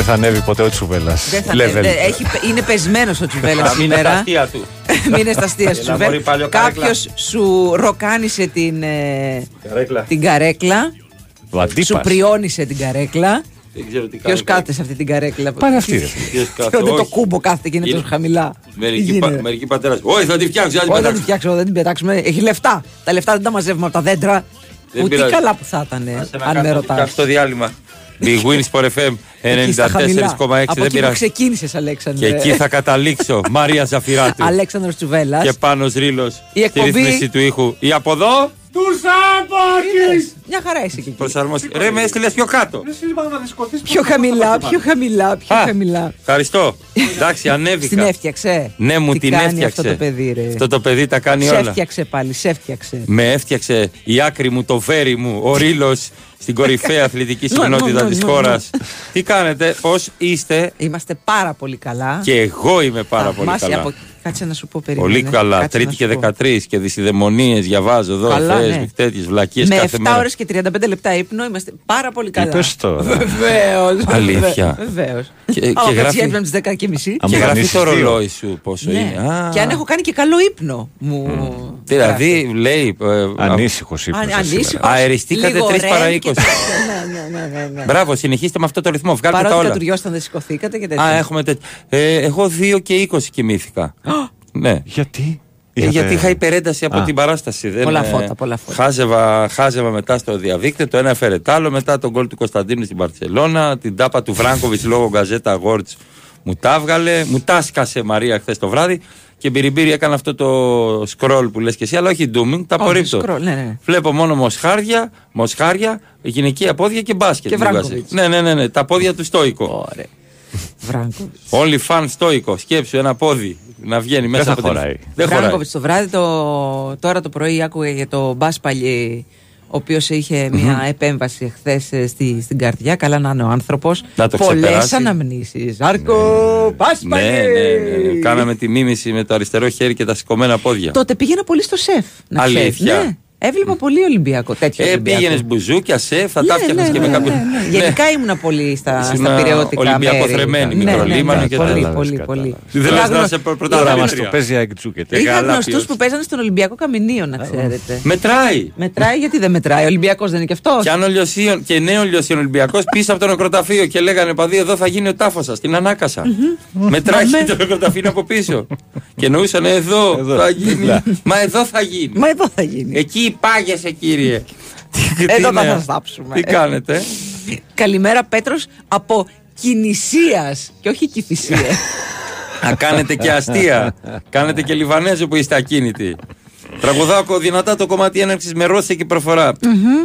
Δεν θα ανέβει ποτέ ο Τσουβέλλα. Δεν θα ανέβει. Ε, έχει- Είναι πεσμένος ο Τσουβέλλα Θα μείνει στα σήμερα. αστεία του. Μείνε στα αστεία σου. Ένα μωρή παλιό καρέκλα. Κάποιος σου ροκάνισε την, ε, Καρέκλα. την καρέκλα. Ο Σου αντίπα. πριώνησε την καρέκλα. Δεν ξέρω τι Ποιος κάνει. κάθεται σε αυτή την καρέκλα; Πάρε αυτή, ρε. Ποιος κάθεται, Ότι το όχι. κούμπο κάθεται και είναι Είναι- τόσο χαμηλά. Τι Μερικοί, πα, γίνεται; μερικοί πατέρας. Όχι, θα τη φτιάξω. θα την Όχι, δεν πετάξω. την φτιάξω, δεν την πετάξουμε. Έχει λεφτά. Τα λεφτά δεν τα μαζεύουμε από τα δέντρα. Δεν Ούτε πειράζει. καλά που θα ήταν, Σε ένα αν με κάτω- ρωτάς. κάτω το διάλειμμα. Big Wins for FM 94,6 Από δεν εκεί που πειράζει. ξεκίνησες, Και Αλέξανδρε. εκεί θα καταλήξω. Μαρία Ζαφυράτου. Αλέξανδρος Τσουβέλλας. και πάνω Ρήλο. Η Στη εκπομπή- ρύθμιση του ήχου. Ή από εδώ. Είδες, Μια χαρά είσαι και εκεί. Προσαρμοστεί. Ρε, με έστειλες πιο κάτω. Πιο χαμηλά, πιο χαμηλά, πιο Α, χαμηλά. Ευχαριστώ. Εντάξει, Στην ανέβηκα. έφτιαξε. Ναι, μου Τι την κάνει έφτιαξε. αυτό το παιδί, ρε. Αυτό το παιδί τα κάνει Σε όλα. έφτιαξε πάλι, σε έφτιαξε. Με έφτιαξε η άκρη μου, το βέρι μου, ο Ρήλο στην κορυφαία αθλητική Ναι, ναι, συχνότητα ναι, της ναι, χώρας. Τι κάνετε, πώς είστε, Είμαστε πάρα πολύ καλά. και εγώ είμαι πάρα πολύ Θαυμάσια καλά. Από- Κάτσε να σου πω περίπου. Πολύ καλά. Τρίτη και 13 και δυσιδαιμονίες διαβάζω εδώ. Καλά, Θεέ ναι. τέτοιες βλακίες Με 7 κάθε μέρα. ώρες και 35 λεπτά ύπνο είμαστε πάρα πολύ καλά. Είπες τώρα. Βεβαίως. Αλήθεια. Βεβαίως. Και- και γράφει- έπαιρνε τις 10 και μισή. Αν Και γράφει κανείς το δύο. ρολόι σου πόσο Ναι. είναι. Α, Και αν έχω κάνει και καλό ύπνο. Μου. Δηλαδή, λέει. ε, Ανήσυχος Αν- ύπνο. ανήσυχος, Αεριστήκατε λίγο τρεις REM παρά και- 20. Ναι, ναι, ναι, ναι, ναι. Μπράβο, συνεχίστε με αυτό το ρυθμό. Βγάλτε τα Παρότι όλα. κατουριώσταν δεν σηκωθήκατε και τέτοια. Α, έχουμε τέτοιο. Ε, εγώ 2 και 20 κοιμήθηκα. Ναι. Γιατί; Ε, Είχατε- γιατί είχα υπερένταση από Α. την παράσταση. Δεν, Πολλά ε, φώτα, πολλά φώτα. Χάζευα, χάζευα μετά στο διαδίκτυο, το ένα έφερε τ' άλλο, μετά τον γκολ του Κωνσταντίνου στην Παρσελώνα, την τάπα του Βράγκοβιτ λόγω γκαζέτα Awards μου τα έβγαλε, μου τα σκάσε Μαρία χθες το βράδυ και μπυριμπύρι έκανα αυτό το scroll που λες και εσύ, αλλά όχι dooming, τα Όχι, απορρίπτω. scroll, ναι, ναι. Βλέπω μόνο μοσχάρια, μοσχάρια, γυναικεία πόδια και μπάσκετ. Και μου έβγαζε. Βράγκοβιτς. Ναι, ναι, ναι, ναι, τα πόδια του στόικο. Ωραία. Βράγκοβιτς. Όλοι φαν στόικο. Σκέψου ένα πόδι να βγαίνει μέσα θα από την- χωράει. Δεν χωράει. Βράγκοβιτς το βράδυ, το... τώρα το πρωί άκουγε για το Μπάσπαλι, ο οποίος είχε μια επέμβαση χθες στη, στην καρδιά. Καλά να είναι ο άνθρωπος. Να το Πολλές ξεπεράσει. αναμνήσεις. Άρκο Μπάσπαλι! Ναι, ναι, ναι. Κάναμε τη μίμηση με το αριστερό χέρι και τα σηκωμένα πόδια. Τότε πήγαινα πολύ στο σεφ. Να ξέρεις. Αλήθεια. Ναι. Έβλεπα πολύ Ολυμπιακό. Τέτοιο Ε, Ολυμπιακό. πήγαινες μπουζούκια, σεφ, θα Ναι, τα φτιάχνε ναι, και ναι, με κάποιον. ναι, ναι. Γενικά ήμουνα πολύ στα, Ήσουν στα πυρεώτικα Ολυμπιακό μέρη. θρεμένη, Ναι, ναι, μικρολίμανο ναι, και πολύ, τέτοια. πολύ, Κατάλαβες, πολύ. Δεν Είχα λες να γνω- σε προ- Τώρα πρωταγωνίστρια. μα το παίζει Αγγιτσούκεται. Είχα καλά γνωστούς ποιος. που παίζανε στον Ολυμπιακό Καμινίο, να ξέρετε. Μετράει. Μετράει, γιατί δεν μετράει. Ο Ολυμπιακός δεν είναι και αυτός. Και αν ο Λιωσίων και νέο Λιωσίων Ολυμπιακός πίσω από το νεκροταφείο και λέγανε παδί, εδώ θα γίνει ο τάφος σας, την ανάκασα. Μετράει Μα και με- το νεκροταφείο είναι από πίσω. και εννοούσαν εδώ, Εδώ. θα γίνει. Μα εδώ θα γίνει. Μα εδώ θα γίνει. Εκεί υπάγεσαι, κύριε. Τι- τι Εδώ θα νέα. σας θάψουμε. Τι κάνετε; Καλημέρα Πέτρος από Κινησίας και όχι Κυφυσία. Να κάνετε και αστεία. κάνετε και Λιβανέζο που είστε ακίνητοι. Τραγουδάω δυνατά το κομμάτι έναρξης με ρώσικη προφορά.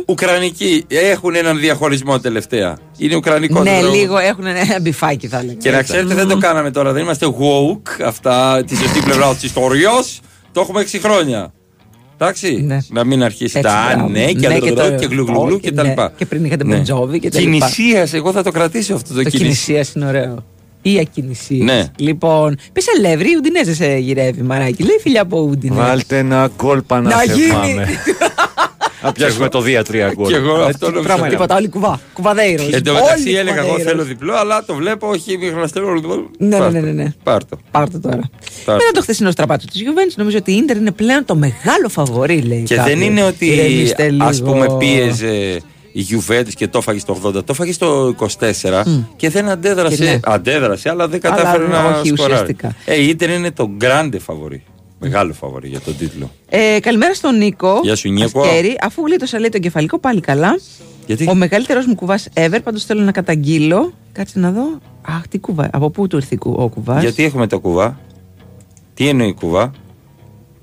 Ουκρανικοί έχουν έναν διαχωρισμό τελευταία. Είναι ουκρανικό ναι, το τραγούδι. λίγο έχουν ένα μπιφάκι θα λέγαμε. Και να ξέρετε, δεν το κάναμε τώρα. Δεν είμαστε woke, αυτά τη σωστή πλευρά της ιστορίας. Το έχουμε 6 χρόνια. Εντάξει. Ναι. Να μην αρχίσει Έτσι, τα «Α, μπράβο. ναι και Ναι, ναι, και το- και γλουγλουγλου όχι, και τα ναι. λοιπά. Και πριν είχατε Ναι. Μποντζόβι και τα λοιπά. Κινησίας, εγώ θα το κρατήσω αυτό το, Το κινησία. Κινησίας είναι ωραίο. Ή ακινησία. Ναι. Λοιπόν, πει σε Λεύρη, η Ουντινέζες σε γυρεύει μαράκι. Λέει φιλιά από Ουντινέ. Βάλτε ένα γκολ Να γίνει. παναθεμάμε. Να πιάσουμε το 2-3 γκολ. Και εγώ Ε, αυτό τι νόμιζα. πράγμα είναι. Τίποτα, όλοι κουβά. Κουβαδέιρο. Εν τω μεταξύ έλεγα εγώ θέλω διπλό, αλλά το βλέπω όχι μη γνωστό. Ναι, ναι, ναι, ναι, ναι. Πάρτο. Πάρτε τώρα. Πάρτε. Μετά το χθεσινό στραπάτσο της Juventus, νομίζω ότι η Ιντερ είναι πλέον το μεγάλο φαβορή, λέει. Και κάποιος. δεν είναι ότι Ηρεμήστε ας λίγο. πούμε πίεζε η Juventus και το έφαγε στο 80, το έφαγε στο 24 και δεν αντέδρασε. Και ναι. Αντέδρασε, αλλά δεν Αλλά κατάφερε να όχι, σκοράρει. ουσιαστικά. Ε, η Ίντερ είναι το grande φαβορή. Μεγάλο φαβορή για τον τίτλο. Ε, καλημέρα στον Νίκο. Γεια σου, Νίκο. Ασκέρη. αφού γλίτωσα λέει το κεφαλικό, πάλι καλά. Γιατί; Ο μεγαλύτερος μου κουβάς ever, πάντως θέλω να καταγγείλω. Κάτσε να δω. Αχ, τι κουβά. Από πού του ήρθε ο κουβάς; Γιατί έχουμε το κουβά; Τι εννοεί κουβά;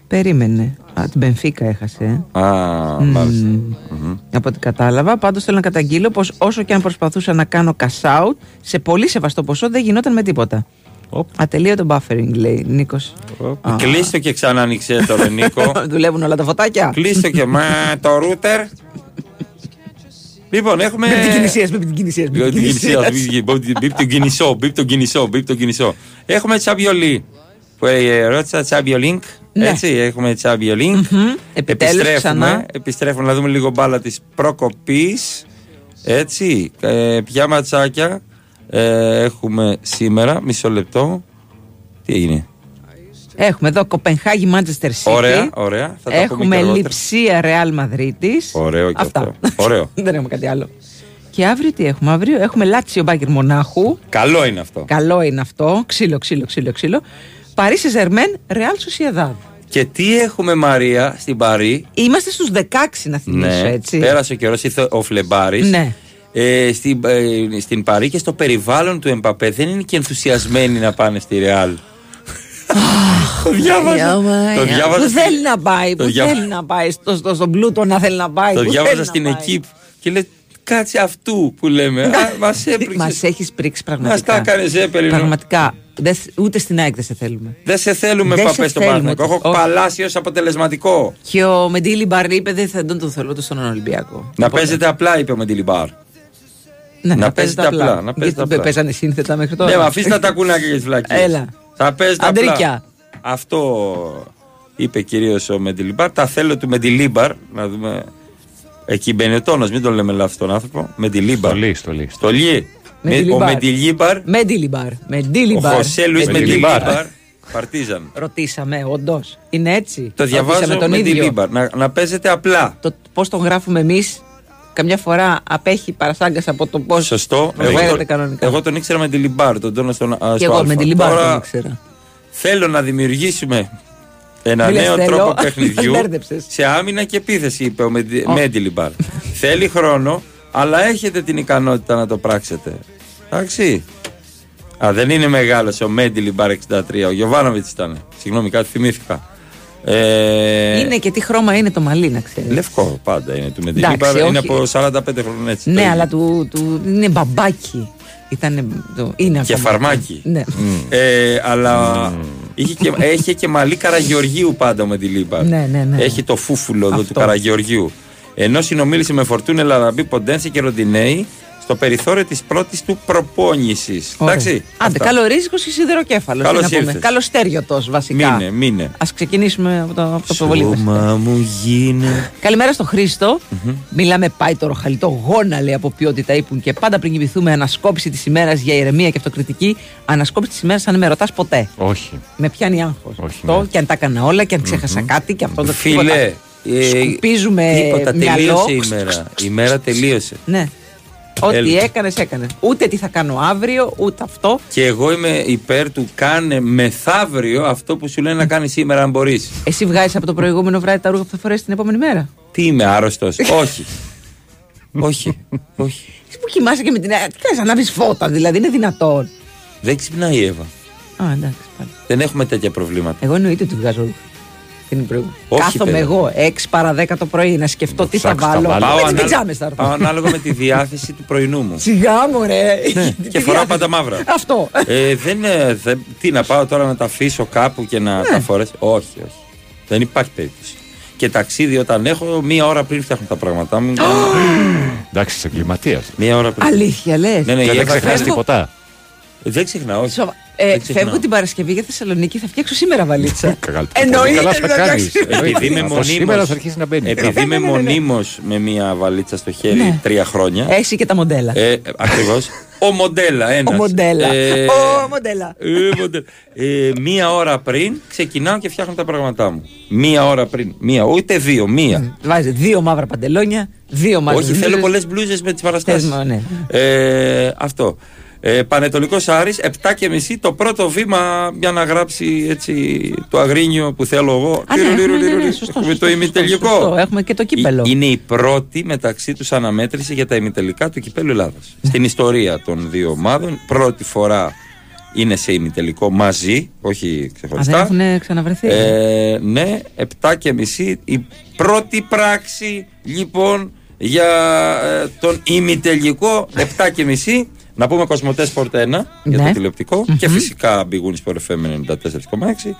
Περίμενε. Α, την Μπενφίκα έχασε. ε. Α, μάλιστα. Μμμ. Από ό,τι κατάλαβα. Πάντως θέλω να καταγγείλω πως όσο και αν προσπαθούσα να κάνω cash out, σε πολύ σεβαστό ποσό δεν γινόταν με τίποτα. Οπ. Ατελείωτο buffering, λέει Νίκος. Α. Κλείστο και ξανά άνοιξε το ρε Νίκο. Δουλεύουν όλα τα φωτάκια. Κλείστο και μα το ρούτερ. Λοιπόν, έχουμε. Μπίπ την κινησίας, μπίπ την κινησίας. μπίπ Μπίπ την κινησίας. τον κινησό, μπίπ τον κινησό, μπίπ τον κινησό. Έχουμε τσάμπιολί. Που ε, ρώτησα τσάμπιολίνκ. Ναι. Έτσι, έχουμε τσάμπιολίνκ. Επιτέλους ξανά. Επιστρέφουμε να δούμε λίγο μπάλα της προκοπής. Έτσι, ε, πια ματσάκια. Ε, έχουμε σήμερα, μισό λεπτό. Τι έγινε; Έχουμε εδώ Κοπενχάγη Manchester City. Ωραία, ωραία. Θα τα πούμε Έχουμε και αργότερα. Λιψία Ρεάλ Μαδρίτη. Ωραίο και Αυτά. αυτό. Ωραίο. Δεν έχουμε κάτι άλλο. Και αύριο τι έχουμε. Αύριο έχουμε Λάτσιο Μπάγκερ Μονάχου. Καλό είναι αυτό. Καλό είναι αυτό. Ξύλο, ξύλο, ξύλο, ξύλο. Παρίσι Ζερμέν, Ρεάλ Σοσιαδάδ. Και τι έχουμε Μαρία στην Παρή. Είμαστε στους 16 να θυμίσω Ναι, έτσι. πέρασε ο καιρός, ήρθε ο Φλεμπάρης. Ναι. Ε, στην, ε, στην Παρή και στο περιβάλλον του Εμπαπέ δεν είναι και ενθουσιασμένοι να πάνε στη Ρεάλ. το διάβαζα. Το διάβαζα Που στην- θέλει να πάει, το που διάβα- θέλει να πάει στο, στο, στον πλούτο να θέλει να πάει. Το που διάβαζα θέλει στην να πάει. εκείπ και λέει κάτσε αυτού που λέμε. Μας έπριξε. Μας έχεις πρίξει πραγματικά. Μας τα έκανες έπαιρνο. Πραγματικά. Δεν θ- ούτε στην ΑΕΚ δεν σε θέλουμε. Δεν σε θέλουμε Δεν παπέ σε στο θέλουμε. Παναθηναϊκό. Έχω Όχι. παλάσει ω αποτελεσματικό. Και ο Μεντίλη Μπαρ είπε δεν θα τον το θέλω ούτε στον Ολυμπιακό. Να Οπότε- παίζετε απλά, είπε ο Μεντιλιμπάρ. Ναι, να παίζετε απλά, να παίζετε Γιατί απλά. Παίζανε σύνθετα μέχρι τώρα. Ναι, μα αφήστε τα κούνακια και τις φλακίε. Έλα. Θα παίζετε απλά. Αντρίκια. Αυτό είπε κυρίως ο Μεντιλιμπάρ. Τα θέλω του Μεντιλίμπαρ. Να δούμε. Εκεί Μπενετόνο, μην τον λέμε λάθος τον άνθρωπο. Μεντιλίμπαρ. Στολή, στολή. Στολί. Με- Ο Μεντιλιμπάρ. Μεντιλίμπαρ. Μεντίλη Μπαρ. Μεντίλη Ο Μπαρ. Χωσέ Λουίς Μεντιλίμπαρ. Μεντιλίμπαρ. Παρτίζαν. Ρωτήσαμε, όντως. Είναι έτσι. Το Ρωτήσαμε διαβάζω τον ίδιο. Μεντιλίμπαρ. Να, να παίζετε απλά. Το πώς τον γράφουμε εμείς, καμιά φορά απέχει παρασάγκα από το πώς. Σωστό. Εγώ, Εγώ, τον, τον- κανονικά. εγώ τον ήξερα Μεντιλιμπάρ, τον τόνο στον α, και στο εγώ Αλφα. Μεντιλιμπάρ Τώρα τον ήξερα. Θέλω να δημιουργήσουμε ένα Μη λες νέο θέλω, τρόπο παιχνιδιού μας μπέρδεψες. σε άμυνα και επίθεση, είπε ο Μέντι- Ω. Μέντιλιμπαρ. Θέλει χρόνο, αλλά έχετε την ικανότητα να το πράξετε. Εντάξει. Α, δεν είναι μεγάλος ο Μέντιλιμπαρ 63. Ο Γιοβάνοβιτς ήταν. Συγγνώμη, κάτι θυμήθηκα. Ε, Είναι και τι χρώμα είναι το μαλλί, να ξέρεις. Λευκό πάντα είναι του Μέντιλιμπαρ. Εντάξει, Είναι όχι. από 45 χρόνια έτσι. το Ναι, ίδιο. αλλά του, του είναι μπαμπάκι. Ήτανε, το, είναι Και ακόμα. φαρμάκι. Ναι. Ε, αλλά είχε και, έχει και μαλλί Καραγεωργίου πάντα Μεντιλίμπαρ. Ναι, ναι, ναι. Έχει το φούφουλο εδώ Αυτό. του Καραγεωργίου. Ενώ συνομίλησε με Φορτούνε Λαραμπή, Ποντένσε και Ροντινέη στο περιθώριο της πρώτης του προπόνησης. Ωραία. Εντάξει. Άντε, αυτά. καλορίζικο ή σιδεροκέφαλο. Καλώς τι να πούμε. ήρθες. Καλοστέριωτο βασικά. Μείνε, μείνε. Α ξεκινήσουμε από το, από το πολύ βασικό. Σώμα μου γίνε. Καλημέρα στο χρηστο Μιλάμε πάει το ροχαλιτό γόνα λέει από ποιότητα ύπουν και πάντα πριν κοιμηθούμε ανασκόπηση της ημέρας για ηρεμία και αυτοκριτική. Ανασκόπηση της ημέρας αν με ρωτάς ποτέ. Όχι. Με πιάνει άγχος. Όχι, Αυτό ναι. και αν τα έκανα όλα και αν ξέχασα κάτι και αυτό δεν Φίλε, ε, Σκουπίζουμε τίποτα, μυαλό. τελείωσε η μέρα. Η μέρα τελείωσε. Ναι. Ό,τι Έλα. έκανες, έκανες. Ούτε τι θα κάνω αύριο, ούτε αυτό. Και εγώ είμαι υπέρ του κάνε μεθαύριο αυτό που σου λένε να κάνει σήμερα αν μπορείς. Εσύ βγάζεις από το προηγούμενο βράδυ τα ρούχα που θα φορέσεις την επόμενη μέρα; Τι είμαι άρρωστος; όχι. όχι. Όχι. Εσύ που κοιμάσαι και με την. Τι κάνεις, ανάβεις φώτα, δηλαδή είναι δυνατόν. Δεν ξυπνάει η Εύα. Α, εντάξει πάλι. Δεν έχουμε τέτοια προβλήματα. Εγώ εννοείται ότι βγάζω ρούχα. Την προηγούμενη. Όχι, Κάθομαι παιδε. εγώ 6 παρα 10 το πρωί να σκεφτώ τι θα Ψάξω, θα βάλω. βάλω. Με τις ανάλογα- πιτζάμες θα έρθω. πάω ανάλογα με τη διάθεση του πρωινού μου. Σιγά μου, ρε. Ναι, και φοράω πάντα μαύρα. Αυτό. ε, δεν, ε, δεν- τι να πάω τώρα να τα αφήσω κάπου και να Ναι. τα φορέσω. Όχι, όχι. Δεν υπάρχει περίπτωση. Και ταξίδι όταν έχω, μία ώρα πριν φτιάχνω τα πράγματά μου. Εντάξει, είσαι εγκληματίας. μία ώρα πριν. Αλήθεια λες. Ναι, ναι, η Δεν Εύα ξεχνά φεύγω- τίποτα. Δεν ξεχνάω, όχι. Ε, Δεν ξεχνάω. φεύγω την Παρασκευή για Θεσσαλονίκη, θα φτιάξω σήμερα βαλίτσα. Καλά, Εννοείται, καλά θα δεν θα κάνεις. φτιάξεις. Επειδή είμαι Από μονίμως- Σήμερα θα αρχίσει να μπαίνει. Επειδή είμαι Ναι, ναι, ναι, ναι. μονίμως με μία βαλίτσα στο χέρι Ναι. τρία χρόνια. Εσύ και τα μοντέλα. Ε, Ακριβώς. Ο μοντέλα, ένας. Ο μοντέλα. Ο μοντέλα. Ε, μία ώρα πριν ξεκινάω και φτιάχνω τα πράγματά μου. Μία ώρα πριν. Μία, ούτε δύο, μία. Βάζει δύο μαύρα παντελόνια, δύο μαύρε. Όχι, θέλω πολλές μπλούζες με τις παραστάσεις. Θες, ναι. ε, αυτό. Ε, Πανετολικός Άρης, 7 και μισή το πρώτο βήμα για να γράψει έτσι το αγρίνιο που θέλω εγώ. Α, ναι, Λιρου, λιρου, ναι, ναι, ναι, λιρου, σωστό, Έχουμε σωστό, το σωστό, ημιτελικό. σωστό. Έχουμε και το κύπελο. Ε, Είναι η πρώτη μεταξύ τους αναμέτρηση για τα ημιτελικά του κυπέλου Ελλάδας. Στην ιστορία των δύο ομάδων, πρώτη φορά είναι σε ημιτελικό μαζί, όχι Α, δεν ξεχωριστά. έχουν ξαναβρεθεί; Ε, ναι, 7 και μισή. Η πρώτη πράξη λοιπόν για ε, τον ημιτελικό 7 και μισή. Να πούμε Κοσμοτές Sport 1 για Ναι. το τηλεοπτικο και φυσικά Big Win Sport FM 94,6.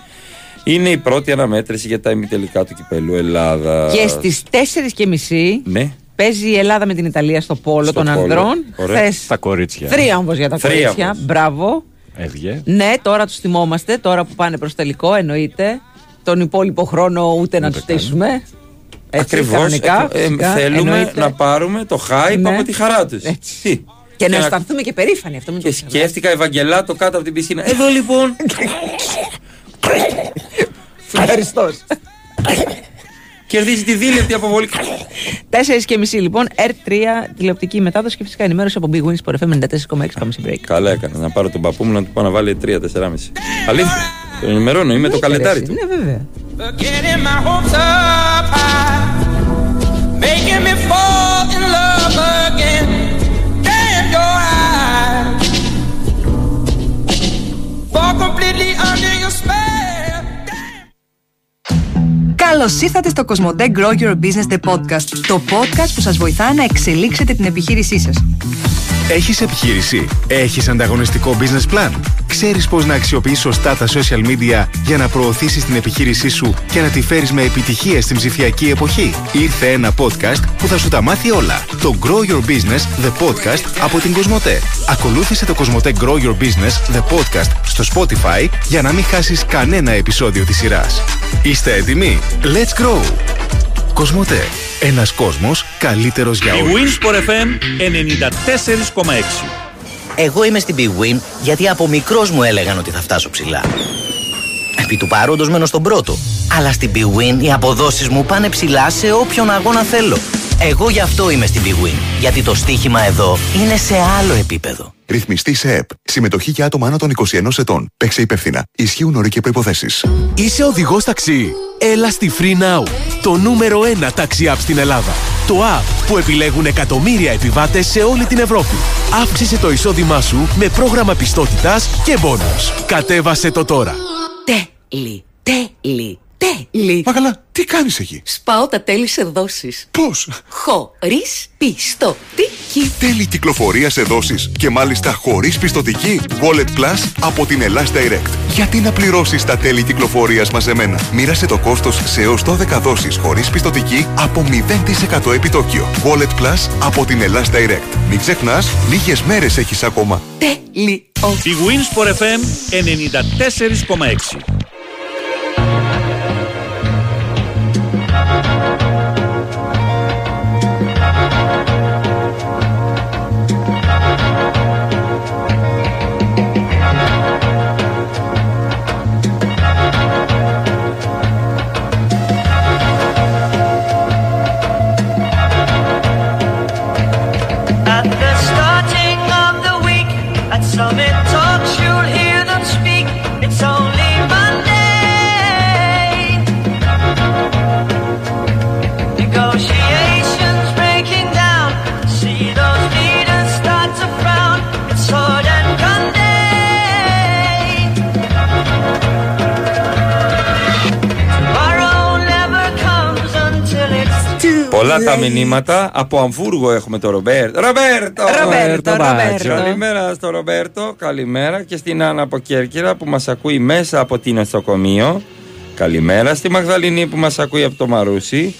Είναι η πρώτη αναμέτρηση για τα ημιτελικά του κυπέλου Ελλάδας. και στις 4.30 Ναι, παίζει η Ελλάδα με την Ιταλία στο πόλο Στο των πόλο. ανδρών. Ωραία. Χθε Τα κορίτσια. θρίαμβο για τα Θρίαμβος. κορίτσια. Μπράβο. Έβγε. Ναι, τώρα τους θυμόμαστε, τώρα που πάνε προς τελικό, εννοείται. Τον υπόλοιπο χρόνο ούτε να Ούτε τους καν. στήσουμε. Έτσι, ακριβώς. κανονικά, φυσικά, θέλουμε εννοείται. να πάρουμε το hype Ναι. από τη χαρά τους. Έτσι. Τι. Και να να- αισθανθούμε και περήφανοι αυτό. Μην το Και ξεχνάμε. σκέφτηκα Ευαγγελάτο κάτω από την πισίνα. Εδώ λοιπόν. Ευχαριστώς. Κερδίζει τη δίλεπτη αποβολή. 4 και μισή λοιπόν, R3 τηλεοπτική μετάδοση και φυσικά ενημέρωση από Big Wings Sport FM 94,6. Πάμε σε break. Καλά έκανα να πάρω τον παππού μου να του πάω να βάλει 3-4,5. Αλήθεια. Τον ενημερώνω, είμαι το καλετάρι του. Ναι, βέβαια. Getting my hopes up high, making me fall in love again. Καλώς ήρθατε στο Κοσμοτέ Grow Your Business The Podcast, το podcast που σας βοηθά να εξελίξετε την επιχείρησή σας. Έχεις επιχείρηση; Έχεις ανταγωνιστικό business plan? Ξέρεις πώς να αξιοποιείς σωστά τα social media για να προωθήσεις την επιχείρησή σου και να τη φέρεις με επιτυχία στην ψηφιακή εποχή; Ήρθε ένα podcast που θα σου τα μάθει όλα. Το Grow Your Business The Podcast από την Κοσμοτέ. Ακολούθησε το Κοσμοτέ Grow Your Business The Podcast στο Spotify για να μην χάσεις κανένα επεισόδιο της σειράς. Είστε έτοιμοι; Let's grow! Κοσμοτέ. Ένας κόσμος καλύτερος για Η όλους. Winsport FM 94,6. Εγώ είμαι στην Big Win γιατί από μικρός μου έλεγαν ότι θα φτάσω ψηλά. Επί του παρόντος μένω στον πρώτο. Αλλά στην Big Win οι αποδόσεις μου πάνε ψηλά σε όποιον αγώνα θέλω. Εγώ γι' αυτό είμαι στην Big Win. Γιατί το στοίχημα εδώ είναι σε άλλο επίπεδο. Ρυθμιστή σε ΕΠ. Συμμετοχή για άτομα άνω των 21 ετών. Παίξε υπεύθυνα. Ισχύουν όροι και προποθέσει. Είσαι οδηγός ταξί. Έλα στη Free Now, το νούμερο 1 ταξί app στην Ελλάδα. Το app που επιλέγουν εκατομμύρια επιβάτες σε όλη την Ευρώπη. Αύξησε το εισόδημά σου με πρόγραμμα πιστότητας και μπόνους. Κατέβασε το τώρα. Τέλει, τέλει, τέλει. Μα καλά, τι κάνεις εκεί; Σπάω τα τέλη σε δόσεις. Πώς; Χωρίς πιστοτική. Τέλη κυκλοφορία σε δόσεις και μάλιστα χωρίς πιστοτική. Wallet Plus από την Ελλάς Direct. Γιατί να πληρώσεις τα τέλη κυκλοφορίας μαζεμένα; Μοίρασε το κόστος σε έως 12 δόσεις χωρίς πιστοτική από 0% επιτόκιο. Wallet Plus από την Ελλάς Direct. Μην ξεχνάς, λίγες μέρες έχεις ακόμα. Τέλειο. Η Winsport FM 94,6. Πολλά τα μηνύματα. Από Αμβούργο έχουμε το Ρομπέρτο. Ρομπέρτο! Ρομπέρτο, Ρομπέρτο. Καλημέρα στο Ρομπέρτο. Καλημέρα και στην Άννα από Κέρκυρα που μας ακούει μέσα από την νοσοκομείο. Καλημέρα στη Μαγδαληνή που μας ακούει από το Μαρούσι.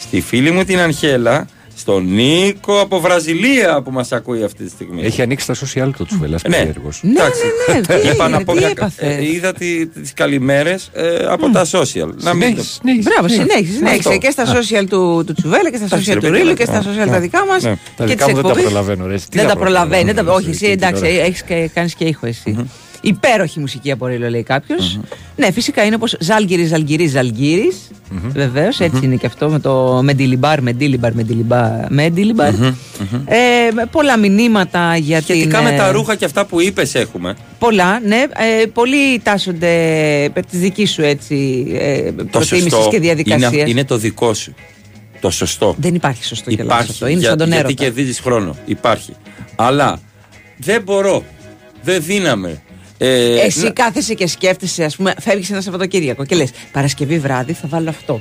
Στη φίλη μου την Αγχέλα. Στον Νίκο από Βραζιλία που μας ακούει αυτή τη στιγμή. Έχει ανοίξει τα social του Τσουβέλλα. Ναι. περίεργος. Ναι, Εντάξει. ναι, ναι. Τι Είπα να έγινε, πω τι μια- έπαθες; ε, Είδα τι- τις καλημέρες ε, από τα social. Να μην το- Συνέχισε, συνέχισε. Μπράβο, συνέχισε. συνέχισε. Αυτό. Και στα social του, του Τσουβέλα και στα Εντάξει, social ρε του παιδί, Ρίλου ναι. και στα Ναι. social τα δικά μας. Ναι. Τα και δικά τη μου δεν τα εκπομπής. προλαβαίνω, ρε. Τι Δεν τα τα προλαβαίνεις. δεν τα- προλαβαίνω, Όχι, εσύ εσύ, εντάξει, την ώρα. έχει κάνεις και ήχο εσύ. Υπέροχη μουσική από Ρίλο, λέει κάποιος. Ναι, φυσικά είναι όπως Ζάλγκυρης, Ζαλγκυρή, Ζαλγκύρη. Βεβαίως, έτσι είναι και αυτό με το Μεντιλιμπάρ, Μεντιλιμπάρ, Μεντιλιμπάρ. Μεντιλιμπάρ. Ε, με πολλά μηνύματα για την. Σχετικά με τα ε, ρούχα και αυτά που είπες έχουμε. Πολλά, ναι. Ε, πολλοί τάσσονται επ' της δικής σου έτσι ε, Το προτίμησης σωστό και διαδικασία. είναι, είναι το δικό σου. Το σωστό. Δεν υπάρχει σωστό και λάθος Υπάρχει. αυτό. Είναι Για- σαν τον γιατί έρωτα. κερδίζει χρόνο. Υπάρχει. Αλλά δεν μπορώ. Δεν δύναμε. Ε, Εσύ να- κάθεσαι και σκέφτεσαι, ας πούμε, φεύγει ένα Σαββατοκύριακο και λες Παρασκευή βράδυ θα βάλω αυτό.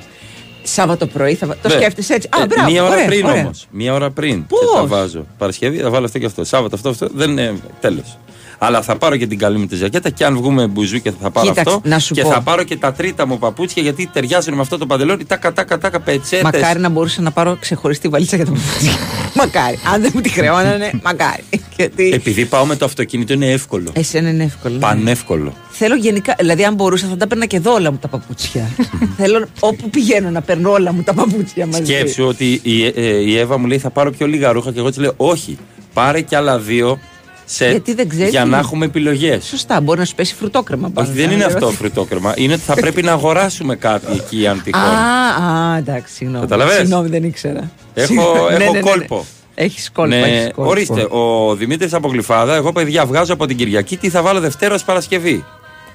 Σάββατο πρωί θα βάλω. Το Ναι. σκέφτεσαι έτσι. Α, Ε, μπράβο. Μία ώρα ωραία, πριν ωραία. όμως. Μία ώρα πριν. Πώς; Και θα βάζω. Παρασκευή θα βάλω αυτό και αυτό. Σάββατο αυτό, αυτό. Δεν είναι. Τέλος. Αλλά θα πάρω και την καλή μου τη ζακέτα και αν βγούμε μπουζούκια θα πάρω Κοίταξε, αυτό. να σου και πω. θα πάρω και τα τρίτα μου παπούτσια γιατί ταιριάζουν με αυτό το παντελόνι. Τα κατά κατά πετσέτες. Μακάρι να μπορούσα να πάρω ξεχωριστή βαλίτσα για τα παπούτσια. μακάρι. Αν δεν μου τη χρεώνανε, μακάρι. Γιατί. Επειδή πάω με το αυτοκίνητο είναι εύκολο. Εσένα είναι εύκολο. ναι. Πανεύκολο. Θέλω γενικά, δηλαδή αν μπορούσα θα τα παίρνα και εδώ όλα μου τα παπούτσια. Θέλω όπου πηγαίνω να παίρνω όλα μου τα παπούτσια μαζί. Σκέψου ότι η, ε, η Εύα μου λέει θα πάρω πιο λίγα ρούχα και εγώ της λέω όχι. Πάρε κι άλλα δύο σετ Γιατί δεν ξέρεις για τι να είναι. έχουμε επιλογές. Σωστά, μπορεί να σου πέσει φρουτόκρεμα πάνω. Όχι, δεν είναι αυτό φρουτόκρεμα. Είναι ότι θα πρέπει να αγοράσουμε κάτι εκεί αν τυχόν. Α, α, εντάξει, συγγνώμη. Καταλαβες; Συγγνώμη, δεν ήξερα. Έχω, Συγγνώμη. έχω Ναι, ναι, ναι, ναι. κόλπο. Έχεις κόλπο, Ναι, έχεις κόλπο. ορίστε, ο Δημήτρης από Γλυφάδα, εγώ παιδιά βγάζω από την Κυριακή τι θα βάλω Δευτέρα ως Παρασκευή.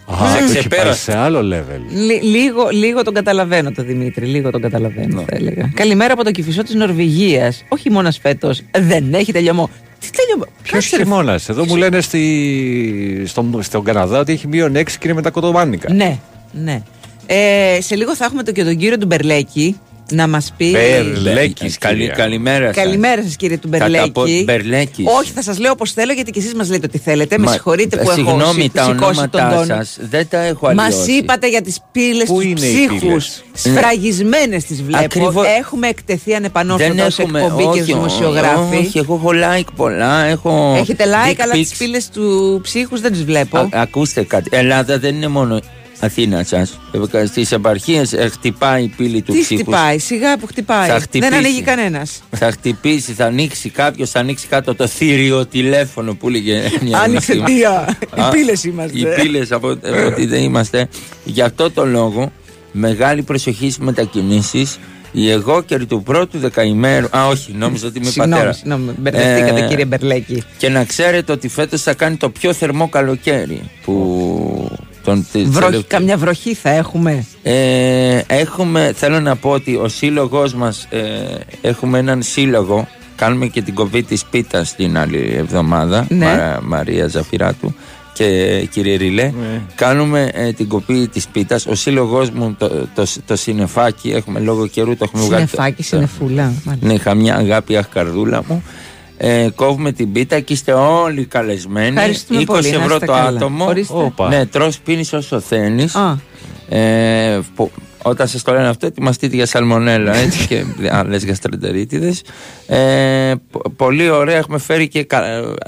Α, Σε το έχει πάει ξεπέρασε. σε άλλο level. Λι- λίγο, λίγο τον καταλαβαίνω το Δημήτρη, λίγο τον καταλαβαίνω Ναι. θα έλεγα. Καλημέρα από το κυφισό της Νορβηγίας. Όχι μόνος φέτος, δεν έχει τελειωμό. Τι τελειωμό, Ποιος Κάτσε, ρε, χειμώνας. Εδώ μου λένε στη, στον, στον Καναδά ότι έχει μείον 6 και είναι με τα κοτομάνικα. Ναι, ναι. Ε, σε λίγο θα έχουμε το και τον κύριο του Μπερλέκη να μας πει. Μπερλέκης, Καλη, κυρία. καλημέρα σας. Καλημέρα σας κύριε του Κατά Μπερλέκη. πω- Μπερλέκης. Όχι, θα σας λέω όπως θέλω γιατί και εσείς μας λέτε ότι θέλετε. Με Μα- συγχωρείτε που έχω Συγγνώμη, σηκ- τα σηκώσει τον ονόματά τόνο. σας δεν τα έχω Μας αλλοιώσει. είπατε για τις πύλες Πού τους είναι οι ψύχου. πύλες; Σφραγισμένε τις βλέπω. Ακριβώς. Έχουμε εκτεθεί ανεπανόρθωτα ως εκπομπή και ως όχι, δημοσιογράφοι. όχι, εγώ έχω like πολλά, έχω Έχετε like, dick αλλά τις pics. πύλες του ψύχους δεν τις βλέπω. Α, ακούστε κάτι, Ελλάδα δεν είναι μόνο Αθήνα σας. Ε, Στις επαρχίες ε, χτυπάει η πύλη του Τι ψύχους. χτυπάει, σιγά που χτυπάει. Θα χτυπήσει. Δεν ανοίγει κανένας. Θα χτυπήσει, θα ανοίξει κάποιος, θα ανοίξει κάτω το θύριο τηλέφωνο που έλεγε μια Άνοιξε γνωστή- τι, Α, οι πύλες είμαστε. Οι πύλες από από ότι δεν είμαστε. Γι' αυτό το λόγο, μεγάλη προσοχή στις μετακινήσεις. Η εγώκερη του πρώτου δεκαημέρου. Α, όχι, νόμιζα ότι είμαι Συγγνώμη, πατέρα. συγγνώμη, μπερδευτήκατε Ε, κύριε Μπερλέκη. Και να ξέρετε ότι φέτος θα κάνει το πιο θερμό καλοκαίρι. Που. Τον, τις Βροχή, τελευταίες- καμιά βροχή θα έχουμε; ε, έχουμε, θέλω να πω ότι ο σύλλογος μας ε, έχουμε έναν σύλλογο κάνουμε και την κοβή της πίτας την άλλη εβδομάδα Ναι. Μαρα- Μαρία Ζαφυράτου και κύριε Ριλέ κάνουμε ε, την κοπή της πίτας ο σύλλογός μου το, το, το, συννεφάκι έχουμε λόγω καιρού το έχουμε βγάλει Συνεφάκι, το- συνεφούλα. μάλιστα. ναι, είχα μια αγάπη αχ καρδούλα μου ε, κόβουμε την πίτα και είστε όλοι καλεσμένοι. Ευχαριστούμε 20 πολύ, να ευρώ είστε το καλά. άτομο. Ορίστε. Όπα. Ναι, τρως πίνεις όσο θέλεις. Α, Ε, που- όταν σας το λένε αυτό, ετοιμαστείτε για σαλμονέλα έτσι, και άλλες γαστρεντερίτιδες. Ε, πο- πολύ ωραία, έχουμε φέρει και κα,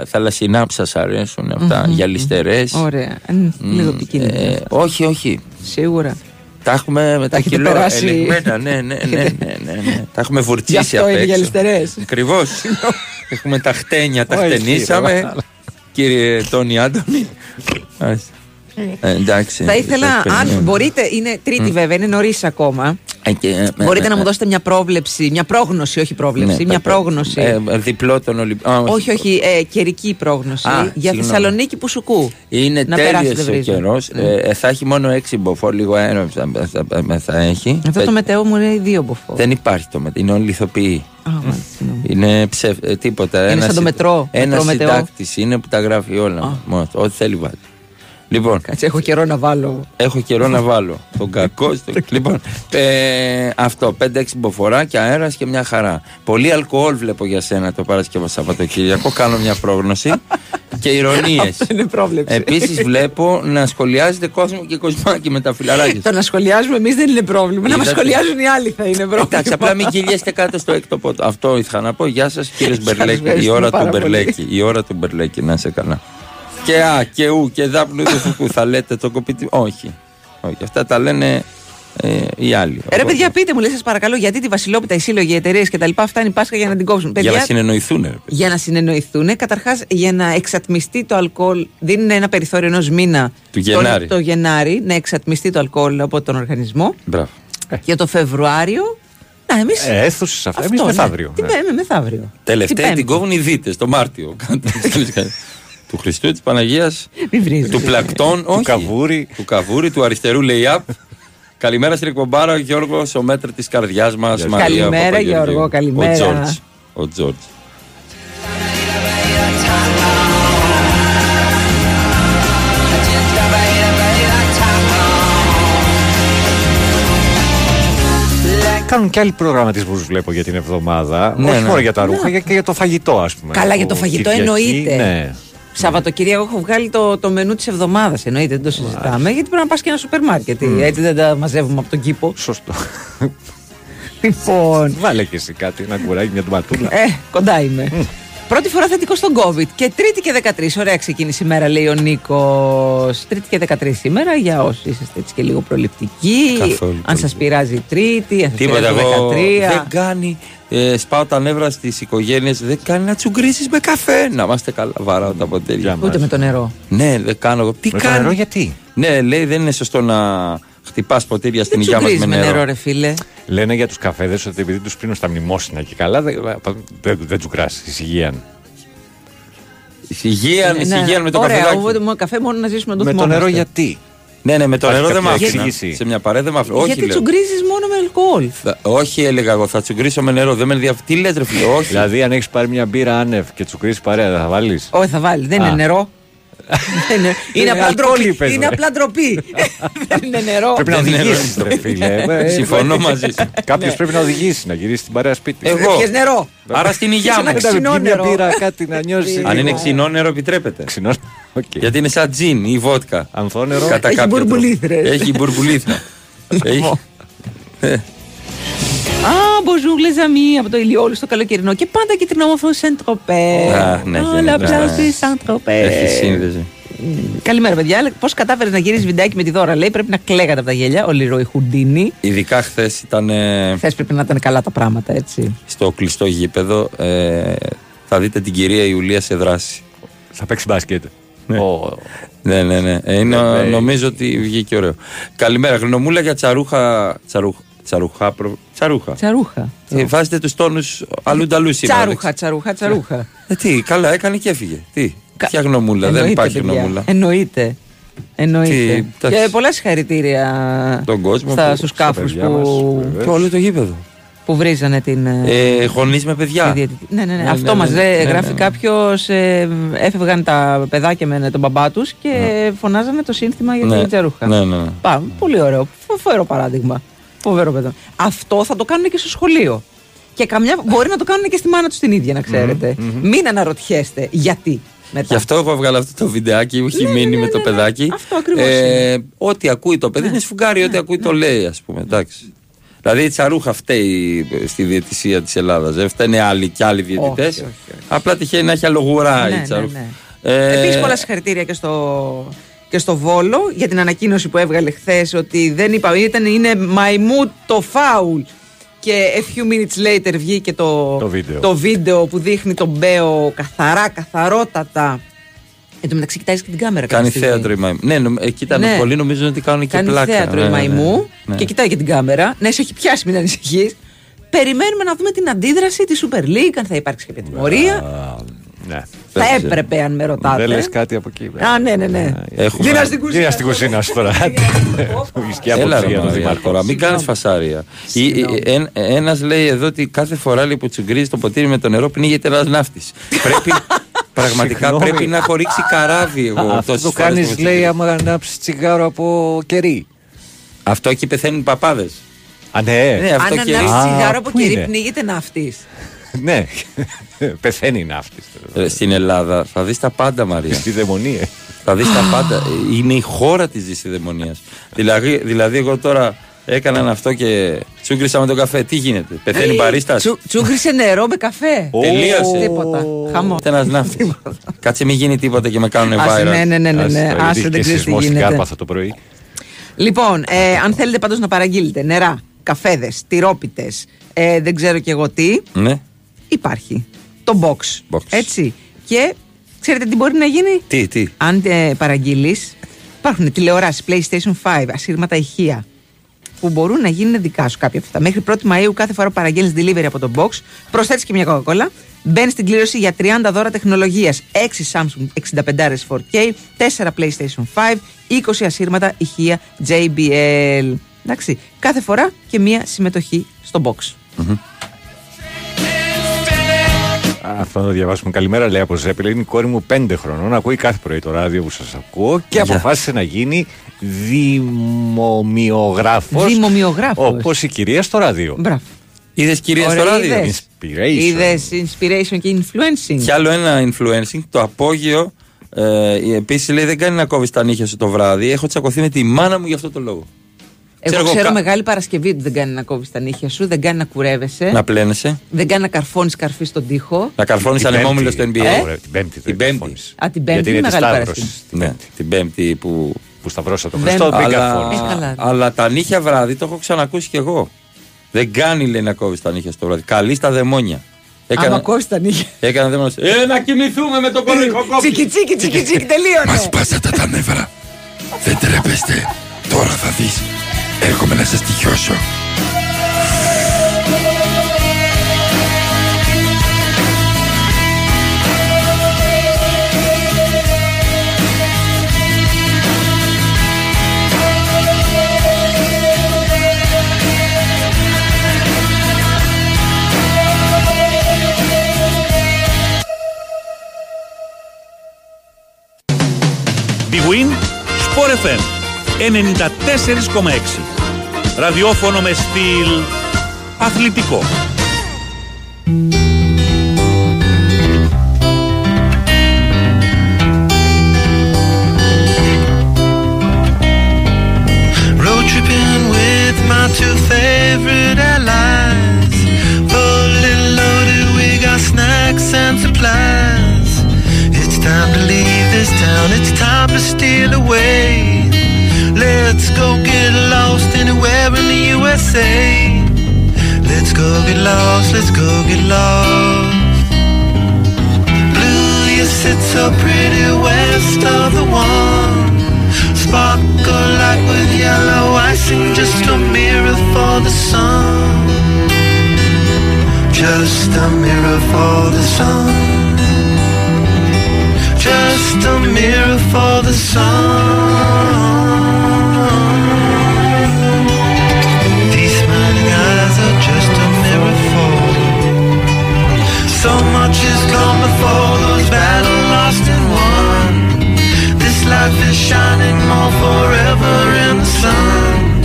θαλασσινά που σας αρέσουν αυτά, γυαλιστερές. ωραία. Μμ, Λίγο επικίνδυνο. Ε, όχι, όχι. Σίγουρα. Τα έχουμε με τα έχετε κιλό περάσει. ελεγμένα, ναι, ναι, ναι, ναι, ναι, ναι. Τα έχουμε Γι' βουρτσίσει αυτό απ' είναι έξω. γυαλιστερές. Ακριβώς. έχουμε τα χτένια, τα Όχι, χτενίσαμε. ρε, Κύριε Τόνι Άντωνη. Ας. Ε, εντάξει. Θα ήθελα, σας αν περιμένω. μπορείτε, είναι τρίτη βέβαια, είναι νωρίς ακόμα. Ε, και, ε, Μπορείτε ε, να μου ε, δώσετε μια πρόβλεψη, μια πρόγνωση, όχι πρόβλεψη, ναι, μια πε- πρόγνωση. ε, ε, διπλό τον Ολυμπιακό. όχι, όχι, ε, καιρική πρόγνωση Α, για συγγνώμη. Θεσσαλονίκη που σουκού. Είναι να περάσει, τέλειος δεν ο βρίζει. καιρός. Ναι. θα έχει μόνο έξι μποφόρ, λίγο αέρα θα, θα- θα- θα έχει. Αυτό Ε, το μετέο μου είναι δύο μποφόρ. Δεν υπάρχει το μετέο. Είναι όλοι ηθοποιοί. Α, μάλιστα, συγγνώμη. Είναι ψευ, ε, τίποτα. Είναι Ένας σαν το συ- μετρό, Ένα μετρό μετεό. συντάκτης είναι που τα γράφει όλα. Μόνος του. Ό,τι θέλει βάζει. Λοιπόν, Κάτσε, έχω καιρό να βάλω. έχω καιρό να βάλω τον κακός στο. λοιπόν, ε, αυτό. 5-6 μποφοράκια αέρας και μια χαρά. Πολύ αλκοόλ βλέπω για σένα το Παρασκευό Σαββατοκύριακο. Κάνω μια πρόγνωση και ηρωνίες. Αυτό είναι πρόβλεψη. Επίσης βλέπω να σχολιάζετε κόσμο και κοσμάκι με τα φιλαράκια. Το να σχολιάζουμε εμείς δεν είναι πρόβλημα. Να μας Είδατε; σχολιάζουν οι άλλοι θα είναι πρόβλημα. Εντάξει, απλά μην κυλιέστε κάτω στο έκτο πότο. Αυτό ήθελα να πω. Γεια σας, κύριε Μπερλέκη. Η ευχαριστούμε ώρα του πάρα πολύ. Μπερλέκη. Η ώρα του Μπερλέκη, να είσαι καλά. Και α, και ου, και δα που θα λέτε το κοπίτι. Όχι. Όχι, αυτά τα λένε ε, οι άλλοι. Ρε Οπότε, παιδιά, πείτε μου, λέει σας παρακαλώ, γιατί τη Βασιλόπιτα, οι σύλλογοι, οι εταιρείες κτλ. Αυτά είναι η Πάσχα για να την κόψουν. Για Παιδιά, να συνεννοηθούν, ρε. παιδιά. για να συνεννοηθούν. Καταρχάς, για να εξατμιστεί το αλκοόλ, δίνουν ένα περιθώριο ενός μήνα Του Γενάρη. Το, το Γενάρη να εξατμιστεί το αλκοόλ από τον οργανισμό. Μπράβο. Για το Φεβρουάριο. Να, εμεί. Ε, αίθουσες αυτά. Εμείς μεθαύριο. Την Ναι. πέμπτη, μεθαύριο. Τελευταία Πέμπτη. την κόβουν οι δίτες το Μάρτιο. του Χριστού, της Παναγίας, Μην βρίζεις. του Πλακτών, όχι. Καβούρη. Του Καβούρη, του αριστερού Λεϊάπ. Καλημέρα στην εκπομπάρα, ο Γιώργο, ο μέτρ της καρδιάς μας. Γεια Μαρία Καλημέρα, Παπαγεωργίου. Γιώργο, καλημέρα. Ο Τζόρτζ. Ο Τζόρτζ. Κάνουν και άλλοι προγραμματισμούς βλέπω για την εβδομάδα. Ναι, όχι ναι. μόνο για τα ρούχα, για- και για το φαγητό, ας πούμε. Καλά, για το Από φαγητό Κυριακή, εννοείται. Ναι. Σαββατοκύριακο έχω βγάλει το, το μενού της εβδομάδας. Εννοείται, δεν το συζητάμε. Γιατί πρέπει να πας και ένα σούπερ μάρκετ. Έτσι δεν τα μαζεύουμε από τον κήπο. Σωστό. Λοιπόν. Βάλε και εσύ κάτι, ένα κουράκι, μια τουματούλα. Ε, κοντά είμαι. Πρώτη φορά θετικό στον COVID. Και Τρίτη και 13. Ωραία ξεκίνησε η μέρα, λέει ο Νίκος. Τρίτη και 13 σήμερα για όσοι είσαστε έτσι και λίγο προληπτικοί. Καθόλου αν σας πειράζει η Τρίτη, αν σας Τίποτα πειράζει εγώ. 13. Δεν κάνει. Ε, σπάω τα νεύρα στις οικογένειες. Δεν κάνει να τσουγκρίσεις με καφέ. Να είμαστε καλά. Βαράω τα ποτήρια. Ούτε με το νερό. Ναι, δεν κάνω εγώ. Τι Με το κάνει; νερό γιατί; Ναι, λέει δεν είναι σωστό να χτυπάς ποτήρια στην Δεν υγειά μας με τσουγκρίζει με νερό. νερό, ρε φίλε. Λένε για τους καφέδες ότι επειδή τους πίνουν στα μνημόσυνα και καλά, δεν, δεν, δεν τσουκράσει ησυχίαν. Ησυχία, Ναι, ησυχία με το Ωραία, καφεδάκι. οπότε μόνο καφέ μόνο να ζήσουμε να το Με το θυμόμαστε. νερό γιατί; Ναι, ναι, με το Υπάρχει νερό δεν με κάποια άφηνα. εξήγηση; Σε μια παρέα δεν με άφηνα. Όχι, Γιατί λέω. τσουγκρίζεις μόνο με αλκοόλ. Θα- Όχι, έλεγα εγώ, θα τσουγκρίσω με νερό. Δεν με ενδιαφέρει. Τι λες, ρε φίλε, όχι. Δηλαδή, αν έχεις πάρει μια μπύρα άνευ και τσουκρίσει παρέα, θα βάλεις; Όχι, θα βάλεις. Δεν Α. είναι νερό. Δεν είναι, είναι Είναι απλά αλκοόλ, ντροπή. είπες, Είναι ρε. απλά ντροπή. Δεν είναι νερό. Πρέπει να Δεν είναι οδηγήσεις, νερό. ρε φίλε. Ε, Συμφωνώ μαζί σου. Κάποιος πρέπει να οδηγήσει, να γυρίσει την παρέα σπίτι. Εγώ. Πιες νερό. Άρα στην υγειά Είσαι μου. ένα Δεν ξινό βγει μια νερό. μπύρα, κάτι να νιώσεις. Αν είναι ξινό νερό, επιτρέπεται. Ξινό. Οκ. Γιατί είναι σαν τζιν ή βότκα. Ανθόνερο. Κατά Έχει κάποιο τρόπο. μπουρμπουλήθρες. Έχει μπουρμπουλήθρα. Έχει. Α, bonjour les amis από το ηλιόλου στο καλοκαιρινό και πάντα και την όμορφο Saint-Tropez. Α, ναι, Α, ναι, la ναι. plage de Saint-Tropez. Έχει σύνδεση. Καλημέρα, παιδιά. Πώς κατάφερες να γυρίσεις βιντεάκι με τη δώρα, λέει. Πρέπει να κλαίγατε από τα γέλια. Ο Λιρόι Χουντίνη. Ειδικά χθες ήταν ε, Χθες πρέπει να ήταν καλά τα πράγματα, έτσι. στο κλειστό γήπεδο. ε, Θα δείτε την κυρία Ιουλία σε δράση. Θα παίξει μπάσκετ. Ω, Ναι, ναι, ναι. Ε, είναι, Ναι, ναι. νομίζω ότι βγήκε ωραίο. Καλημέρα. Γνωμούλα για τσαρούχα. Τσαρούχα. Τσαρουχά. προ- Τσαρούχα. Τσαρούχα. Ε, βάζετε τους τόνους αλλού σήμερα. Τσαρούχα, τσαρούχα, τσαρούχα. Ε, τι, καλά, έκανε και έφυγε. Τι, Κα- ποια γνωμούλα, δεν Εννοείται, υπάρχει παιδιά. γνωμούλα. Εννοείται. Εννοείται. Τι, εντάξει. Και πολλά συγχαρητήρια Τον κόσμο στα, που- στους στα κάφους παιδιά μας, που, βεβαίως. Και όλο το γήπεδο. που βρίζανε την. ε, Ε, Γονείς με τη παιδιά. διαιτητή. Ναι, ναι, ναι. Ναι, Αυτό ναι, μας ναι, λέει, ναι, γράφει ναι. κάποιος. έφευγαν τα παιδάκια με τον μπαμπά τους και φωνάζανε το σύνθημα για Ναι, την τζαρούχα. ναι, ναι, ναι. Πάμε. Πολύ ωραίο. Φο- Φοβερό παράδειγμα. Φοβερό παιδό. Αυτό θα το κάνουν και στο σχολείο. Και καμιά μπορεί να το κάνουν και στη μάνα τους την ίδια, να ξέρετε. Μην αναρωτιέστε γιατί. Μετά. Γι' αυτό έχω βγάλει αυτό το βιντεάκι που έχει Ναι, μείνει ναι, με το ναι, ναι. παιδάκι. Αυτό ακριβώς Ε, ό,τι ακούει το παιδί είναι σφουγγάρι, ό,τι ακούει το λέει, ας πούμε. Εντάξει. Δηλαδή η τσαρούχα φταίει στη διαιτησία της Ελλάδας. Δεν φταίνε άλλοι και άλλοι διαιτητές. όχι, όχι. Απλά τυχαίνει να έχει αλλογουρά Ναι, η ναι, τσαρούχα. ναι. Ε, Επίσης, πολλά συγχαρητήρια και στο, και στο Βόλο για την ανακοίνωση που έβγαλε χθες ότι δεν είπα, ήταν, είναι μαϊμού το φάουλ. Και a few minutes later βγήκε το, Το βίντεο. το βίντεο που δείχνει τον Μπέο καθαρά, καθαρότατα. Εν τω μεταξύ, κοιτάζεις και την κάμερα. Κάνει κάποια στιγμή. θέατρο η Μαϊμού. Ναι, νομ- εκεί ήταν Ναι. πολλοί νομίζουν ότι κάνουν και Κάνει πλάκα. θέατρο Ναι, η ναι, ναι. Μαϊμού Ναι. και κοιτάει και την κάμερα. Ναι, σε έχει πιάσει, μην ανησυχείς. Περιμένουμε να δούμε την αντίδραση της Super League, αν θα υπάρξει κάποια τιμωρία. Ναι. Θα δεν έπρεπε, αν με ρωτάτε. Δεν λες κάτι από εκεί. Α, ναι, ναι, ναι. Έχουμε- Γίνα στην κουζίνα. Γίνα στην κουζίνα σου τώρα. Ισχύει από Έλα τους ρε για τον Μαρία, Δήμαρχο. τώρα, μην κάνεις φασάρια. Ένας λέει εδώ ότι κάθε φορά λέει, που τσουγκρίζει το ποτήρι με το νερό πνίγεται ένας ναύτης. πρέπει, πραγματικά Συγγνώμη. πρέπει να έχω ρίξει καράβι εγώ. Αυτό τόσες το φορές κάνεις, το τσουγκρίζω. λέει, άμα ανάψεις τσιγάρο από κερί. Αυτό εκεί πεθαίνουν παπάδες. Α, ναι. Ναι, αυτό Αν και. ανάψεις Α, τσιγάρο από πού κερί, είναι; πνίγεται ναύτης. Ναι. Πεθαίνει η ναύτη. Ε, Στην Ελλάδα θα δεις τα πάντα, Μαρία. Στη δαιμονία. θα δεις τα πάντα. Ε, Είναι η χώρα της δυσιδαιμονία. δηλαδή, δηλαδή, εγώ τώρα έκαναν αυτό και τσούγκρισα με τον καφέ. Τι γίνεται, πεθαίνει μπαρίστας; Τσου- Τσούγκρισε νερό με καφέ. Τελείωσε. Τίποτα. Χαμό. Ένας ναύτης. Κάτσε μην γίνει τίποτα και με κάνουν Άσε, viral. ναι, ναι, ναι, ναι, Άσε ναι. το, Άσε, γιατί δεν και ξέρει τι σεισμός στην γίνεται. Κάρπαθο το πρωί. Λοιπόν, ε, αν θέλετε πάντως να παραγγείλετε νερά, καφέδες, τυρόπιτες, ε, δεν ξέρω κι εγώ τι, Ναι. Υπάρχει. Το box. Box. Έτσι. Και ξέρετε τι μπορεί να γίνει; Τι, τι; Αν ε, παραγγείλεις, υπάρχουν τηλεοράσεις, PlayStation 5, ασύρματα ηχεία, που μπορούν να γίνουν δικά σου κάποια από αυτά. Μέχρι 1η Μαΐου κάθε φορά που παραγγέλνεις delivery από το box, προσθέτεις και μια Coca-Cola, μπαίνεις στην κλήρωση για 30 δώρα τεχνολογίας, 6 Samsung 65 4K, 4 PlayStation 5, 20 ασύρματα ηχεία JBL. Εντάξει, κάθε φορά και μια συμμετοχή στο box. Αυτό να το διαβάσουμε. Καλημέρα, λέει από Ζέπελα. Είναι η κόρη μου 5 χρονών. Ακούει κάθε πρωί το ράδιο που σας ακούω και αποφάσισε να γίνει δημομιογράφο. Δημομιογράφος. Όπως η κυρία στο ράδιο. Μπράβο. Είδες κυρία στο Ωραία, ράδιο; είδες. Inspiration. Είδες inspiration και influencing. Κι άλλο ένα influencing, το απόγειο. Ε, Επίσης λέει: Δεν κάνει να κόβεις τα νύχια σου το βράδυ. Έχω τσακωθεί με τη μάνα μου για αυτό το λόγο. Εγώ Ξέρω ξέρω, εγώ, κα- Μεγάλη Παρασκευή ότι δεν κάνει να κόβεις τα νύχια σου, δεν κάνει να κουρεύεσαι, Να πλένεσαι. δεν κάνει να καρφώνεις καρφίς στον τοίχο. Να καρφώνεις Την ανεμόμυλο στο Πέμπτη. NBA. Ωραία, Την Πέμπτη. Την δεν Πέμπτη. καρφώνεις. Α, την Γιατί Πέμπτη είναι ή της Μεγάλη Σταύρωση. Παρασκευή. την Ναι, Πέμπτη. την Πέμπτη που. Που σταυρώσα τον Δεν- Χριστό, δεν Αλλά, καρφώνεις. Ε, καλά. αλλά τα νύχια βράδυ το έχω ξανακούσει κι εγώ. Δεν κάνει λέει να κόβεις τα νύχια στο βράδυ. Καλή στα δαιμόνια. Άμα Έκανα, κόβεις τα νύχια. έκανα δαιμόνια. Ε, να κοιμηθούμε με τον κορικό κόμπι. Τσίκι τσίκι τσίκι τσίκι τελείωνε. σπάσατε τα νεύρα. Δεν τρέπεστε. Τώρα θα δεις. Έρχομαι να σας τυχιώσω. Big Win, Sport FM 94,6. Ραδιόφωνο με στυλ Αθλητικό. Μόλι λίγο Let's go get lost anywhere in the USA. Let's go get lost, let's go get lost. Blue, you sit so pretty west of the one. Sparkle like with yellow icing, just a mirror for the sun. Just a mirror for the sun. Just a mirror for the sun. Before those battle lost and won. This life is shining more forever in the sun.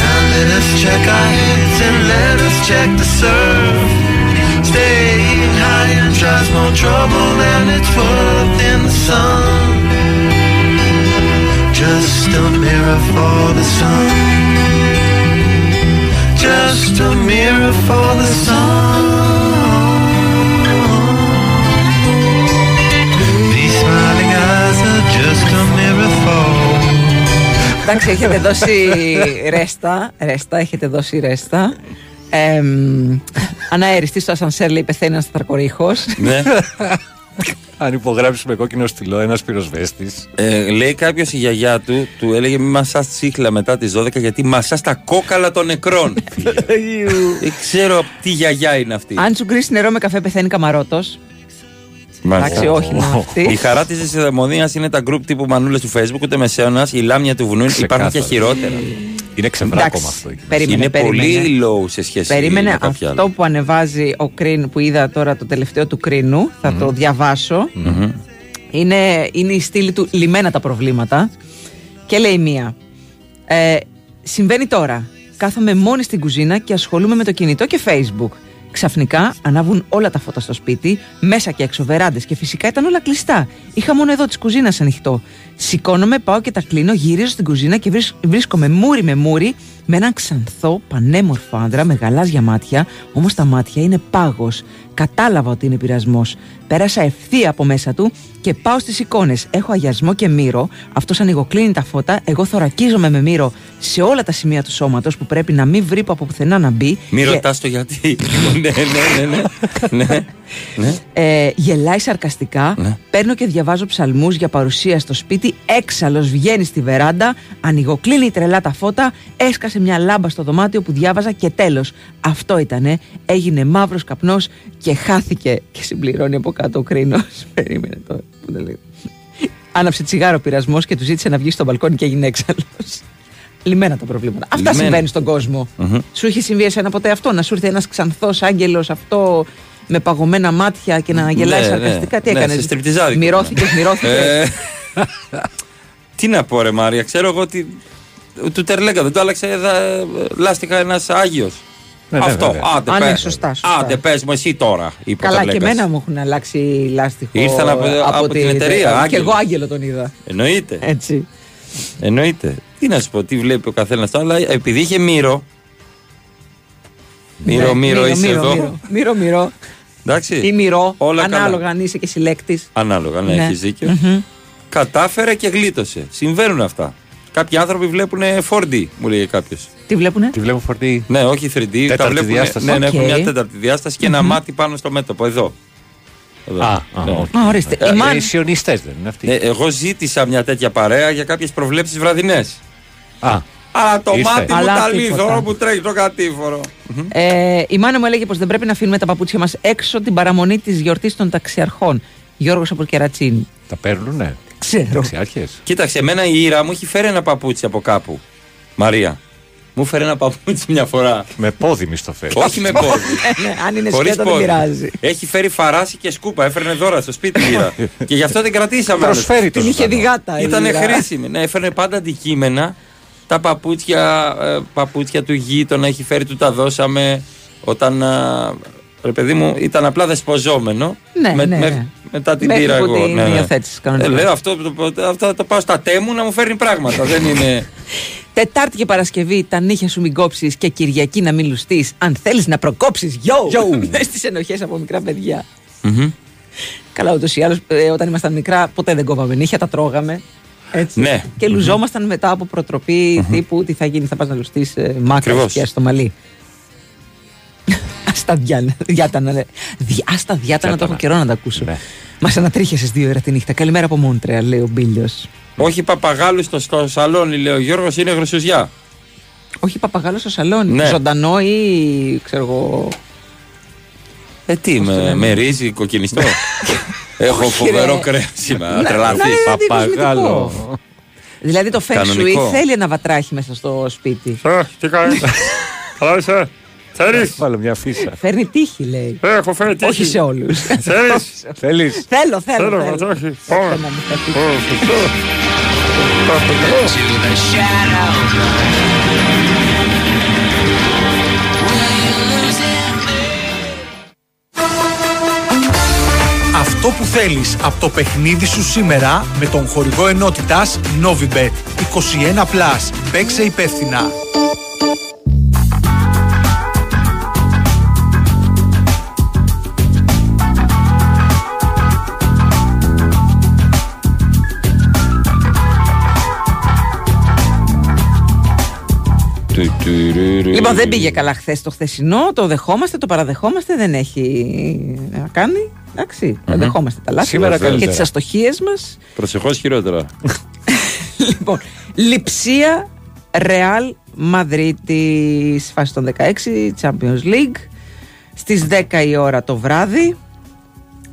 Now let us check our heads and let us check the surf. Staying high and more trouble than it's worth in the sun. Just a mirror for the sun. Just a mirror for the sun. Εντάξει, έχετε δώσει ρέστα. Ρέστα, έχετε δώσει ρέστα. Ε, αναέριστη στο ασανσέρ λέει πεθαίνει ένας τετρακορίχος. Ναι. Αν υπογράψει με κόκκινο στυλό ένας πυροσβέστης. Ε, λέει κάποιος η γιαγιά του, του έλεγε μη μασάς τσίχλα μετά τις 12 γιατί μασάς τα κόκαλα των νεκρών. Δεν ξέρω τι γιαγιά είναι αυτή. Αν σου γκρίσει νερό με καφέ, πεθαίνει καμαρότος. Μάλιστα. Εντάξει, όχι μόνο αυτή. Η χαρά της δαιμονία είναι τα group τύπου μανούλε του Facebook, ούτε μεσαίωνας, η λάμια του βουνού. Υπάρχουν και χειρότερα. Είναι Εντάξει, Περίμενε, είναι περίμενε. πολύ low σε σχέση Περίμενε με κάποια αυτό άλλα. που ανεβάζει ο Κρίν που είδα τώρα το τελευταίο του Κρίνου. Θα το διαβάσω. Μμμ. Είναι, είναι η στήλη του λιμένα τα προβλήματα. Και λέει μία. Ε, συμβαίνει τώρα. Κάθομαι μόνη στην κουζίνα και ασχολούμαι με το κινητό και facebook. Ξαφνικά ανάβουν όλα τα φώτα στο σπίτι, μέσα και έξω, βεράντες και φυσικά ήταν όλα κλειστά. Είχα μόνο εδώ τη κουζίνα ανοιχτό. Σηκώνομαι, πάω και τα κλείνω, γυρίζω στην κουζίνα και βρίσ- βρίσκομαι μούρι με μούρι με έναν ξανθό, πανέμορφο άντρα με γαλάζια μάτια, όμως τα μάτια είναι πάγος. Κατάλαβα ότι είναι πειρασμός. Πέρασα ευθεία από μέσα του και πάω στις εικόνες. Έχω αγιασμό και μύρο. Αυτός ανοιγοκλίνει τα φώτα. Εγώ θωρακίζομαι με μύρο σε όλα τα σημεία του σώματος που πρέπει να μην βρει από πουθενά να μπει. Μη Και- ρωτάς το γιατί. ναι, ναι, ναι, ναι. ναι. ναι. ε, γελάει σαρκαστικά. Ναι. Παίρνω και διαβάζω ψαλμούς για παρουσία στο σπίτι. Έξαλλος βγαίνει στη βεράντα. Ανοιγοκλίνει τρελά τα φώτα. Έσκασε μια λάμπα στο δωμάτιο που διάβαζα και τέλος. Αυτό ήτανε. Έγινε μαύρος καπνός και χάθηκε. Και συμπληρώνει από κάτω ο κρίνο. Περίμενε τώρα. Πού το λέει. Άναψε τσιγάρο πειρασμός και του ζήτησε να βγει στο μπαλκόνι και έγινε έξαλλος. Λυμμένα τα προβλήματα. Αυτά Λυμμένα. συμβαίνουν στον κόσμο. Μμμ. Σου είχε συμβεί εσένα ποτέ αυτό, να σου έρθει ένας ξανθός άγγελος αυτό με παγωμένα μάτια και να γελάει Ναι, σαρκαστικά; ναι. Τι Ναι, έκανες; σε στριπτιζάδικο. Μυρώθηκες, μυρώθηκες. Ε, Τι να πω, ρε Μάρια, ξέρω εγώ ότι. Του τερλέγκα δεν το άλλαξε δα- λάστιχα ένας Άγιος. Ναι, ναι, Αυτό. βέβαια. Άντε, Α, ναι, πες. σωστά, σωστά. Άντε, πες μου εσύ τώρα. είπε ο Καλά, και Τερλέγκας. εμένα μου έχουν αλλάξει λάστιχο. Ήρθαν από- από την εταιρεία, Και Άγγελο. εγώ άγγελο τον είδα. Εννοείται. Έτσι. Εννοείται. Τι να σου πω, τι βλέπει ο καθένας αλλά επειδή είχε μύρο. Μύρο, Ναι, μύρο, είσαι μύρο, εδώ. Μύρο, μύρο, μύρο. Εντάξει. Ή μυρό. Όλα ανάλογα καλά. αν είσαι και συλλέκτης. Ανάλογα, ναι, Ναι. έχεις δίκιο. Κατάφερε και γλίτωσε. Συμβαίνουν αυτά. Κάποιοι άνθρωποι βλέπουν 4D, μου λέει κάποιος. Τι βλέπουνε; Τη βλέπω φορτί. Ναι, όχι 3D. τα Τέταρτη βλέπουνε- διάσταση. Ναι, ναι, έχουν Οκ. μια τέταρτη διάσταση και ένα μάτι πάνω στο μέτωπο. Εδώ. Εδώ. Α, α, Ναι. οκ. Α, ορίστε. Ε, Η Μαν- Οι σιωνιστέ δεν είναι αυτοί. Ναι, εγώ ζήτησα μια τέτοια παρέα για κάποιες προβλέψεις βραδινές. Α, Α, το Ήρθε. μάτι μου Αλλά τα τίποτα. λίθο που τρέχει το κατήφορο. Ε, η μάνα μου έλεγε πως δεν πρέπει να αφήνουμε τα παπούτσια μας έξω την παραμονή της γιορτής των ταξιαρχών. Γιώργος από Κερατσίνη. τα παίρνουνε. Ξέρω. Δεξιάρχε. Κοίταξε, εμένα η Ήρα μου έχει φέρει ένα παπούτσι από κάπου. Μαρία. Μου φέρει ένα παπούτσι μια φορά. Με πόδι μη στο φέρεις. Όχι με πόδι. ναι, αν είναι Χωρίς σκέτο δεν πόδι. πειράζει. Έχει φέρει φαράση και σκούπα. Έφερνε δώρα στο σπίτι η Ήρα. και γι' αυτό την κρατήσαμε. Προσφέρει το Την είχε ζωντανό. διγάτα. η Ήταν Ήρα. χρήσιμη. Ναι, έφερνε πάντα αντικείμενα. Τα παπούτσια, ε, παπούτσια του γείτονα έχει φέρει, του τα δώσαμε. Όταν. Α, Ρε παιδί μου, ήταν απλά δεσποζόμενο. Ναι, ναι, ναι. μετά την Μέχρι πήρα που εγώ. την ναι, ναι. υιοθέτησες κανονικά. Ε, λέω αυτό, το, το, αυτό το πάω στα τέμου να μου φέρνει πράγματα. δεν είναι. Τετάρτη και Παρασκευή τα νύχια σου μην κόψεις και Κυριακή να μην λουστείς. Αν θέλεις να προκόψεις, yo! Μες στις ενοχές από μικρά παιδιά. Μμμ. Καλά, ούτως ή άλλως, όταν ήμασταν μικρά, ποτέ δεν κόβαμε νύχια, τα τρώγαμε. Έτσι. Ναι. Και λουζόμασταν μετά από προτροπή τύπου τι θα γίνει, θα πας να λουστείς ε, μάκρυ Ακριβώς. και στο μαλλί. Άστα διά- διάτανα, ρε. Δι- Άστα διάτανα, το έχω Διάτανα. καιρό να τα ακούσω. Ναι. Μας ανατρίχιασες δύο ώρα τη νύχτα. Καλημέρα από Μόντρεα, λέει ο Μπίλιος. Όχι παπαγάλου στο, στο σαλόνι, λέει ο Γιώργος, είναι γροσουζιά. Όχι παπαγάλο στο σαλόνι. Ναι. Ζωντανό ή ξέρω εγώ. Ε, τι, με, με ρύζι κοκκινιστό; Έχω Όχι, φοβερό ρε. κρέας σήμερα. Να- Τρελαθεί. να είναι Παπαγάλο. Δηλαδή το feng shui Κανονικό. θέλει ένα βατράχι μέσα στο σπίτι. Τι κάνεις; Καλά είσαι; Θέλεις; Βάλω μια φύσα. Φέρνει τύχη, λέει. Έχω φέρει τύχη. Όχι σε όλους. Θέλεις; Θέλεις; θέλω, θέλω. θέλω. βατράχι. Θέλω να μου φέρει. Αυτό που θέλεις από το παιχνίδι σου σήμερα με τον χορηγό ενότητας Novibet 21+. Παίξε υπεύθυνα. Λοιπόν, δεν πήγε καλά χθες το χθεσινό. Το δεχόμαστε, το παραδεχόμαστε. Δεν έχει να κάνει. Εντάξει, τα δεχόμαστε τα λάθη Σήμερα μας και καλύτερα. τις αστοχίες μας. Προσεχώς χειρότερα. Λοιπόν, λειψία Ρεάλ Μαδρίτη φάσης των 16 Champions League στις 10 η ώρα το βράδυ.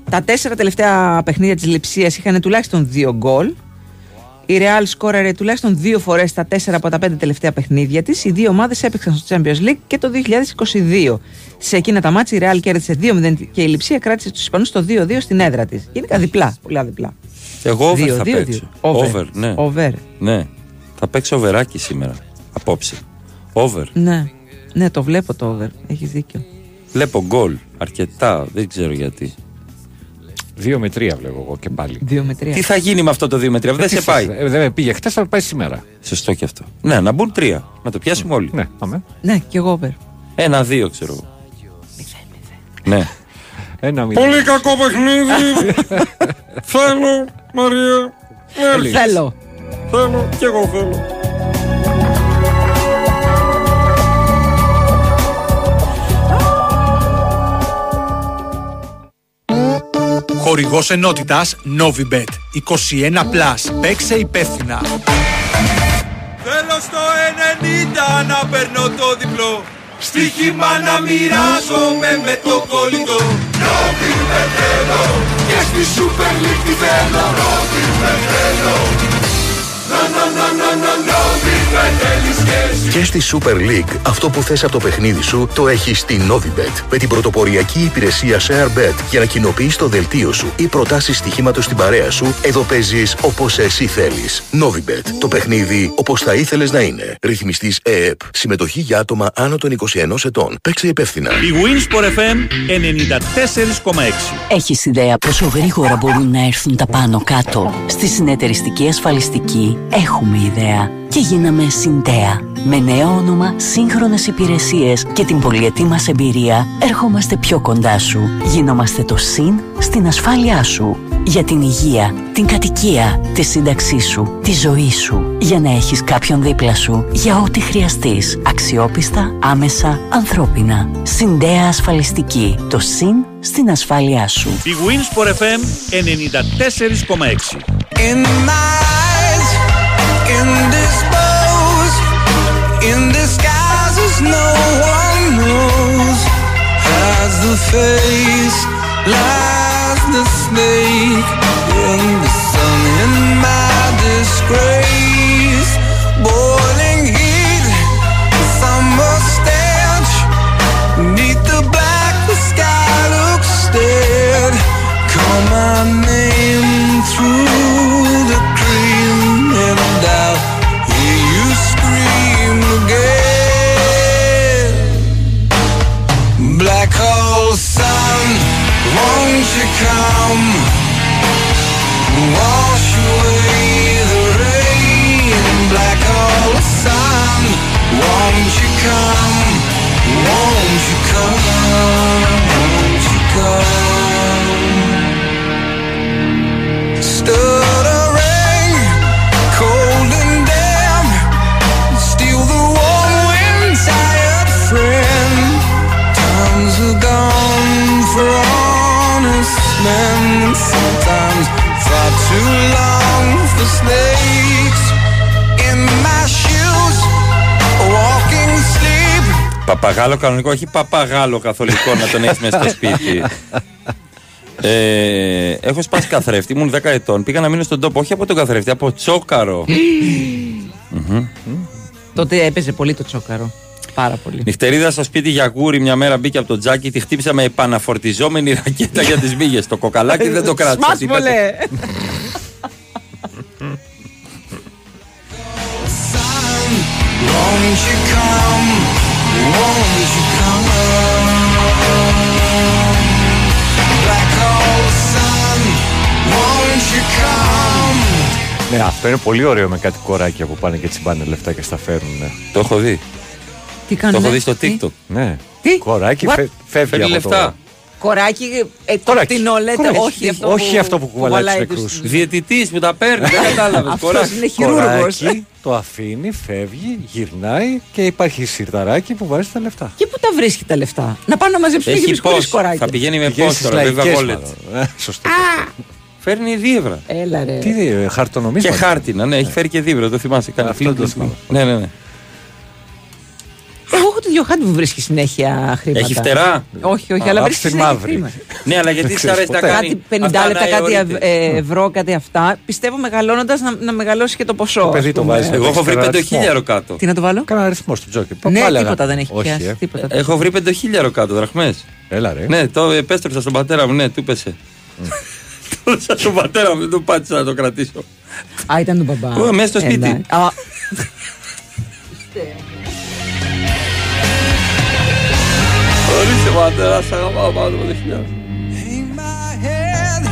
Τα τέσσερα τελευταία παιχνίδια της Λειψίας είχαν τουλάχιστον δύο γκολ. Η Real σκόραρε τουλάχιστον δύο φορές στα τέσσερα από τα πέντε τελευταία παιχνίδια της. Οι δύο ομάδες έπαιξαν στο Champions League και το 2022. Σε εκείνα τα μάτια η Real κέρδισε 2-0 και η Λειψία κράτησε τους Ισπανούς το 2-2 στην έδρα της. Γενικά διπλά, πολλά διπλά. Εγώ over Δύο, θα δύο, παίξω. δύο. Over. Over, ναι. Over. Ναι. Θα παίξω overάκι σήμερα. Απόψε. Over. Ναι, ναι, το βλέπω το over. Έχεις δίκιο. Βλέπω γκολ. Αρκετά. Δεν ξέρω γιατί. Δύο με τρία βλέπω εγώ και πάλι. Δύο με τρία. Τι θα γίνει με αυτό το 2 με 3. Δεν Τι σε πάει. ε, Δεν με πήγε χτε, θα πάει σήμερα. Σωστό και αυτό. Ναι, να μπουν τρία. Να το πιάσουμε όλοι. Ναι, πάμε. Ναι, και εγώ over. Ένα-δύο ξέρω εγώ. Ναι. Ένα μηδέν. Πολύ κακό παιχνίδι. Θέλω, Μαρία. Έρθεις. Θέλω. Θέλω και εγώ θέλω. Χορηγός ενότητας Novibet 21+. Παίξε υπεύθυνα. Θέλω στο 90 να παίρνω το διπλό Στοίχημα να μοιράζομαι με το κολλητό Νόβι με θέλω Και στη Super League τη θέλω και Και στη Super League, αυτό που θες από το παιχνίδι σου το έχεις στη Novibet. Με την πρωτοποριακή υπηρεσία ShareBet για να κοινοποιείς το δελτίο σου ή προτάσεις στοιχήματος στην παρέα σου, εδώ παίζεις όπως εσύ θέλεις. Novibet. Το παιχνίδι όπως θα ήθελες να είναι. Ρυθμιστής ΕΕΠ. Συμμετοχή για άτομα άνω των 21 ετών. Παίξε υπεύθυνα. Η Winsport FM 94,6. Έχεις ιδέα πόσο γρήγορα μπορούν να έρθουν τα πάνω κάτω; Στη συνεταιριστική ασφαλιστική έχουμε ιδέα και γίναμε Συντέα. Με νέο όνομα, σύγχρονες υπηρεσίες και την πολυετή μας εμπειρία ερχόμαστε πιο κοντά σου. Γινόμαστε το ΣΥΝ στην ασφάλειά σου. Για την υγεία, την κατοικία, τη σύνταξή σου, τη ζωή σου. Για να έχεις κάποιον δίπλα σου για ό,τι χρειαστείς. Αξιόπιστα, άμεσα, ανθρώπινα. Συντέα ασφαλιστική. Το ΣΥΝ στην ασφάλειά σου. Η Winsport FM 94,6. In my eyes, indisposed, no one knows. As the face lies the snake in the sun, in my disgrace. Boiling too long for snakes. In my shoes, walking sleep. Παπαγάλο κανονικό, όχι παπαγάλο καθολικό να τον έχεις μέσα στο σπίτι. Ε, έχω σπάσει καθρέφτη, ήμουν 10 ετών. Πήγα να μείνω στον τόπο, όχι από τον καθρέφτη, από τσόκαρο. Μμμ. Τότε έπαιζε πολύ το τσόκαρο. Πάρα πολύ. Νυχτερίδα στο σπίτι για γούρι μια μέρα μπήκε από το τζάκι, τη χτύπησα με επαναφορτιζόμενη ρακέτα για τις μύγες. Το κοκαλάκι δεν το κράτησα. Σμάς Τι είπατε; βολέ. Won't you come? Won't you come? Black hole sun, won't you come? Ναι, αυτό είναι πολύ ωραίο με κάτι κοράκια που πάνε και τσιμπάνε λεφτά και στα φέρνουν. Ναι. Το έχω δει. Τι Το κάνουν. έχω δει στο TikTok. Ναι. Τι; Κοράκι What? φε- φεύγει Φέρνει από λεφτά. το... Κοράκι, ε, το Κοράκι. φτηνό λέτε, Κοράκι. όχι αυτό Όχι που, αυτό που κουβαλάει τους τους- νεκρούς. Διαιτητής που τα παίρνει, δεν κατάλαβες. Αυτός είναι χειρούργος. Κοράκι, το αφήνει, φεύγει, γυρνάει και υπάρχει σιρταράκι που βάζει τα λεφτά. Και πού τα βρίσκει τα λεφτά; Να πάνε να μαζέψει και Έχει γυρίσει χωρίς πώ. κοράκι. Θα πηγαίνει με Πηγαίνεις πώ στις τώρα, βέβαια λαϊκές wallet. μάλλον. Ε, Σωστό. Φέρνει δίευρα. Έλα ρε. Τι ε, χαρτονομίσματα. Και χάρτινα, ναι, έχει φέρει και δίευρα, το θυμάσαι. Κάνει Αυτό κλικ, το κλικ. θυμάμαι. Ναι, ναι, ναι. Εγώ έχω το διοχάτι που βρίσκει συνέχεια χρήματα. Έχει φτερά; Όχι, όχι, Α, αλλά απ' βρίσκει τη συνέχεια μαύρη. χρήματα. Ναι, αλλά γιατί Δεν της αρέσει ξέρεις να ποτέ. κάνει. Κάτι 50 αυτά λεπτά, κάτι αναεωρείται. ε, ευρώ, κάτι αυτά. Πιστεύω μεγαλώνοντας να, να μεγαλώσει και το ποσό. Το ας παιδί το πούμε. βάζει. Εγώ έχω βρει Κανένα πεντοχίλιαρο κάτω. Τι να το βάλω; Κάνα αριθμό στο τζόκι. Ναι, Πάλι τίποτα αγάπη. δεν έχει Όχι, πιάσει. ε. Τίποτα. Έχω βρει πεντοχίλιαρο κάτω, δραχμές. Έλα ρε. Ναι, το επέστρεψα στον πατέρα μου, ναι, του πέσε. Το έδωσα στον πατέρα μου, δεν το πάτησα να το κρατήσω. Α, ήταν του μπαμπά. Ω, μέσα στο σπίτι. Εντάξει. Α, Ορίστε πατέρα, σ' αγαπάω πάνω από πεντοχίλιαρο. Hang my head,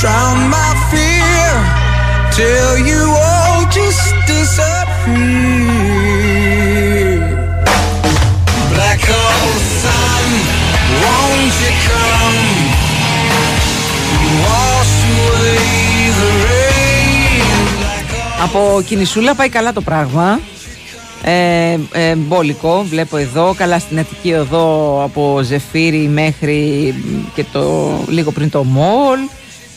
drown my fear, till you all just disappear. Black hole sun, won't you come? Wash away the rain. από κινησούλα πάει καλά το πράγμα. Ε, ε, μπόλικο, βλέπω εδώ. Καλά στην Αττική Οδό από Ζεφύρι μέχρι και το λίγο πριν το Μόλ.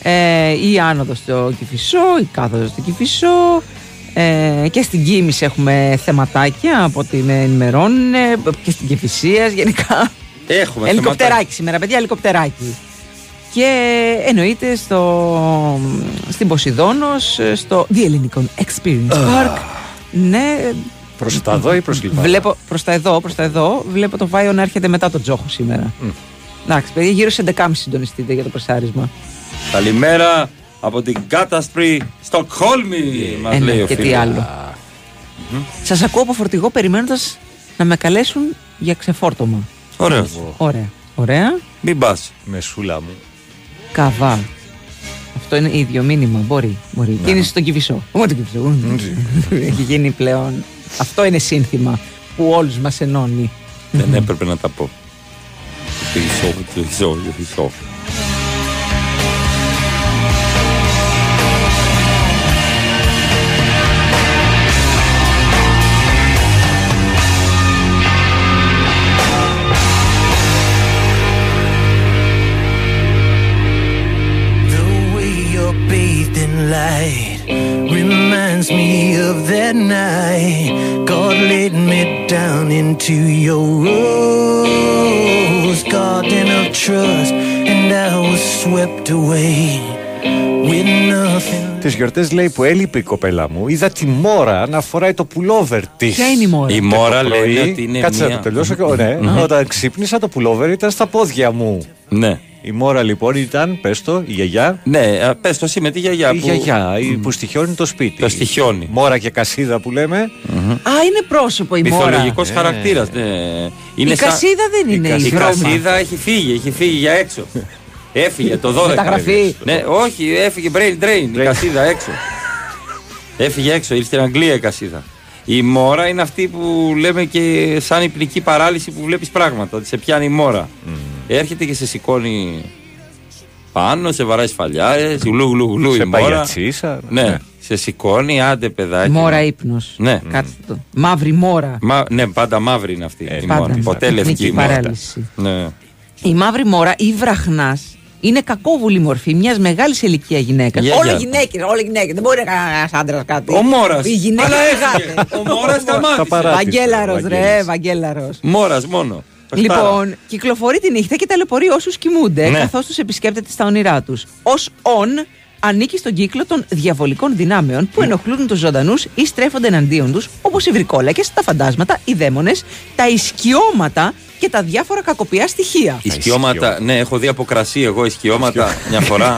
Ε, η άνοδος στο Κηφισό, η κάθοδος στο Κηφισό. Ε, και στην Κίμηση έχουμε θεματάκια από ό,τι με ενημερώνουν ε, και στην Κηφισίας γενικά. Έχουμε Ελικοπτεράκι σήμερα, παιδιά, ελικοπτεράκι. Και εννοείται στο, στην Ποσειδόνος, στο διελληνικό Experience Park. Ναι, Προς τα εδώ ή προς λιπάρα. Βλέπω προς τα εδώ, προς τα εδώ, βλέπω το Βάιο να έρχεται μετά τον Τζόχο σήμερα. Μμ. Εντάξει, παιδιά, γύρω σε 11.30 συντονιστείτε για το πρεσάρισμα. Καλημέρα από την Κάτασπρη Στοκχόλμη, μας Ε, ναι, λέει ο και τι φίλος. άλλο. Σας ακούω από φορτηγό περιμένοντας να με καλέσουν για ξεφόρτωμα. Ωραίο. Ωραία. Ωραία. Μην πας. Μεσούλα μου. Καβά. Αυτό είναι ίδιο μήνυμα. Μπορεί. μπορεί. Κίνηση στον κυβισό. Όχι τον κυβισό. Έχει γίνει πλέον. Αυτό είναι σύνθημα που όλους μας ενώνει. Δεν έπρεπε να τα πω. Χρυσό, χρυσό, χρυσό. Down into your rose garden of trust, and I was swept away with nothing. Τις γιορτές λέει που έλειπε η κοπέλα μου, είδα τη μόρα να φοράει το πουλόβερ της. Ποια είναι η μόρα; Η μόρα λέει ότι είναι Κάτσε μία- να το τελειώσω. και- Ναι, Μμμ. όταν ξύπνησα το πουλόβερ ήταν στα πόδια μου. Ναι. Η μόρα λοιπόν ήταν, πες το, η γιαγιά. Ναι, πες το εσύ με τη γιαγιά. Η που- γιαγιά, η που στοιχιώνει το σπίτι. Το στοιχιώνει. Μόρα και κασίδα που λέμε. Α, είναι πρόσωπο η μόρα. Μυθολογικός Ε. χαρακτήρας. Ναι. Η κασίδα δεν είναι η Η βρώμα. κασίδα έχει φύγει, έχει φύγει για έξω. Έφυγε το 12. Μεταγραφή. Ναι, όχι, έφυγε brain drain η κασίδα έξω. Έφυγε έξω, ήρθε στην Αγγλία η κασίδα. Η μόρα είναι αυτή που λέμε και σαν υπνική παράλυση που βλέπεις πράγματα. Ότι σε πιάνει η μόρα. Έρχεται και σε σηκώνει πάνω, σε βαράει σφαλιάρε, γλου γλου γλου Σε η μόρα. παγιατσίσα, Ναι. ναι. σε σηκώνει, άντε παιδάκι. Μόρα ύπνος. Ναι. Κάτσε το. Μαύρη μόρα. Μα, ναι, πάντα μαύρη είναι αυτή η πάντα. μόρα. Ποτέ Εθνική λευκή μόρα. παράλυση. Ναι. Η μαύρη μόρα ή βραχνάς είναι κακόβουλη μορφή μιας μεγάλης ηλικία γυναίκας. Γιαγιά. Όλα γυναίκες, όλα γυναίκες. Δεν μπορεί να κάνει ένας άντρας κάτι. Ο Μόρας. Η γυναίκα Αλλά φυγάται. έφυγε. Ο Μόρας σταμάτησε. Τα παράτησε, Βαγγέλαρο, ρε, Βαγγέλης. Βαγγέλαρο. Μόρας μόνο. Λοιπόν, κυκλοφορεί τη νύχτα και ταλαιπωρεί όσους κοιμούνται, Ναι. καθώς τους επισκέπτεται στα όνειρά τους. Ω ον ανήκει στον κύκλο των διαβολικών δυνάμεων που ενοχλούν τους ζωντανούς ή στρέφονται εναντίον τους, όπως οι βρικόλακες, τα φαντάσματα, οι δαίμονες, τα ισκιώματα και τα διάφορα κακοπιά στοιχεία. Ισκιώματα, ναι, έχω δει από κρασί εγώ ισκιώματα μια φορά.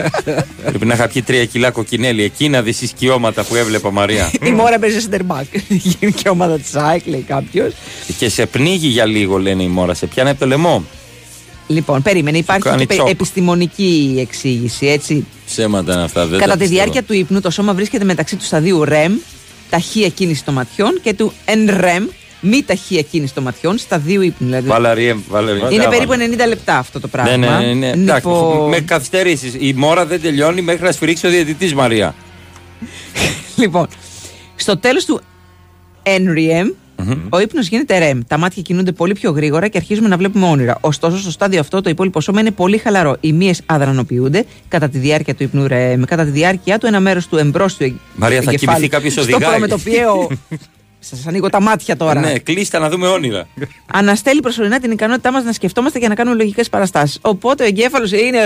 Πρέπει να είχα πιει τρία κιλά κοκκινέλη. Εκείνα δεις ισκιώματα που έβλεπα Μαρία. Η μόρα παίζει center back. Γίνει και ομάδα της ΑΕΚ, λέει κάποιος. και σε πνίγει για λίγο, λένε η μόρα. Σε πιάνει από το λαιμό. Λοιπόν, περίμενε, υπάρχει κάνει και πε- τσόκ. επιστημονική εξήγηση, έτσι. Ψέματα είναι αυτά. Δεν Κατά τα τη πιστεύω. διάρκεια του ύπνου, το σώμα βρίσκεται μεταξύ του σταδίου REM, ταχεία κίνηση των ματιών, και του NREM, μη ταχεία κίνηση των ματιών, σταδίου ύπνου. Δηλαδή. Βαλαριέ, βαλαριέ. Είναι Τα περίπου βάλε. 90 λεπτά αυτό το πράγμα. Ναι, ναι, ναι. ναι. Εντάξει, Λοιπόν, με καθυστερήσεις. Η μόρα δεν τελειώνει μέχρι να σφυρίξει ο διαιτητής Μαρία. λοιπόν, στο τέλος του NREM, ο ύπνος γίνεται REM. Τα μάτια κινούνται πολύ πιο γρήγορα και αρχίζουμε να βλέπουμε όνειρα. Ωστόσο, στο στάδιο αυτό το υπόλοιπο σώμα είναι πολύ χαλαρό. Οι μύες αδρανοποιούνται κατά τη διάρκεια του ύπνου REM. Κατά τη διάρκεια του, ένα μέρος του εμπρόστιου εγ- Μαρία, θα εγκεφάλου- κοιμηθεί κάποιος Στο οδηγάει. προμετωπιαίο. Σας ανοίγω τα μάτια τώρα. Ναι, κλείστε να δούμε όνειρα. Αναστέλει προσωρινά την ικανότητά μας να σκεφτόμαστε και να κάνουμε λογικές παραστάσεις. Οπότε ο εγκέφαλος είναι.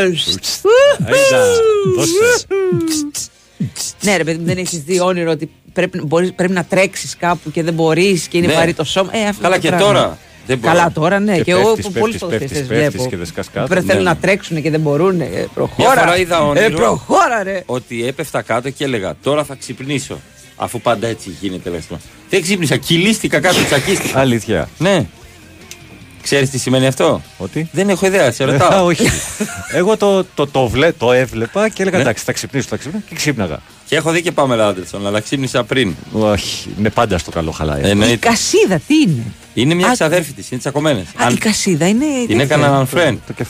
ναι, ρε παιδί μου, δεν έχεις δει όνειρο ότι πρέπει, μπορείς, πρέπει να τρέξεις κάπου και δεν μπορείς και είναι Ναι. βαρύ το σώμα. Ε, αυτό Καλά το και πράγμα. τώρα. Δεν μπορώ. Καλά τώρα, ναι. Και Και, εγώ πέφτεις, πολλού πέφτεις, ποδοσφαιριστές πέφτεις, πέφτεις βλέπω. και δεν σκάς κάτω. Πρέπει θέλουν Ναι. να τρέξουν και δεν μπορούν. Ε, Μια προχώρα. φορά είδα όνειρο Ε, προχώρα, ρε. ότι έπεφτα κάτω και έλεγα τώρα θα ξυπνήσω. Αφού πάντα έτσι γίνεται λες το. Δεν ξύπνησα, κυλίστηκα κάτω, τσακίστηκα. Αλήθεια. ναι. Ξέρεις τι σημαίνει αυτό; Ότι; Δεν έχω ιδέα, σε Α, ρωτάω. όχι. Εγώ το, το, το, βλέ, το έβλεπα και έλεγα Ναι. εντάξει, θα ξυπνήσω, θα ξυπνήσω και ξύπναγα. και έχω δει και πάμε Άντερσον, αλλά ξύπνησα πριν. Όχι, είναι πάντα στο καλό χαλάει. Η Εννοείται. κασίδα, τι είναι; Είναι μια Α, ξαδέρφη της, είναι τσακωμένες. Α, η κασίδα είναι. Την τέτοια. έκαναν unfriend. Το, κεφ-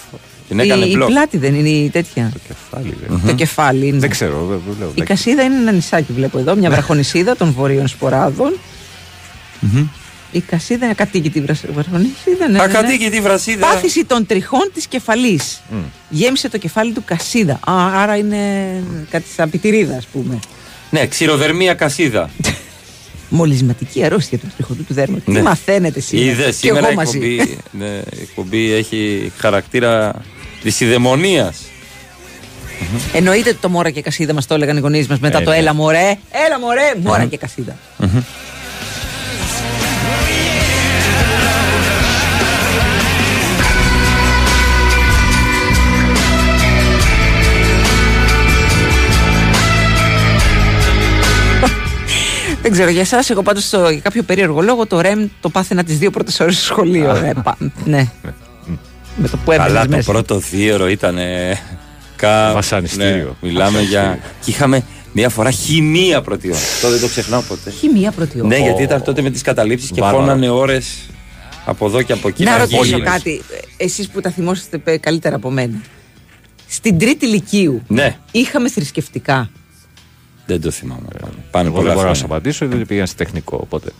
Την έκανε η, η block. πλάτη δεν είναι η τέτοια; το κεφάλι. λέει. Το κεφάλι είναι. Δεν ξέρω, δεν δεν λέω. Η Κασίδα είναι ένα νησάκι, βλέπω εδώ, μια βραχονισίδα των βορείων σποράδων. Η Κασίδα είναι ακατοίκητη βρα- βραχονισίδα. Ναι, ναι, ναι. Ακατοίκητη βρασίδα. Πάθηση των τριχών της κεφαλής. Γέμισε το κεφάλι του Κασίδα. Α, άρα είναι κάτι σαν πιτηρίδα, ας πούμε. Ναι, ξηροδερμία κασίδα. Μολυσματική αρρώστια του τριχωτού του δέρματος. Ναι. Τι μαθαίνετε σήμερα; Είδε Και σήμερα η εγώ μαζί. εκπομπή, ναι, η εκπομπή έχει χαρακτήρα της ιδαιμονίας. Εννοείται ότι το Μόρα και Κασίδα μας το έλεγαν οι γονείς μας μετά Ε, το ναι. Έλα μωρέ. Έλα μωρέ. Μόρα και Κασίδα. Δεν ξέρω για εσάς, εγώ πάντως για κάποιο περίεργο λόγο το REM το πάθαινα τις δύο πρώτες ώρες στο σχολείο. Α. Ε, πα- ναι. Με το που Καλά, έμενε το μέσα. πρώτο θύωρο ήταν. Ε, κα... Βασανιστήριο. Ναι, μιλάμε για. Και είχαμε μία φορά χημεία πρώτη ώρα. Αυτό δεν το ξεχνάω ποτέ. Χημεία πρώτη ώρα. Ναι, γιατί ήταν τότε με τις καταλήψεις και Βάρβαρο. φώνανε ώρες από εδώ και από εκεί. Να ρωτήσω γίνεις. κάτι, εσείς που τα θυμόσαστε πε- καλύτερα από μένα. Στην τρίτη ηλικίου Ναι, είχαμε θρησκευτικά; Δεν το θυμάμαι. Πάνε Εγώ πολλά δεν μπορώ να σου χρόνια. απαντήσω γιατί πήγαν σε τεχνικό. Οπότε.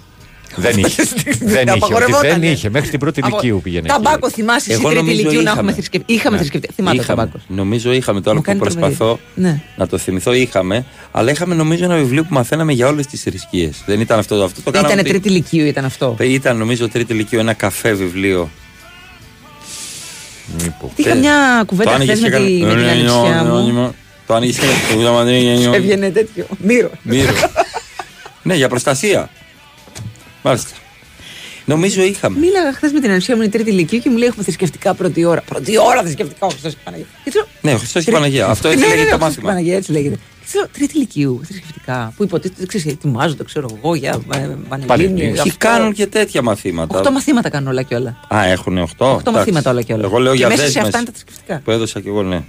δεν είχε. δεν είχε. ότι Απαγορευότανε. Δεν είχε. Μέχρι την πρώτη Από- ηλικίου πήγαινε. Ταμπάκο εκεί. θυμάσαι εσύ Εγώ τρίτη νομίζω ηλικίου να είχαμε. έχουμε θρησκευτικά. Είχαμε Ναι. θρησκευτικά. Θυμάται ο Είχαμε. Ταμπάκο. Νομίζω είχαμε τώρα Μου που κάνει τρομερή. προσπαθώ Ναι. να το θυμηθώ. Είχαμε, αλλά είχαμε νομίζω ένα βιβλίο που μαθαίναμε για όλες τις θρησκείες. Δεν ήταν αυτό. αυτό το κάναμε. Ήτανε ότι- τρίτη ηλικίου, ήταν αυτό. Ήταν νομίζω τρίτη ηλικίου ένα καφέ βιβλίο. Μήπως. Είχα Ε, μια το κουβέντα χθες άνοιγες με, και τη- έκανε- με την ανιψιά μου. Το άνοιγε και έκανε. Έβγαινε τέτοιο. Μύρο. Μύρο. Ναι, για προστασία. Μάλιστα. Νομίζω είχαμε. Μίλαγα χθες με την ανιψιά μου, είναι η τρίτη ηλικίου και μου λέει: Έχουμε θρησκευτικά πρώτη ώρα. Πρώτη ώρα θρησκευτικά, ο Χριστός και η Παναγία. Και της λέω, Ναι, ο Χριστός και η «Τρι- Παναγία. Αυτό Ναι, έτσι ναι, ναι, λέγεται ο το Χριστός και η μάθημα. Παναγία έτσι λέγεται. Και της λέω, Τρίτη ηλικίου θρησκευτικά. Που υποτίθεται, ξέρει, ετοιμάζονται, ξέρω εγώ, για ε, πανελλήνιο. Εκεί κάνουν και τέτοια μαθήματα. Οχτώ μαθήματα κάνουν όλα και όλα. Α, έχουν 8. Οχτώ μαθήματα όλα και όλα. Εγώ λέω Και για μέσα σε δέσμες αυτά είναι τα θρησκευτικά. Που έδωσα και εγώ, ναι.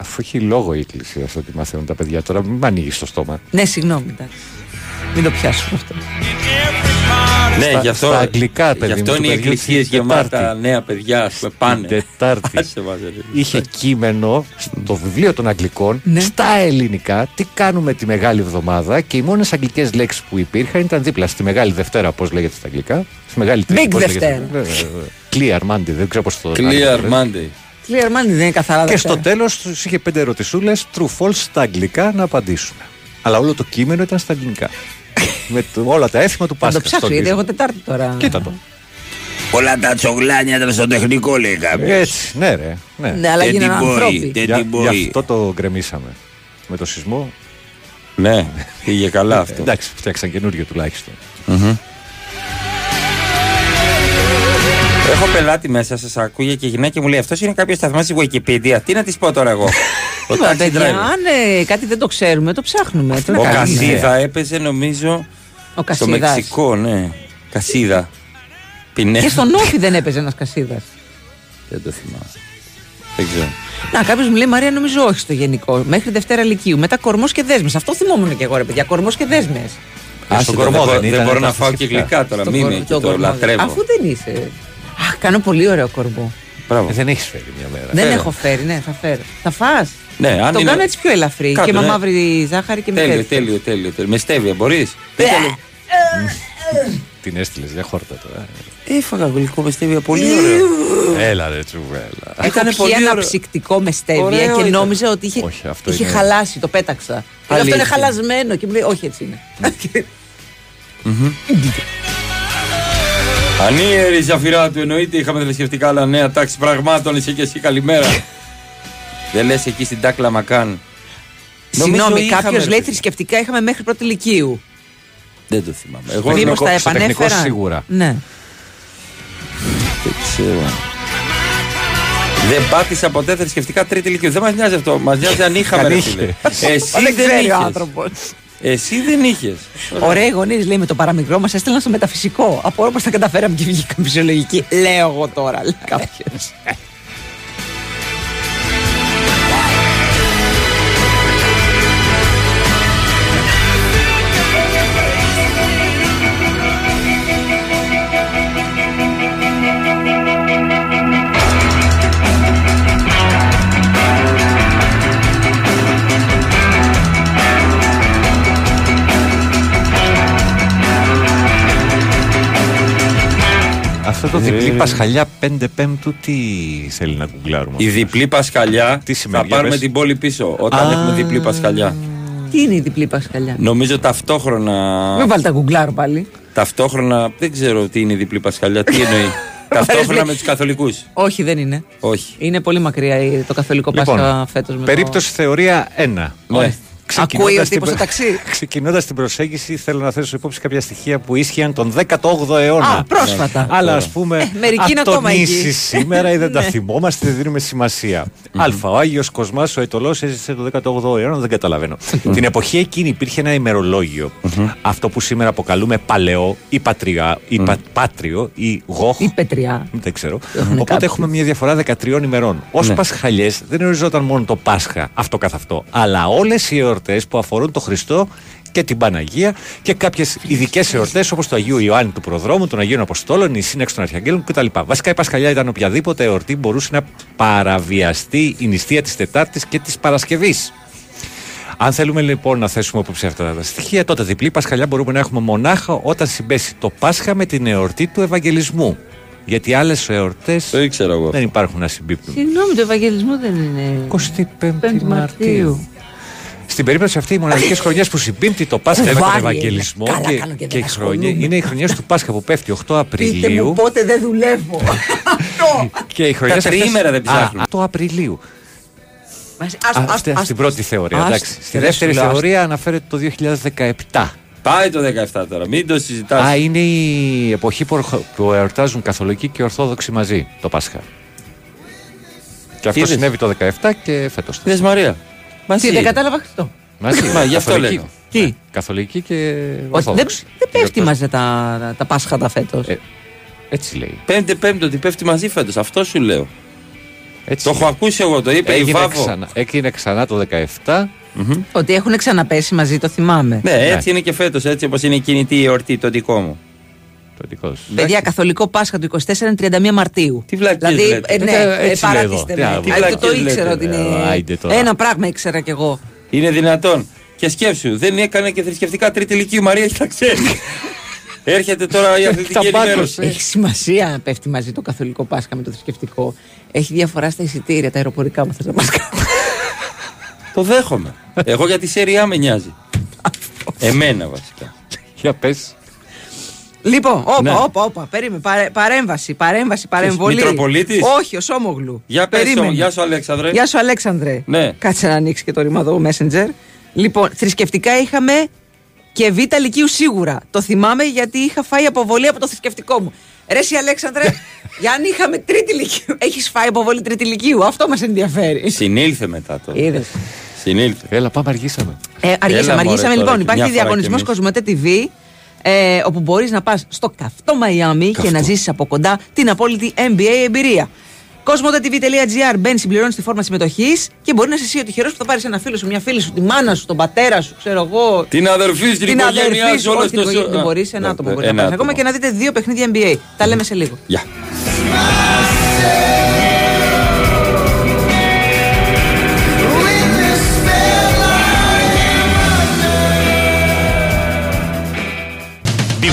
Αφού έχει λόγο η εκκλησία αυτό ότι μαθαίνουν τα παιδιά τώρα, μην ανοίγεις το στόμα. Ναι, συγγνώμη, εντάξει. Μην το πιάσουμε αυτό. Ναι, Στα- γι' αυτό, στα αγγλικά, γι' παιδί αυτό μου, είναι του οι παιδιού εκκλησίες την γεμάτα Τετάρτη. νέα παιδιά, ας πούμε, πάνε. Τετάρτη. Άσε μας, ρε. Είχε κείμενο στο βιβλίο των Αγγλικών Ναι. στα ελληνικά τι κάνουμε τη Μεγάλη Εβδομάδα και οι μόνες αγγλικές λέξεις που υπήρχαν ήταν δίπλα στη Μεγάλη Δευτέρα, πώς λέγεται στα αγγλικά. Στη Μεγάλη Τρίτη. Big πώς λέγεται. Δευτέρα. Βέβαια, βέβαια. Clear Monday, δεν ξέρω πώς το Clear λένε. Monday. Clear Monday δεν είναι καθαρά Και Δευτέρα. στο τέλος τους είχε πέντε ερωτησούλες true false στα αγγλικά να απαντήσουν. Αλλά όλο το κείμενο ήταν στα αγγλικά. Με το- όλα τα έθιμα του Θα Πάσχα. το ψάξω γιατί έχω Τετάρτη τώρα. Κοίτα το. Όλα τα τσογλάνια ήταν στο τεχνικό, λέει κάποιος. Έτσι, ναι, ρε. Ναι. Ναι, αλλά Δεν γίνανε την μπορεί, ανθρώποι. δεν Για, την γι' μπορεί. αυτό το γκρεμίσαμε. Με το σεισμό. Ναι, πήγε καλά Ε, αυτό. Εντάξει, φτιάξαν καινούριο τουλάχιστον. Μμμ. Έχω πελάτη μέσα, σας ακούγε και η γυναίκα μου λέει: Αυτός είναι κάποιος σταθμός στη Wikipedia. Τι να της πω τώρα εγώ; Ο Είπα, taxi παιδιά, driver. αν ε, κάτι δεν το ξέρουμε, το ψάχνουμε. Τι να Ο κάνουμε. Κασίδα έπαιζε νομίζω Ο στο Κασίδας. Μεξικό, ναι. Κασίδα. Πινέ. Και στον Όφη δεν έπαιζε ένας Κασίδας. Δεν το θυμάμαι. Δεν ξέρω. Να, κάποιος μου λέει Μαρία, νομίζω όχι στο γενικό. Μέχρι Δευτέρα Λυκείου. Μετά κορμός και δέσμες. Αυτό θυμόμουν και εγώ, ρε παιδιά. Κορμός και δέσμες. Α, στον δεν κορμό μπορώ- δεν δεν ήταν μπορώ τα να φάω και θρησκευτικά. γλυκά τώρα. Μην με και το λατρεύω. Αφού δεν είσαι. Αχ, κάνω πολύ ωραίο κορμό. Μπράβο. Ε, δεν έχεις φέρει μια μέρα. Δεν Φέρε. έχω φέρει, ναι, θα φέρω. Θα φας. Ναι, αν Το είναι- κάνω έτσι πιο ελαφρύ. Κάτω, και με ναι. μαύρη ζάχαρη και με Τέλειο, τέτοιο. τέλειο, τέλειο. τέλειο. Με στέβια, μπορείς. Την έστειλες για χόρτα τώρα. Έφαγα γλυκό με στέβια, πολύ ωραίο. Έλα ρε τσουβέλα. Έχω Ήτανε πιει πολύ ένα ωραίο. ψυκτικό με στέβια Ωραίο και ήταν. νόμιζα ότι είχε, Όχι, αυτό είχε είναι- χαλάσει, το πέταξα. Και λέω, αυτό είναι Αλήθεια. χαλασμένο. Και μου λέει, Όχι, έτσι είναι. Ανίερη Ζαφυρά του, εννοείται είχαμε θρησκευτικά άλλα νέα τάξη πραγμάτων. Είσαι και εσύ καλημέρα. Δεν λες εκεί στην Τάκλα Μακάν. Νομίζω Συγγνώμη, είχαμε, κάποιος ρε λέει παιδί. θρησκευτικά είχαμε μέχρι πρώτη ηλικίου. Δεν το θυμάμαι. Εγώ Μήπω τεχνικό- τα στο τεχνικός επανέφεραν. σίγουρα. Ναι. δεν ξέρω. Δεν πάτησα ποτέ θρησκευτικά τρίτη ηλικίου. Δεν μας νοιάζει αυτό. Μας νοιάζει αν είχαμε. Αν ρε είχε. φίλε. Εσύ Δεν δεν ξέρει ο είχες. Άνθρωπο. Εσύ δεν είχες. Ωραίοι γονείς λέει με το παραμικρό μας έστελναν στο μεταφυσικό. Από όλα πώ τα καταφέραμε και βγήκαμε φυσιολογικοί. Λέω εγώ τώρα, λέει κάποιος. Αυτό το διπλή Πασχαλιά 5 Πέμπτου τι θέλει να γκουγκλάρουμε. Η διπλή Πασχαλιά Τι σημαίνει, θα για πάρουμε πες; την πόλη πίσω όταν Α. έχουμε διπλή Πασχαλιά. Τι είναι η διπλή Πασχαλιά; Νομίζω ταυτόχρονα. Μην βάλει τα γκουγκλάρ πάλι. Ταυτόχρονα. Δεν ξέρω τι είναι η διπλή Πασχαλιά. Τι εννοεί. ταυτόχρονα με τους Καθολικούς. Όχι, δεν είναι. Όχι. Είναι πολύ μακριά η- το καθολικό Λοιπόν, Πάσχα φέτος με Περίπτωση θεωρία 1. Ναι. Ξε- Ακούει ο τύπος στο ταξί; Ξεκινώντας την προσέγγιση, θέλω να θέσω υπόψη κάποια στοιχεία που ίσχυαν τον 18ο αιώνα. Α, πρόσφατα. Αλλά ας πούμε, Ε, μερικοί είναι ακόμα ατονίσεις εκεί. σήμερα ή δεν τα Ναι. θυμόμαστε, δεν δίνουμε σημασία. Α, ο Άγιος Κοσμάς, ο Αιτωλό έζησε το 18ο αιώνα, δεν καταλαβαίνω. Την εποχή εκείνη υπήρχε ένα ημερολόγιο. Αυτό που σήμερα αποκαλούμε παλαιό ή πατριά, ή πα- πάτριο ή γόχ. Ή πετριά. Δεν ξέρω. Έχουν Οπότε κάποιοι. έχουμε μια διαφορά 13 ημερών. Ω Ναι. Πασχαλιές δεν οριζόταν μόνο το Πάσχα αυτό καθ' αυτό, αλλά όλες οι εορτέ που αφορούν τον Χριστό και την Παναγία και κάποιες ειδικές εορτές όπως το Αγίου Ιωάννη του Προδρόμου, των Αγίων Αποστόλων, η Σύναξη των Αρχαγγέλων κτλ. Βασικά η Πασχαλιά ήταν οποιαδήποτε εορτή μπορούσε να παραβιαστεί η νηστεία της Τετάρτης και της Παρασκευής. Αν θέλουμε λοιπόν να θέσουμε υπόψη αυτά τα στοιχεία, τότε διπλή Πασχαλιά μπορούμε να έχουμε μονάχα όταν συμπέσει το Πάσχα με την εορτή του Ευαγγελισμού. Γιατί άλλες εορτές δεν υπάρχουν να συμπίπτουν. Συγγνώμη, το Ευαγγελισμό δεν είναι. 25 Μαρτίου. Στην περίπτωση αυτή, οι μοναδικές χρονιές που συμπίπτει το Πάσχα με τον Κουβάρι, Ευαγγελισμό καλά και, κάνω και και οι δεν χρονιές, ασχολούμαι. είναι οι χρονιές του Πάσχα που πέφτει 8 Πείτε μου Απριλίου. πότε δεν δουλεύω. Και οι χρονιές αυτές- τριήμερα δεν Α, ψάχνουν. 8 Απριλίου. Ας- Α, ας- αυτή- ας- στην πρώτη θεωρία. ας- εντάξει. Στη ρε, δεύτερη σου λέω, θεωρία αναφέρεται το 2017. Πάει το 17 τώρα, μην το συζητάς. Α, είναι η εποχή που, ορχο- που εορτάζουν Καθολικοί και Ορθόδοξοι μαζί το Πάσχα. Και αυτό Είδες. συνέβη το 17 και φέτος. Είδες Μαρία. Μαζί. Τι, δεν κατάλαβα αυτό. Μαζί. Μα, γι' αυτό Καθολικοί. λέω. Τι; Καθολική και Όχι, δεν, Ορθόδοξη. δεν πέφτει μαζί τα, τα Πάσχατα φέτος. Ε, Έτσι λέει. Πέμπτε πέμπτο ότι πέφτει μαζί φέτος, αυτό σου λέω. Έτσι Το λέει. έχω ακούσει εγώ, το είπε η Έγινε Βάβο. ξανά, έγινε ξανά το 17. Ότι έχουν ξαναπέσει μαζί, το θυμάμαι. Ναι, έτσι είναι και φέτος, έτσι όπως είναι η κινητή η εορτή, το δικό μου. Το δικό σου. Παιδιά, Καθολικό Πάσχα του 24 είναι 31 Μαρτίου. Τι βλακίες Δηλαδή, λέτε. ε, ναι, Ε, ε, έτσι λέει παρατήστε εδώ. με. Τι Α, βλακίες Το, το ήξερα λέτε, ότι είναι. ε, άιντε τώρα. Ένα πράγμα ήξερα κι εγώ. Είναι δυνατόν. Και σκέψου, δεν έκανε και θρησκευτικά τρίτη ηλικία η Μαρία και τα ξέρει. Έρχεται τώρα η αθλητική Ταμπάκος, ενημέρωση. Έχει σημασία να πέφτει μαζί το Καθολικό Πάσχα με το θρησκευτικό. Έχει διαφορά στα εισιτήρια, τα αεροπορικά μου θες να μα κάνει. Το δέχομαι. Εγώ για τη σέρια με νοιάζει. Εμένα βασικά. Για πες. Λοιπόν, όπα, Ναι. όπα, όπα. Περίμενε. Παρέ- παρέμβαση, παρέμβαση, παρεμβολή. Μητροπολίτης; Όχι, ο Σόμογλου. Για πες, Περίμενε. Σώμα. γεια σου Αλέξανδρε. Γεια σου, Αλέξανδρε. Ναι. Κάτσε να ανοίξει και το ρημαδό Messenger. Λοιπόν, θρησκευτικά είχαμε και β' λυκείου σίγουρα. Το θυμάμαι γιατί είχα φάει αποβολή από το θρησκευτικό μου. Ρε εσύ Αλέξανδρε, για αν είχαμε τρίτη λυκείου. Έχεις φάει αποβολή τρίτη λυκείου. Αυτό μας ενδιαφέρει. Συνήλθε μετά το. Είδες. Συνήλθε. Έλα, πάμε, αργήσαμε. Ε, αργήσαμε, Έλα, μωρέ, αργήσαμε. τώρα Λοιπόν, και υπάρχει μια φορά διαγωνισμός κι εμείς. Κοσμοτέ TV. Ε, όπου μπορείς να πας στο καυτό Μαϊάμι και να ζήσεις από κοντά την απόλυτη NBA εμπειρία. Κοσμοτέ.tv.gr μπαίνει, συμπληρώνει τη φόρμα συμμετοχής και μπορεί να είσαι εσύ ο τυχερός που θα πάρεις ένα φίλο σου, μια φίλη σου, τη μάνα σου, τον πατέρα σου, ξέρω εγώ. Την αδερφή σου, την την οικογένειά αδερφή σου, σου, όλο όχι την το οικογένεια, σο- δεν Α, μπορείς, ένα ναι, άτομο μπορείς ένα να πάρεις ακόμα άτομο. και να δείτε δύο παιχνίδια NBA. Τα λέμε σε λίγο. Γεια.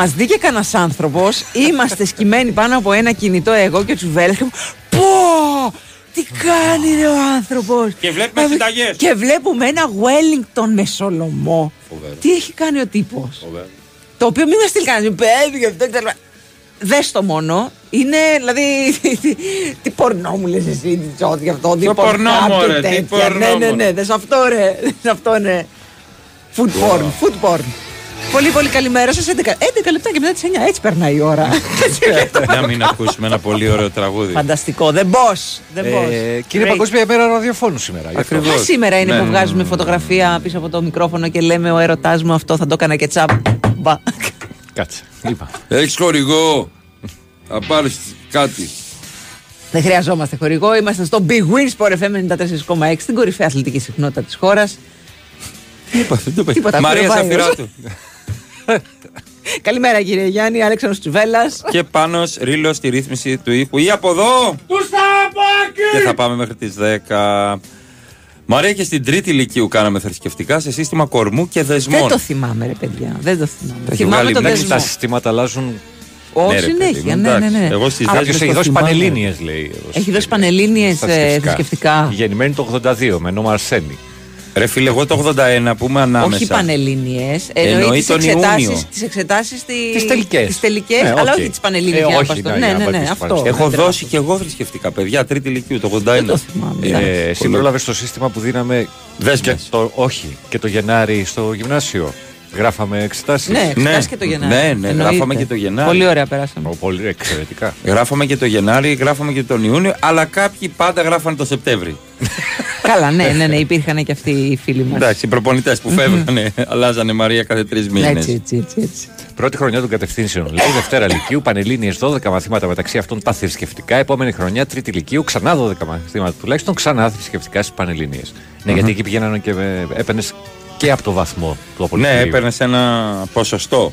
Μας δει και κανένας άνθρωπος, είμαστε σκημένοι πάνω από ένα κινητό εγώ και ο Τσουβέλλα. και Πω! Τι κάνει ρε ο άνθρωπος! Και βλέπουμε συνταγές. Και βλέπουμε ένα Wellington με σολομό. Φοβερό. Τι έχει κάνει ο τύπος; Το οποίο μην μας στείλει κανένα. Παιδί και αυτό κτλ. Δες το μόνο. Είναι δηλαδή. τι, τι πορνό μου λες εσύ, τι τσότι αυτό. Τι Ποιο πορνό, κάποιο μωρέ, τι τέτοια. πορνό, Ναι, ναι, ναι. μωρέ. Δες αυτό ρε. Δες αυτό ναι. Food porn. Food porn. Πολύ πολύ καλημέρα σας. 11, 11 λεπτά και μετά τις 9. Έτσι περνάει η ώρα. Να μην ακούσουμε ένα πολύ ωραίο τραγούδι. Φανταστικό. The boss. The boss. Ε, και είναι Great. Παγκόσμια ημέρα ραδιοφώνου σήμερα. γι' αυτό. Ακριβώς. Α, σήμερα είναι Ναι. που βγάζουμε φωτογραφία πίσω από το μικρόφωνο και λέμε ο έρωτά μου αυτό θα το έκανα και τσάμπ. Μπα. Κάτσε. Είπα. Έχεις χορηγό; Θα πάρεις κάτι. Δεν χρειαζόμαστε χορηγό. Είμαστε στο Big Win Sport FM 94,6 στην κορυφαία αθλητική συχνότητα της χώρας. Τίποτα, Μαρία αυτό δεν πάει, Σαφυράτου. Καλημέρα κύριε Γιάννη, Αλέξανδρος Τσουβέλλας Και πάνω ρίλος στη ρύθμιση του ήχου. Ή από εδώ! Και θα πάμε μέχρι τις 10. Μαρία και στην τρίτη ηλικίου κάναμε θρησκευτικά σε σύστημα κορμού και δεσμών. Δεν το θυμάμαι, ρε παιδιά. Δεν το θυμάμαι. έχει θυμάμαι βγάλει το μέχρι δεσμό. Τα συστήματα αλλάζουν. Όχι, Ναι, ρε, παιδί συνέχεια. μου, Ναι, ναι, ναι. εντάξει. Εγώ στις Αλλά δέσμες Κάποιο ποιος έχει το δώσει θυμάμαι; πανελίνε, λέει. εδώ Έχει στη- δώσει πανελλήνιες, στα ε, θρησκευτικά. Γεννημένη το 82 με νόμο Αρσένη. Ρε φίλε, εγώ το 81 που είμαι ανάμεσα. Όχι πανελλήνιες, Εννοεί εννοεί τις τον εξετάσεις, Ιούνιο. τις εξετάσεις στη- Τις τελικές. τις τελικές, Ναι, αλλά οκ. όχι τις πανελλήνιες Ε, για να όχι, πας στο- ναι, Ναι, για να ναι, πας ναι, στο αυτό. πανεπιστήμιο. Έχω Δεν δώσει και εγώ θρησκευτικά παιδιά, τρίτη ηλικίου το 81. Δεν το θυμάμαι. Ε, πολύ. Συμπρόλαβε το σύστημα που δίναμε. Δέσμες. και το, όχι, και το Γενάρη στο γυμνάσιο. Γράφαμε εξετάσεις. Ναι, εξετάσεις και το Γενάρη. Ναι, ναι, Εννοείται. γράφαμε και το Γενάρη. Πολύ ωραία περάσαμε. Πολύ εξαιρετικά. Γράφαμε και το Γενάρη, γράφαμε και τον Ιούνιο, αλλά κάποιοι πάντα γράφανε το Σεπτέμβρη. Καλά, ναι, ναι, ναι, υπήρχαν και αυτοί οι φίλοι μας. Εντάξει, οι προπονητές που φεύγανε, αλλάζανε Μαρία κάθε τρεις μήνες. Έτσι, έτσι, έτσι, έτσι. Πρώτη χρονιά των κατευθύνσεων. Λέει Δευτέρα Λυκείου, Πανελλήνιες 12 μαθήματα μεταξύ αυτών τα θρησκευτικά. Επόμενη χρονιά, Τρίτη Λυκείου, ξανά 12 μαθήματα τουλάχιστον, ξανά θρησκευτικά στις Πανελλήνιες. Ναι, γιατί εκεί πηγαίνανε και έπαιρνες και από το βαθμό του απολυτηρίου. Ναι, έπαιρνες ένα ποσοστό.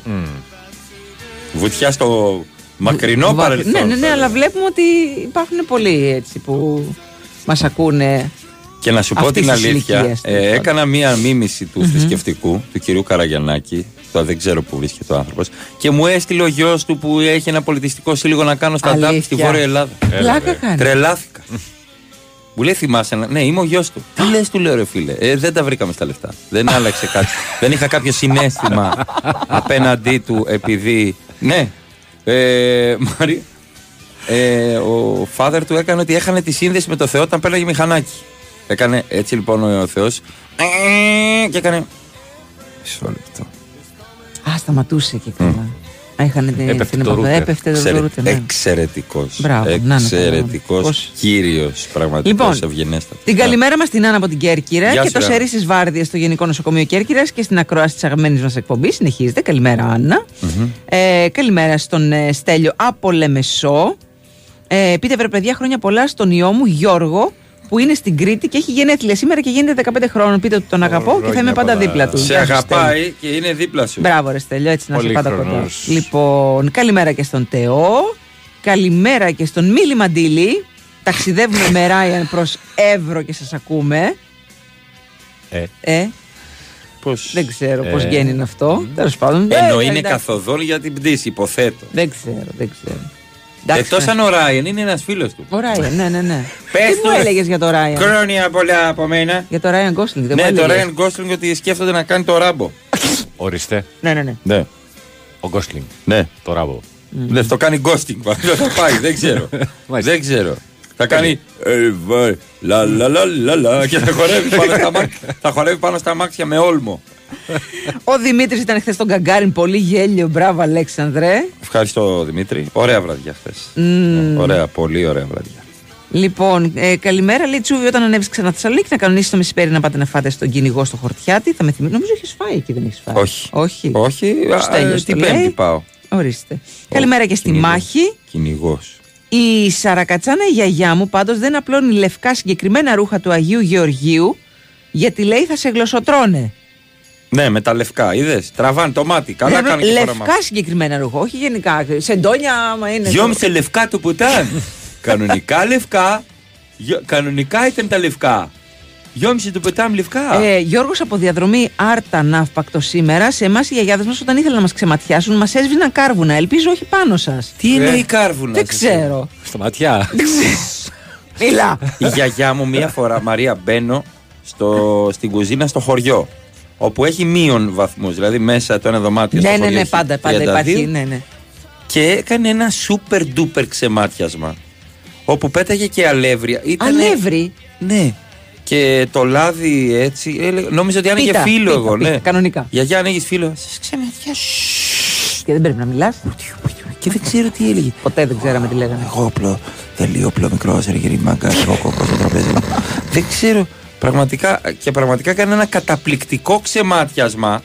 Βουτιά στο μακρινό Βα- παρελθόν. Ναι, ναι, ναι, θα αλλά έλεγα. βλέπουμε ότι υπάρχουν πολλοί έτσι που μας ακούνε. Και να σου πω αυτής την της αλήθεια, ηλικίας, ε, τέλος πάντων. έκανα μία μίμηση του θρησκευτικού, του κυρίου Καραγιανάκη. Τώρα δεν ξέρω που βρίσκεται ο άνθρωπος. Και μου έστειλε ο γιος του που έχει ένα πολιτιστικό σύλλογο να κάνω στα Αλήθεια. τάπ στη Βόρεια Ελλάδα. Πλάκα κάνει. Τρελάθηκα. Μου λέει θυμάσαι να... Ναι, είμαι ο γιος του. Τι λες, του λέω ρε φίλε. Ε, δεν τα βρήκαμε στα λεφτά. Δεν άλλαξε κάτι. δεν είχα κάποιο συνέστημα απέναντί του επειδή. Ναι. Ε, Μαρία. Ε, ο father του έκανε ότι έχανε τη σύνδεση με το Θεό όταν πέρναγε μηχανάκι. Έκανε έτσι λοιπόν ο Θεός. Και έκανε. Μισό λεπτό. Α, σταματούσε και καλά. Α, είχαν την, Έπεφτε την το επαφή. ρούτερ. Έπεφτε το Εξαιρε- ρούτερ. ναι. Εξαιρετικός. Μπράβο, να είναι καλά. Εξαιρετικός Πώς- κύριος, πραγματικός, Λοιπόν, ευγενέστατος. Την καλημέρα μας την Άννα από την Κέρκυρα Γεια και σου, το Άννα. σερί στις Βάρδιες στο Γενικό Νοσοκομείο Κέρκυρας και στην ακρόαση της αγαπημένης μας εκπομπής. Συνεχίζεται. Καλημέρα, Άννα. Ε, καλημέρα στον ε, Στέλιο από Λεμεσό. Ε, πείτε βρε παιδιά χρόνια πολλά στον ιό μου Γιώργο που είναι στην Κρήτη και έχει γενέθλια σήμερα και γίνεται 15 χρόνων. Πείτε ότι τον αγαπώ και θα είμαι πάντα δίπλα του. Σε Γεια σου, Στέλιο. αγαπάει και είναι δίπλα σου. Μπράβο, ρε Στέλιο, έτσι να είσαι πάντα κοντά. Πολύχρονος. Λοιπόν, καλημέρα και στον Τεό. Καλημέρα και στον Μίλη Μαντήλη. Ταξιδεύουμε με Ράιαν προς Εύρο και σας ακούμε. Ε. Ε, Πώς... δεν ξέρω Ε. πώ γίνει αυτό. Τέλος πάντων. Ενώ Ε, είναι εντάξει. καθοδόν για την πτήση, υποθέτω. Δεν ξέρω, δεν ξέρω. Εκτός αν ο Ράιεν είναι ένας φίλος του. Ο Ράιαν, ναι, ναι, ναι. Πες Τι του, μου ρε. έλεγες για το Ράιαν. Χρόνια πολλά από μένα. Για το Ράιαν Γκόσλινγκ, δεν Ναι, μου το έλεγες. Ράιεν Γκόσλινγκ ότι σκέφτονται να κάνει το ράμπο. Ορίστε. Ναι, ναι, ναι. Ναι. Ο Γκόσλινγκ. Ναι. Το ράμπο. Δεν το κάνει ghosting. Δεν θα πάει, δεν ξέρω. δεν ξέρω. Θα κάνει. ε, βε, Λα λα λα λα λα και θα χορεύει πάνω στα μάξια- θα χορεύει πάνω στα μάξια με όλμο. Ο Δημήτρης ήταν χθες στον Καγκάριν, πολύ γέλιο. Μπράβο, Αλέξανδρε. Ευχαριστώ Δημήτρη. Ωραία βραδιά χθες. Μμμ. Ωραία, πολύ ωραία βραδιά. Λοιπόν, ε, καλημέρα. Λέει Τσούβι, όταν ανέβεις ξανά στη Θεσσαλονίκη, να κανονίσεις το μεσημέρι να πάτε να φάτε στον κυνηγό στο χορτιάτι. Θα με θυμίσει. Νομίζω έχεις φάει εκεί, δεν έχεις φάει; Όχι. Όχι. Όχι, Ο α, Στέλιος την το λέει; Πέμπτη πάω. Ορίστε. Καλημέρα και στη μάχη. Κυνηγός. Η Σαρακατσάνα η γιαγιά μου πάντως δεν απλώνει λευκά συγκεκριμένα ρούχα του Αγίου Γεωργίου, γιατί λέει θα σε γλωσσοτρώνε. Ναι, με τα λευκά, είδες. Τραβάνε το μάτι. Καλά Ναι, κάνει και λευκά φορά συγκεκριμένα ρούχα, όχι γενικά. Σεντόνια, άμα είναι. Γιόμ σε λευκά το πουτάν. Κανονικά λευκά. Γιο- Κανονικά ήταν τα λευκά. Δυόμιση του πετάμε λευκά. Ε, Γιώργος από διαδρομή Άρτα ναύπακτο σήμερα. Σε εμάς οι γιαγιάδες μας, όταν ήθελαν να μας ξεματιάσουν, μας έσβηναν κάρβουνα. Ελπίζω όχι πάνω σας. Τι είναι η κάρβουνα. Δεν ξέρω. Στα ματιά. Μιλά. Η γιαγιά μου μία φορά, Μαρία, μπαίνω στο, στην κουζίνα στο χωριό. Όπου έχει μείον βαθμούς, δηλαδή μέσα το ένα δωμάτιο. ναι, στο ναι, χωριό ναι, έχει πάντα, πάντα 32, υπάρχει. Ναι, ναι. Και έκανε ένα super duper ξεμάτιασμα. Όπου πέταγε και αλεύρια. Ήτανε- Αλεύρι; Ναι. Και το λάδι έτσι. έλεγε- νόμιζα ότι άνοιγε Πίτα, φίλο πίτα, εγώ, πίτα, ναι. κανονικά. Γιαγιά, ανοίγει φίλο. Σας ξεμάτιασμα. Και δεν πρέπει να μιλά. Και δεν ξέρω τι έλεγε. Ποτέ δεν ξέραμε τι λέγανε. Εγώ απλό, τελείω απλό μικρό αργυρή μάγκα, εγώ κόκκο στο τραπέζι μου. δεν ξέρω. Πραγματικά και πραγματικά έκανε ένα καταπληκτικό ξεμάτιασμα.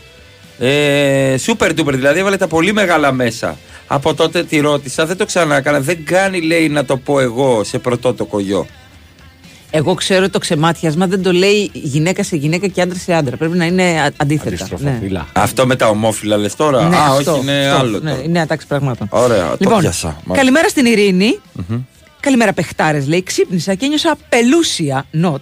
Ε, super duper, δηλαδή έβαλε τα πολύ μεγάλα μέσα. Από τότε τη ρώτησα, δεν το ξανά έκανα. Δεν κάνει, λέει, να το πω εγώ σε πρωτότοκο γιο. Εγώ ξέρω ότι το ξεμάτιασμα δεν το λέει γυναίκα σε γυναίκα και άντρα σε άντρα. Πρέπει να είναι α- αντίθετα. Ναι. Αυτό με τα ομόφυλα λες τώρα; Ναι, Α, αυτό, όχι, είναι αυτό. άλλο. Ναι, τώρα. είναι ατάξη πραγμάτων. Ωραία, το Λοιπόν, πιάσα. Μάλιστα. καλημέρα στην Ειρήνη. Καλημέρα, παιχτάρες, λέει. Ξύπνησα και ένιωσα πελούσια, not.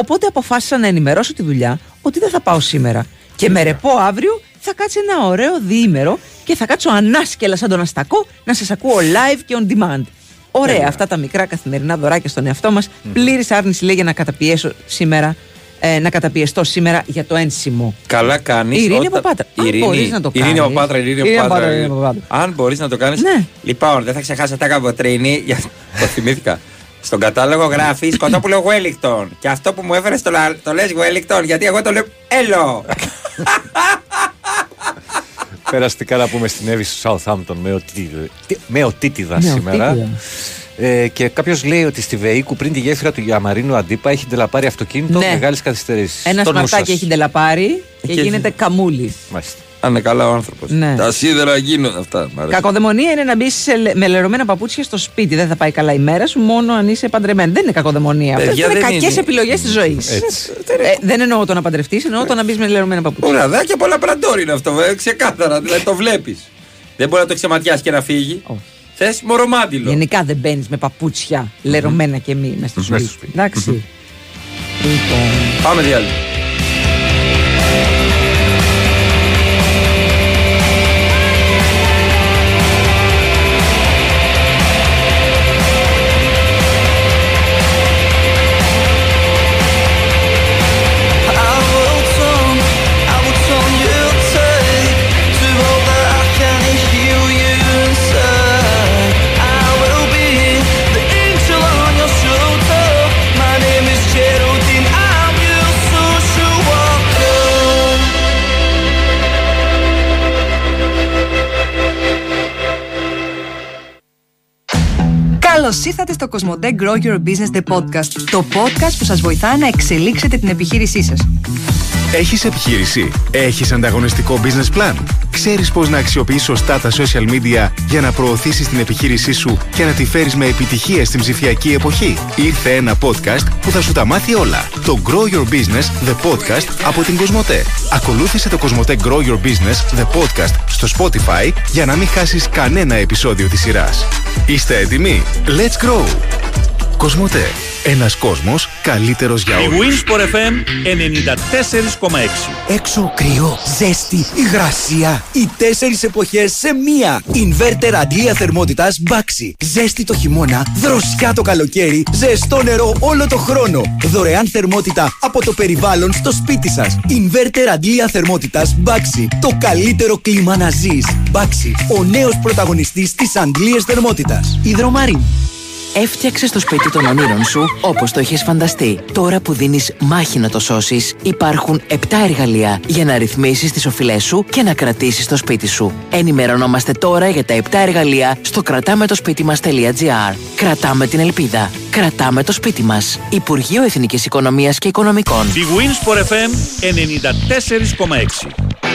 Οπότε αποφάσισα να ενημερώσω τη δουλειά ότι δεν θα πάω σήμερα. Και με ρεπό αύριο θα κάτσει ένα ωραίο διήμερο και θα κάτσω ανάσκελα σαν τον Αστακό να σας ακούω live και on demand. Ωραία, Τέλεια. αυτά τα μικρά καθημερινά δωράκια στον εαυτό μας. Πλήρης άρνηση λέει για να καταπιέσω σήμερα. Ε, να καταπιεστώ σήμερα για το ένσημο. Καλά κάνεις. Η Ειρήνη από Πάτρα. Αν μπορείς να το Ειρήνη κάνεις. από Πάτρα, Ειρήνη Ειρήνη από από Πάτρα. Πάτρα, Ειρήνη από Πάτρα. Αν μπορείς να το κάνεις. Ναι. Λοιπόν, δεν θα ξεχάσω τα καμποτρίνη. για- το θυμήθηκα. Στον κατάλογο γράφει κοτόπουλο Wellington. Και αυτό που μου έφερες το, λα- το λες Wellington, γιατί εγώ το λέω Έλο. Περαστικά να πούμε στην Εύη στο Southampton με, οτι... με οτίτιδα Με σήμερα. οτίτιδα. Ε, και κάποιος λέει ότι στη Βεϊκού πριν τη γέφυρα του Γιαμαρίνου Αντίπα έχει ντελαπάρει αυτοκίνητο Ναι. μεγάλης καθυστερήσης. Ένα σμαρτάκι έχει ντελαπάρει και Και- γίνεται καμούλης. Μάλιστα. Αν είναι καλά ο άνθρωπος. Ναι. Τα σίδερα γίνονται αυτά. Μ' αρέσει. Κακοδαιμονία είναι να μπεις σε λε- με λερωμένα παπούτσια στο σπίτι. Δεν θα πάει καλά η μέρα σου μόνο αν είσαι παντρεμένη. Δεν είναι κακοδαιμονία. Αυτέ Παιδιά, είναι δεν κακές είναι. επιλογές της ζωής. Έτσι. Ε, δεν εννοώ το να παντρευτείς, εννοώ το να μπεις με λερωμένα παπούτσια. Ωραία, και πολλά πραντόρ είναι αυτό, ε, ξεκάθαρα. Δηλαδή το βλέπεις. Δεν μπορεί να το ξεματιάσει και να φύγει. Θες μορομάντιλο. Γενικά δεν μπαίνεις με παπούτσια λερωμένα και μη μέσα στο Μέσα σπίτι. στο σπίτι. Εντάξει. Λοιπόν. Πάμε διάλειμμα. Καλώς ήρθατε στο Κοσμοτέ Grow Your Business The Podcast. Το podcast που σας βοηθά να εξελίξετε την επιχείρησή σας. Έχεις επιχείρηση; Έχεις ανταγωνιστικό business plan? Ξέρεις πώς να αξιοποιείς σωστά τα social media για να προωθήσεις την επιχείρησή σου και να τη φέρεις με επιτυχία στην ψηφιακή εποχή; Ήρθε ένα podcast που θα σου τα μάθει όλα. Το Grow Your Business The Podcast από την Κοσμοτέ. Ακολούθησε το Κοσμοτέ Grow Your Business The Podcast στο Spotify για να μην χάσεις κανένα επεισόδιο της σειράς. Είστε έτοιμοι; Let's grow! Κοσμοτέ. Ένας κόσμος καλύτερος για Η όλους. Winsport FM 94,6. Έξω κρύο, ζέστη, υγρασία. Οι τέσσερις εποχές σε μία. Inverter αντλία θερμότητας Baxi. Ζέστη το χειμώνα, δροσιά το καλοκαίρι, ζεστό νερό όλο το χρόνο. Δωρεάν θερμότητα από το περιβάλλον στο σπίτι σας. Inverter αντλία θερμότητας Baxi. Το καλύτερο κλίμα να ζεις. Baxi, ο νέος πρωταγωνιστής της αντλίας θερμότητας. Υδρομαρίν. Έφτιαξε το σπίτι των ονείρων σου όπως το έχει φανταστεί. Τώρα που δίνεις μάχη να το σώσεις, υπάρχουν 7 εργαλεία για να ρυθμίσεις τις οφειλές σου και να κρατήσεις το σπίτι σου. Ενημερωνόμαστε τώρα για τα 7 εργαλεία στο κρατάμε το σπίτι μα.gr. Κρατάμε την ελπίδα. Κρατάμε το σπίτι μας. Υπουργείο Εθνικής Οικονομίας και Οικονομικών. Η Winsport FM 94,6.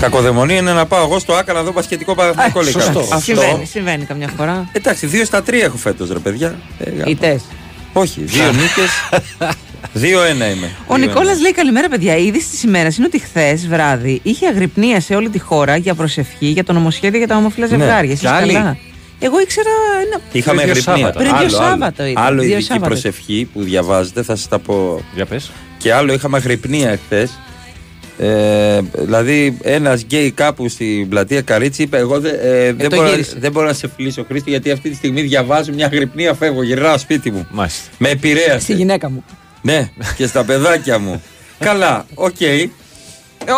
Κακοδαιμονία είναι να πάω εγώ στο Άκα να δω πασχετικό παραθυνικό λέει Σωστό. κάποιος. Συμβαίνει, συμβαίνει καμιά φορά. Εντάξει, δύο στα τρία έχω φέτος, ρε παιδιά. Ε, Ητές. Όχι, δύο νίκες. Δύο-ένα είμαι. Ο Νικόλας λέει καλημέρα, παιδιά. Η είδηση της ημέρας είναι ότι χθες βράδυ είχε αγρυπνία σε όλη τη χώρα για προσευχή για το νομοσχέδιο για τα ομοφυλά Ναι. ζευγάρια. Εσείς Και άλλοι. καλά; Εγώ ήξερα. Ένα... Είχαμε Πριν δύο γρυπνία. Σάββατα. Πριν δύο Άλλο, άλλο. Σάββατα ήταν. Άλλο Δύο ειδική Σάββατα. προσευχή που διαβάζετε, θα σας τα πω. Για πες. Και άλλο είχαμε αγρυπνία εχθές. Ε, δηλαδή, ένας γκέι κάπου στην πλατεία Καρίτσι είπε: Εγώ δεν, ε, δεν, το μπορώ, γύρισε. δεν μπορώ να σε φιλήσω, Χρήστο, γιατί αυτή τη στιγμή διαβάζω μια αγρυπνία. Φεύγω, γυρνάω σπίτι μου. Μάλιστα. Με επηρέασε. Στη γυναίκα μου. Ναι, και στα παιδάκια μου. Καλά, οκ. Ε,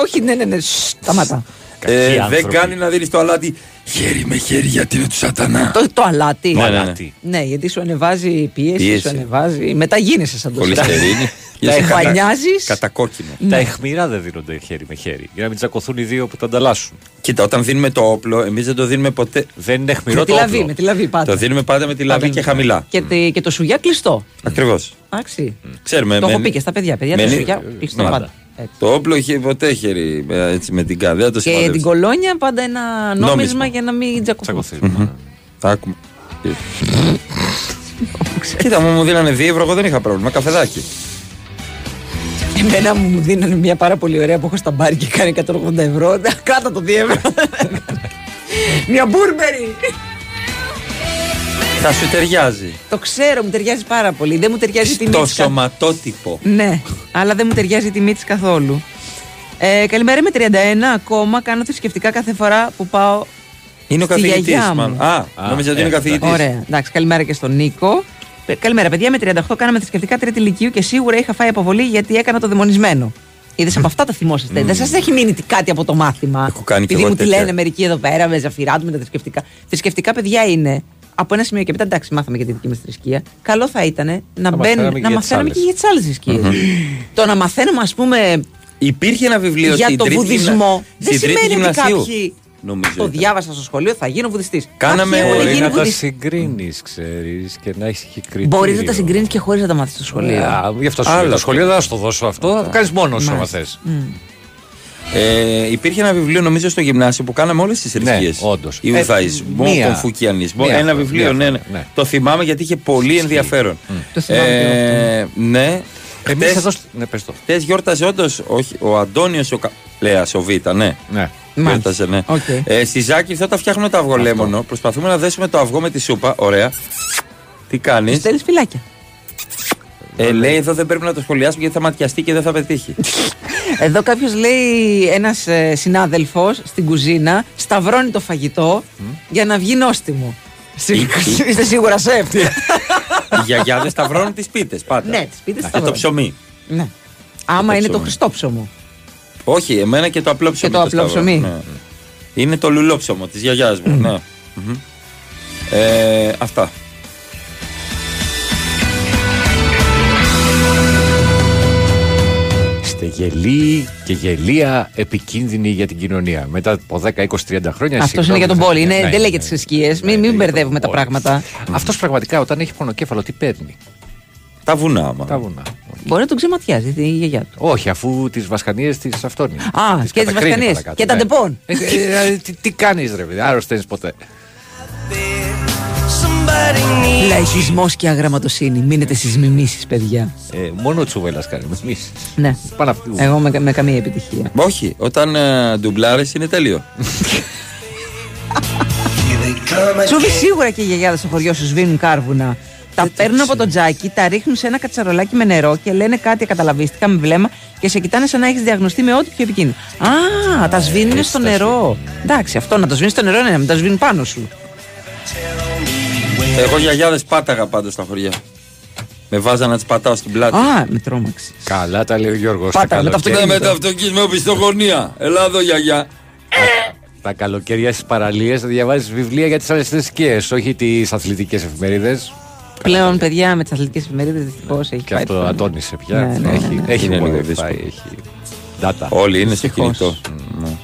όχι, ναι, ναι, ναι. σ, Σταματά. Ε, δεν άνθρωποι. κάνει να δίνεις το αλάτι χέρι με χέρι γιατί είναι τους σατανά. Το, το αλάτι. Ναι, ναι, ναι. Αλάτι. Ναι, γιατί σου ανεβάζει πίεση, Πίεση. σου ανεβάζει. Μετά γίνεσαι σαν το Χοληστερίνη. Τα εμφανιάζεις. Κατακόκκινο. Τα αιχμηρά δεν δίνονται χέρι με χέρι. Για να μην τσακωθούν οι δύο που τα ανταλλάσσουν. Κοίτα, όταν δίνουμε το όπλο, εμείς δεν το δίνουμε ποτέ. Δεν είναι Με αιχμηρό τη το λαβή, όπλο. με τη λαβή πάντα. Το δίνουμε πάντα με τη λαβή Πάντα και με- χαμηλά. Και, τε- και το σουγιά κλειστό. Ακριβώς. Εντάξει. Ξέρουμε. Το με- έχω πει και στα παιδιά. Παιδιά, το με- σουγιά κλειστό ναι. πάντα. Έτσι. Το όπλο είχε ποτέ χέρι ε, έτσι, με την καρδιά. Δεν το Και σημαδεύεις. την κολόνια πάντα ένα νόμισμα, Νόμισμα. για να μην τζακωθούν. Τσακωθούν. Τα άκουμε. Κοίτα, μου μου δίνανε 2 ευρώ, εγώ δεν είχα πρόβλημα. Καφεδάκι. Εμένα μου δίνανε μια πάρα πολύ ωραία που έχω στα μπάρι και κάνει 180 ευρώ. Κράτα το 2 ευρώ. μια μπούρμπερι. Θα σου ταιριάζει. Το ξέρω, μου ταιριάζει πάρα πολύ. Δεν μου ταιριάζει η τιμή Το της κα- σωματότυπο. Ναι, αλλά δεν μου ταιριάζει η τιμή τη καθόλου. Ε, καλημέρα, είμαι 31 ακόμα. Κάνω θρησκευτικά κάθε φορά που πάω. Είναι ο στη καθηγητής. γιαγιά μου. Α, νόμιζα ότι είναι ε, καθηγητής; Ωραία. Εντάξει, καλημέρα και στον Νίκο. Ε, Καλημέρα, παιδιά. Με 38 κάναμε θρησκευτικά τρίτη ηλικίου και σίγουρα είχα φάει αποβολή γιατί έκανα το δαιμονισμένο. Είδες από αυτά τα θυμόσαστε. Δεν σας έχει μείνει τι- κάτι από το μάθημα; Έχω κάνει κι Επειδή εγώ μου τη τέτοια. λένε μερικοί εδώ πέρα με ζαφυράτου με τα θρησκευτικά. Θρησκευτικά παιδιά είναι από ένα σημείο και μετά, εντάξει, μάθαμε για τη δική μας θρησκεία. Καλό θα ήταν να, μαθαίναμε μπαίνουν, και να για τις μαθαίνουμε και άλλες. για τις άλλες θρησκείες. Το να μαθαίνουμε, ας πούμε, Υπήρχε ένα βιβλίο για στην το τρίτη βουδισμό. γυμνα- Δεν στην τρίτη σημαίνει ότι γυμνασίου. κάποιοι Νομίζω το ήταν. διάβασαν στο σχολείο θα γίνω βουδιστής. Κάναμε- Κάποιοι έχουν Μπορεί γίνει να τα βουδιστές. συγκρίνεις, ξέρεις, και να έχεις κριτήριο. Μπορείς να τα συγκρίνεις και χωρίς να τα μάθεις στο σχολείο. Α, Γι' αυτό σου λέω. Άλλο Το αυτό. σχολείο δεν θα σου το δώσω αυτό. Θα το κάνεις μόνος σου άμα Μάλιστα. θε. Ε, υπήρχε ένα βιβλίο, νομίζω, στο γυμνάσιο που κάναμε όλες τις θρησκείες. όντως. Ιουδαϊσμό, Ε, μία. Κομφουκιανισμό. Μία Ένα φορά, βιβλίο, μία ναι, φορά, ναι. ναι. Το θυμάμαι γιατί είχε πολύ ενδιαφέρον. Το θυμάμαι και Ε, ναι. Εμείς Χτες- εδώ. σ- Ναι, πες το. Χτες γιόρταζε όντως ο Αντώνιος ο Κα... Λέα, ο Β, ναι. Ναι. Γιόρταζε, ναι. Οκ. Ε, στη Ζάκη αυτά τα φτιάχνουμε το αυγολέμονο. Προσπαθούμε να δέσουμε το αυγό με τη σούπα. Ωραία. Τι κάνεις; Στέλνεις φιλάκια. Ε, λέει εδώ δεν πρέπει να το σχολιάσουμε γιατί θα ματιαστεί και δεν θα πετύχει. Εδώ κάποιος λέει, ένας ε, συνάδελφος στην κουζίνα σταυρώνει το φαγητό για να βγει νόστιμο. Στη- Είστε σίγουρα σεφ. Οι γιαγιάδες σταυρώνουν τις πίτες πάντα. Ναι, τις πίτες Και το σταυρώνουν. ψωμί. ναι. Άμα είναι το ψωμί. χριστόψωμο. Όχι, εμένα και το απλό ψωμί. το απλό σταυρώνω. ψωμί. Ναι. Είναι το λουλόψωμο της γιαγιάς μου. Ναι. Μμμ. Ε, αυτά. Γελοί και γελία επικίνδυνοι για την κοινωνία. Μετά από 10, 20, 30 χρόνια. Αυτός είναι για τον πόλη. Είναι, Ναι, δεν ναι, λέει για ναι. τι θρησκείες. Μην, μην μπερδεύουμε τα πράγματα. Αυτός πραγματικά όταν έχει πονοκέφαλο, τι παίρνει; Τα βουνά, άμα. Τα βουνά. Μπορεί να τον ξεματιάζει η γιαγιά του. Όχι, αφού τις βασκανίες τη αυτό είναι. Α, Τις και τις κατακρίνει βασκανίες. παρακάτω, Και τα ναι. ντεπών. Ε, ε, ε, τι, τι κάνεις, ρε παιδί, άρρωστες ποτέ. Λαϊκισμός και αγραμματοσύνη. Μείνετε στις μιμήσει, παιδιά. Ε, μόνο ο Τσουβέλλα κάνει εμεί. Ναι. Πάνω αυτού. Εγώ με, με καμία επιτυχία. Όχι, όταν ε, ντουμπλάρεις είναι τέλειο. Τσούβι σίγουρα και οι γιαγιάδες στο χωριό σου σβήνουν κάρβουνα. Τα παίρνουν από το τζάκι, τα ρίχνουν σε ένα κατσαρολάκι με νερό και λένε κάτι ακαταλαβίστηκα με βλέμμα και σε κοιτάνε σαν να έχεις διαγνωστεί με ό,τι πιο επικίνδυνο. Α, τα σβήνουν στο νερό. Εντάξει, αυτό να το σβήνεις στο νερό είναι να μην τα σβήνουν πάνω σου. Εγώ γιαγιάδες πάταγα πάντα στα χωριά. Με βάζα να τις πατάω στην πλάτη. Α, με τρόμαξες. Καλά τα λέει ο Γιώργος. Πάτα, με το Ναι, με το αυτοκίνητο με πιστογωνία. Ελά εδώ γιαγιά. Τα καλοκαίρια στις παραλίες θα διαβάζεις βιβλία για τις άλλε θρησκείε, όχι τις αθλητικές εφημερίδες. Πλέον, παιδιά, με τις αθλητικές εφημερίδες δυστυχώς έχει Και πάει. αυτό το- ατόνισε πια. Ναι, ναι, έχει ναι. έχει Είναι λίγο wifi, δύσκολο. έχει data. Όλοι είναι στο Δυστυχώς. κινητό. Ναι.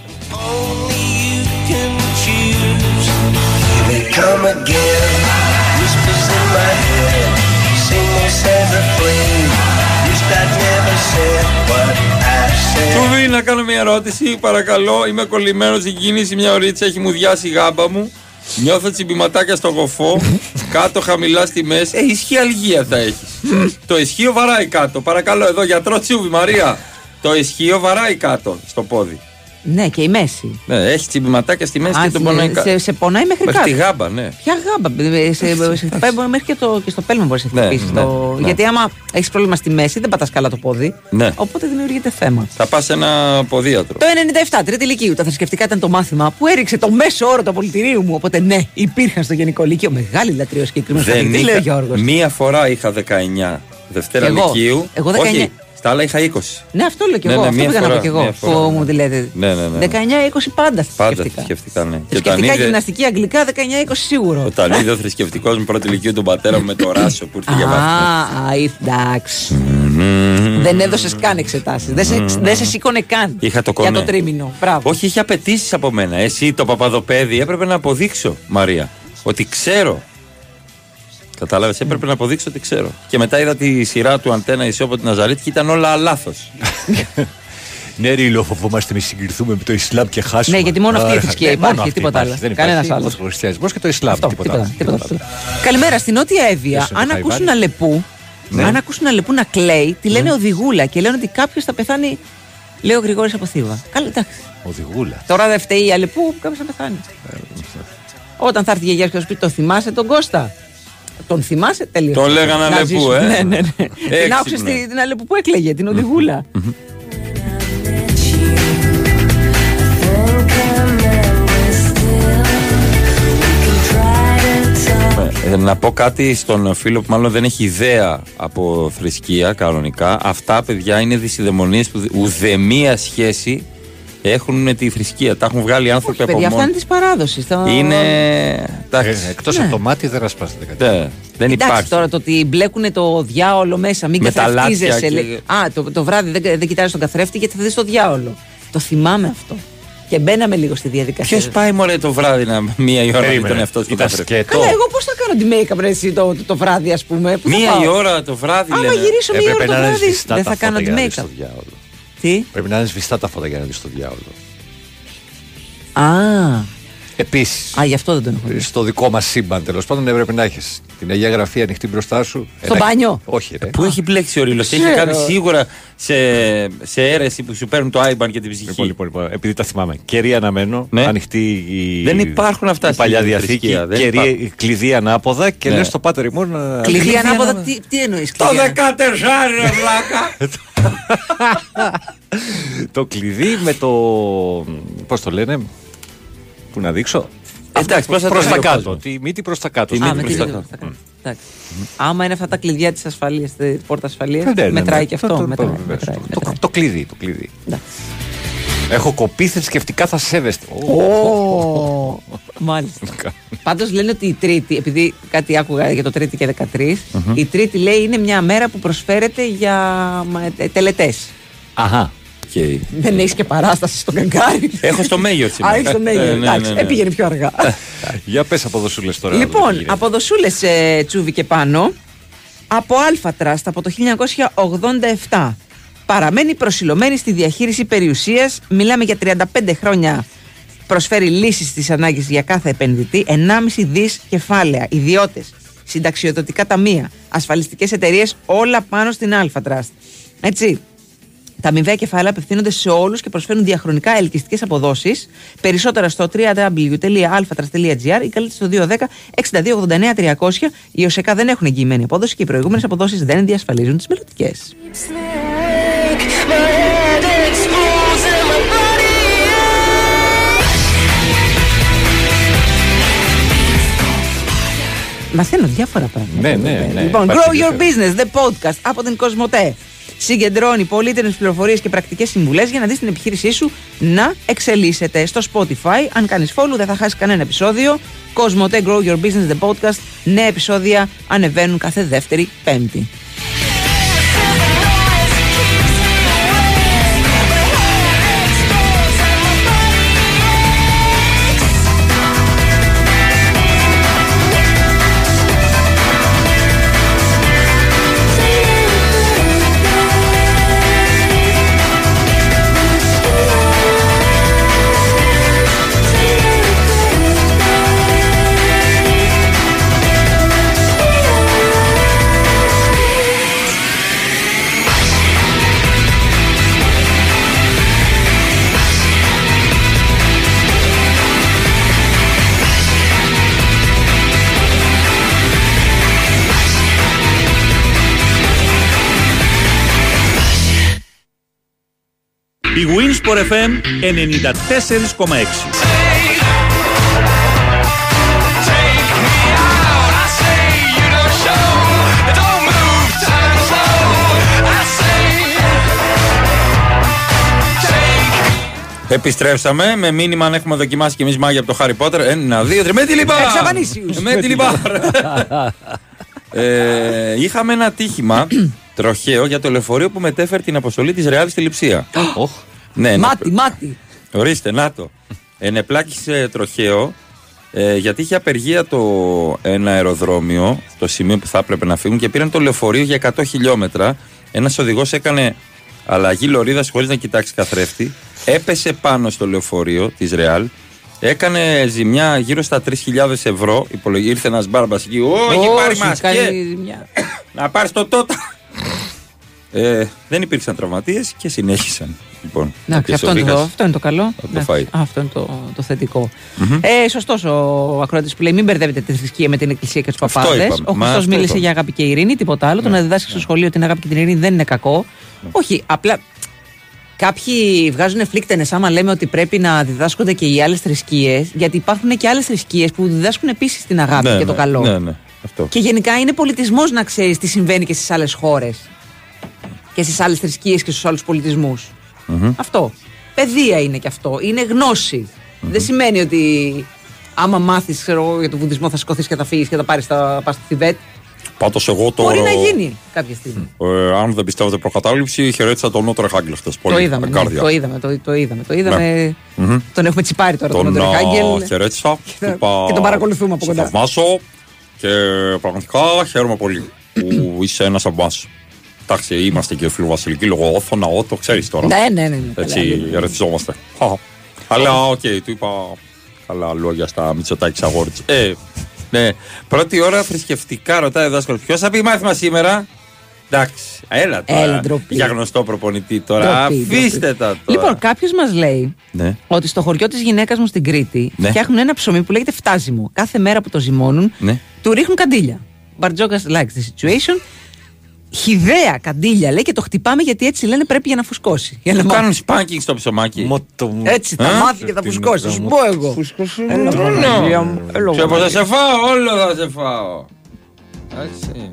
Come again, Μπορεί να κάνω μια ερώτηση, παρακαλώ. Είμαι κολλημένος στην κίνηση, μια ωρίτσα έχει μου διάσει η γάμπα μου. Νιώθω τσιμπηματάκια στο γοφό, κάτω χαμηλά στη μέση. Ε, ισχύει αλγία θα έχεις. το ισχύο βαράει κάτω. Παρακαλώ, εδώ γιατρό Τσιούβι, Μαρία. Το ισχύο βαράει κάτω στο πόδι. Ναι, και η μέση. Ναι, έχει τσιμπηματάκια στη μέση Α, και τον σε- πονάει κάτω. σε, σε πονάει μέχρι, Μέχρι κάτω. τη γάμπα, ναι. Ποια γάμπα. ε, Σε, σε χτυπάει μπορεί μέχρι και, το, και στο πέλμα μπορείς να σε Ναι, χτυπήσεις. ναι, το... ναι. Γιατί άμα έχεις πρόβλημα στη μέση, δεν πατάς καλά το πόδι. Ναι. Οπότε δημιουργείται θέμα. Θα πας σε ένα ποδίατρο. Το 97, τρίτη ηλικίου, τα θρησκευτικά ήταν το μάθημα που έριξε το μέσο όρο του απολυτηρίου μου. Οπότε ναι, υπήρχαν στο γενικό λύκειο μεγάλη λατρεία συγκεκριμένος. Δεν Τι λέει ο είχα, Γιώργος. μία φορά είχα 19. Δευτέρα Κι εγώ. Λυκείου. Εγώ 19. Όχι, στα άλλα είχα 20. Ναι, αυτό λέω κι Ναι, εγώ. ναι, αυτό μία πήγα να πω φορά, κι εγώ. μία φορά, Που ναι. μου τη λέτε. Ναι, ναι, ναι. 19-20 πάντα Πάντα θρησκευτικά. θρησκευτικά, ναι. Και όταν Θρησκευτικά, είδε, γυμναστική, αγγλικά 19-20 σίγουρο. όταν είδε ο θρησκευτικός μου πρώτη ηλικίου τον πατέρα μου με το ράσο που ήρθε για μάθημα. Α, α, εντάξει. Δεν έδωσες καν εξετάσεις. Δεν σε, δεν σε σήκωνε καν. Είχα το Για κονέ. το τρίμηνο. Μπράβο. Όχι, είχε απαιτήσεις από μένα. Εσύ το παπαδοπέδι έπρεπε να αποδείξω, Μαρία, ότι ξέρω. Κατάλαβες, έπρεπε να αποδείξω ότι ξέρω. Και μετά είδα τη σειρά του Αντένα Ισό από την Ναζαρίτη και ήταν όλα λάθος. Ναι, Ρίλο, φοβόμαστε μη συγκριθούμε με το Ισλάμ και χάσουμε. Ναι, γιατί μόνο αυτή η Άρα, θρησκεία ναι, υπάρχει, μόνο αυτή τίποτα υπάρχει, άλλο. Δεν Κανένας υπάρχει. άλλος. Μόνο ο χριστιανισμό και το Ισλάμ. Αυτό, τίποτα, τίποτα, άλλο. τίποτα άλλο. Καλημέρα στην Νότια Εύβοια. Ποιος είναι Αν το ακούσουν Χαϊβάνι; αλεπού, Ναι. αν ακούσουν αλεπού να κλαίει, τη λένε οδηγούλα και λένε ότι κάποιος θα πεθάνει. Λέει ο Γρηγόρης από Θήβα. Καλά, εντάξει. Οδηγούλα. Τώρα δεν φταίει η αλεπού, κάποιος θα πεθάνει. Όταν θα έρθει η γιαγιά σου και θα σου πει Το θυμάσαι τον Κώστα; Τον θυμάσαι τελείως; Τον λέγανε Αλεπού, ε. Ναι, ναι, ναι. Την Έξυπνο. άκουσε την, την αλεπού που έκλαιγε, την οδηγούλα. Ε, να πω κάτι στον φίλο που μάλλον δεν έχει ιδέα από θρησκεία κανονικά. Αυτά, παιδιά, είναι δυσιδαιμονίες που δε- ουδεμία σχέση έχουν με τη θρησκεία. Τα έχουν βγάλει άνθρωποι από Παιδιά, αυτά μόνοι. είναι τη παράδοση. Είναι. Εντάξει. Εκτός Ναι. από το μάτι δεν ασπάζεται κάτι. Ναι, δεν Εντάξει υπάρχει. τώρα το ότι μπλέκουν το διάολο μέσα, μην Με τα καθρεφτίζεσαι. λάθια και- λέει. Α, το, το βράδυ δεν, δεν κοιτάζεις τον καθρέφτη γιατί θα δεις το διάολο. Το θυμάμαι αυτό. Και μπαίναμε λίγο στη διαδικασία. Ποιος πάει μωρέ το βράδυ να μία η ώρα να δει Περίμενε. τον εαυτό του στον Ήταν καθρέφτη; σκέτο. Καλά, εγώ πώς θα κάνω τη make-up ρε, εσύ, το, το, το βράδυ, ας πούμε; Πού θα Μία πάω; η ώρα το βράδυ Άμα λένε. γυρίσω μία ώρα Έπρεπε το να είναι βράδυ, σβηστά δεν τα θα κάνω φώτα τη για να δεις make-up. Το διάολο. Τι; Πρέπει να είναι σβηστά τα φώτα για να δει το διάολο. Α, Επίσης, α, γι' αυτό δεν τον έχω δει. στο δικό μας σύμπαν τέλος πάντων έπρεπε να έχεις την Αγία Γραφή ανοιχτή μπροστά σου. Στο Ένα- μπάνιο. Όχι, ρε. Πού έχει μπλέξει ο Ρήλο, έχει Ξέρω. κάνει σίγουρα σε, σε αίρεση που σου παίρνουν το IBAN και την ψυχή. Λοιπόν, λοιπόν, λοιπόν, επειδή τα θυμάμαι. Κερί αναμένο, Ναι. ανοιχτή η, Δεν υπάρχουν αυτά η παλιά στη διαθήκη. θρησκεία, δεν Κερί, υπάρχουν. κλειδί ανάποδα και Ναι. λες στο πάτερ ημών να. Κλειδί ανάποδα, τι, τι εννοείς. Το 14 ρε βλάκα. το κλειδί με το. Πώς το λένε, Πού να δείξω. Εντάξει, πώς θα το Προς δει τα ο κάτω. κόσμος. Τη μύτη προς τα κάτω. Τη Α, μύτη με προς τη τα μύτη κάτω. προς τα κάτω. Εντάξει. Άμα είναι αυτά τα κλειδιά της ασφαλείας, τη πόρτα ασφαλείας, Ναι, ναι, ναι. μετράει και Το- αυτό. το- μετράει, το- μετράει, το- μετράει. Το κλειδί, το κλειδί. Εντάξει. Έχω κοπεί θρησκευτικά, θα σέβεστε. Ω, Μάλιστα. Πάντως λένε ότι η Τρίτη, επειδή κάτι άκουγα για το Τρίτη και 13, η Τρίτη λέει είναι μια μέρα που προσφέρεται για τελετές. Αχα. Okay. Δεν έχεις και παράσταση στο καγκάρι. Έχω στο Μέγιο σήμερα. Α, έχεις το Ε, Μέγιο. ναι, ναι, Εντάξει, ναι. έπηγαινε πιο αργά. Για πες από δοσούλε τώρα. Λοιπόν, γίνεται. από δοσούλε ε, τσούβι και πάνω, από Αλφα Trust από το 1987. Παραμένει προσιλωμένη στη διαχείριση περιουσίας. Μιλάμε για 35 χρόνια. Προσφέρει λύσεις στις ανάγκες για κάθε επενδυτή. 1,5 δις κεφάλαια. Ιδιώτες, συνταξιοδοτικά ταμεία, ασφαλιστικές εταιρείες, όλα πάνω στην Αλφα Trust. Έτσι. Τα αμοιβαία κεφάλαια απευθύνονται σε όλους και προσφέρουν διαχρονικά ελκυστικές αποδόσεις. Περισσότερα στο www.alphatras.gr ή καλείτε στο 210 6289 300. Οι ΟΣΕΚΑ δεν έχουν εγγυημένη απόδοση και οι προηγούμενες αποδόσεις δεν διασφαλίζουν τις μελλοντικές. Μαθαίνω διάφορα πράγματα. Ναι, ναι, ναι. Λοιπόν, Υπάρχει Grow Your ενδιαφέρον. Business, the podcast από την Κοσμοτέ. Συγκεντρώνει πολύτιμες πληροφορίες και πρακτικές συμβουλές για να δεις την επιχείρησή σου να εξελίσσεται. Στο Spotify, αν κάνεις follow, δεν θα χάσεις κανένα επεισόδιο. Κοσμοτέ Grow Your Business, the podcast. Νέα επεισόδια ανεβαίνουν κάθε δεύτερη Πέμπτη. Η Winsport FM 94,6. Επιστρέψαμε με μήνυμα αν έχουμε δοκιμάσει και εμείς μάγια από το Χάρι Πότερ. Ένα, δύο, τρία. Με τη λιμπάρ! Εξαφανίσιους. Με τη λιμπάρ! ε, είχαμε ένα τύχημα τροχαίο για το λεωφορείο που μετέφερε την αποστολή της Ρεάλ στη Λιψία. Ναι, ναι. Μάτι, μάτι. Ορίστε, να το. Ενεπλάκησε τροχαίο ε, γιατί είχε απεργία το ένα αεροδρόμιο, το σημείο που θα έπρεπε να φύγουν και πήραν το λεωφορείο για 100 χιλιόμετρα. Ένας οδηγός έκανε αλλαγή λωρίδας χωρίς να κοιτάξει καθρέφτη. Έπεσε πάνω στο λεωφορείο της Ρεάλ. Έκανε ζημιά γύρω στα 3.000 ευρώ. Υπολογί, ήρθε ένας μπάρμπας εκεί. Ω, έχει πάρει Όχι, μας κάνει και ζημιά. να πάρεις το τότε. Ε, δεν υπήρξαν τραυματίες και συνέχισαν. Λοιπόν, Εντάξει, και αυτό, είναι το, Σοβίκας αυτό είναι το καλό. θα το Εντάξει, φάει. αυτό είναι το, το θετικο Μμμ. Ε, Σωστός ο ακροατής που λέει: Μην μπερδεύετε τη θρησκεία με την εκκλησία και τους Αυτό παπάδες. είπαμε. Ο Μα Χριστός αυτό μίλησε είπαμε. για αγάπη και ειρήνη, τίποτα άλλο. Το να διδάσκει στο σχολείο την αγάπη και την ειρήνη δεν είναι κακό. Όχι, απλά Κάποιοι βγάζουν φλίκτενες άμα λέμε ότι πρέπει να διδάσκονται και οι άλλες θρησκείες, γιατί υπάρχουν και άλλες θρησκείες που διδάσκουν επίσης την αγάπη Ναι, και το ναι, καλό. Ναι, ναι, αυτό. Και γενικά είναι πολιτισμός να ξέρεις τι συμβαίνει και στις άλλες χώρες. Και στις άλλες θρησκείες και στους άλλους πολιτισμούς. Μμμ. Αυτό. Παιδεία είναι και αυτό. Είναι γνώση. Δεν σημαίνει ότι άμα μάθεις για τον βουδισμό θα σηκωθείς και θα φύγεις και θα πάρεις τα πας στο Θιβέτ. Πάντως εγώ τώρα. Μπορεί να γίνει κάποια στιγμή. Ε, αν δεν πιστεύετε προκατάληψη, χαιρέτησα τον Νότο Ρεχάγγελ χθες. Πολύ το είδαμε. με ναι, κάρδια. το είδαμε. Το, το είδαμε. Το είδαμε. Μμμ. Τον έχουμε τσιπάρει τώρα τον Τον Νότο α, Χάγκελ. χαιρέτησα. είπα, και τον παρακολουθούμε από «Σε κοντά. θαυμάσω και πραγματικά χαίρομαι πολύ που είσαι ένας από εμάς. Εντάξει, είμαστε και φιλοβασιλικοί λόγω Όθωνα, το ξέρεις τώρα. Ναι, ναι, ναι. ναι, Έτσι, καλά, ναι, ναι. ερεθιζόμαστε. Χα. Αλλά οκ, του είπα καλά λόγια στα Μητσοτάκης αγόρι της. Ε, ναι. Πρώτη ώρα θρησκευτικά ρωτάει ο δάσκαλος. Ποιος θα πει μάθημα σήμερα; Εντάξει, έλα τώρα. Έλα, ντροπή. για γνωστό προπονητή τώρα. Ντροπή, Αφήστε ντροπή. τα τώρα. Λοιπόν, κάποιος μας λέει Ναι. ότι στο χωριό της γυναίκας μου στην Κρήτη Ναι. φτιάχνουν ένα ψωμί που λέγεται φτάζιμο. Κάθε μέρα που το ζυμώνουν, Ναι. του ρίχνουν καντήλια. Μπαρτζόκα likes the situation. Χιδέα καντήλια λέει και το χτυπάμε γιατί έτσι λένε πρέπει για να φουσκώσει. Για να Του μάθει. κάνουν σπάνκινγκ στο ψωμάκι. Έτσι θα Ε; μάθει και θα φουσκώσει. Σου πω εγώ. Έλα, Τρώνω. Παναγία μου. Έλα, Ξέρω πως θα Παναγία. σε φάω, όλο θα σε φάω. Εντάξει.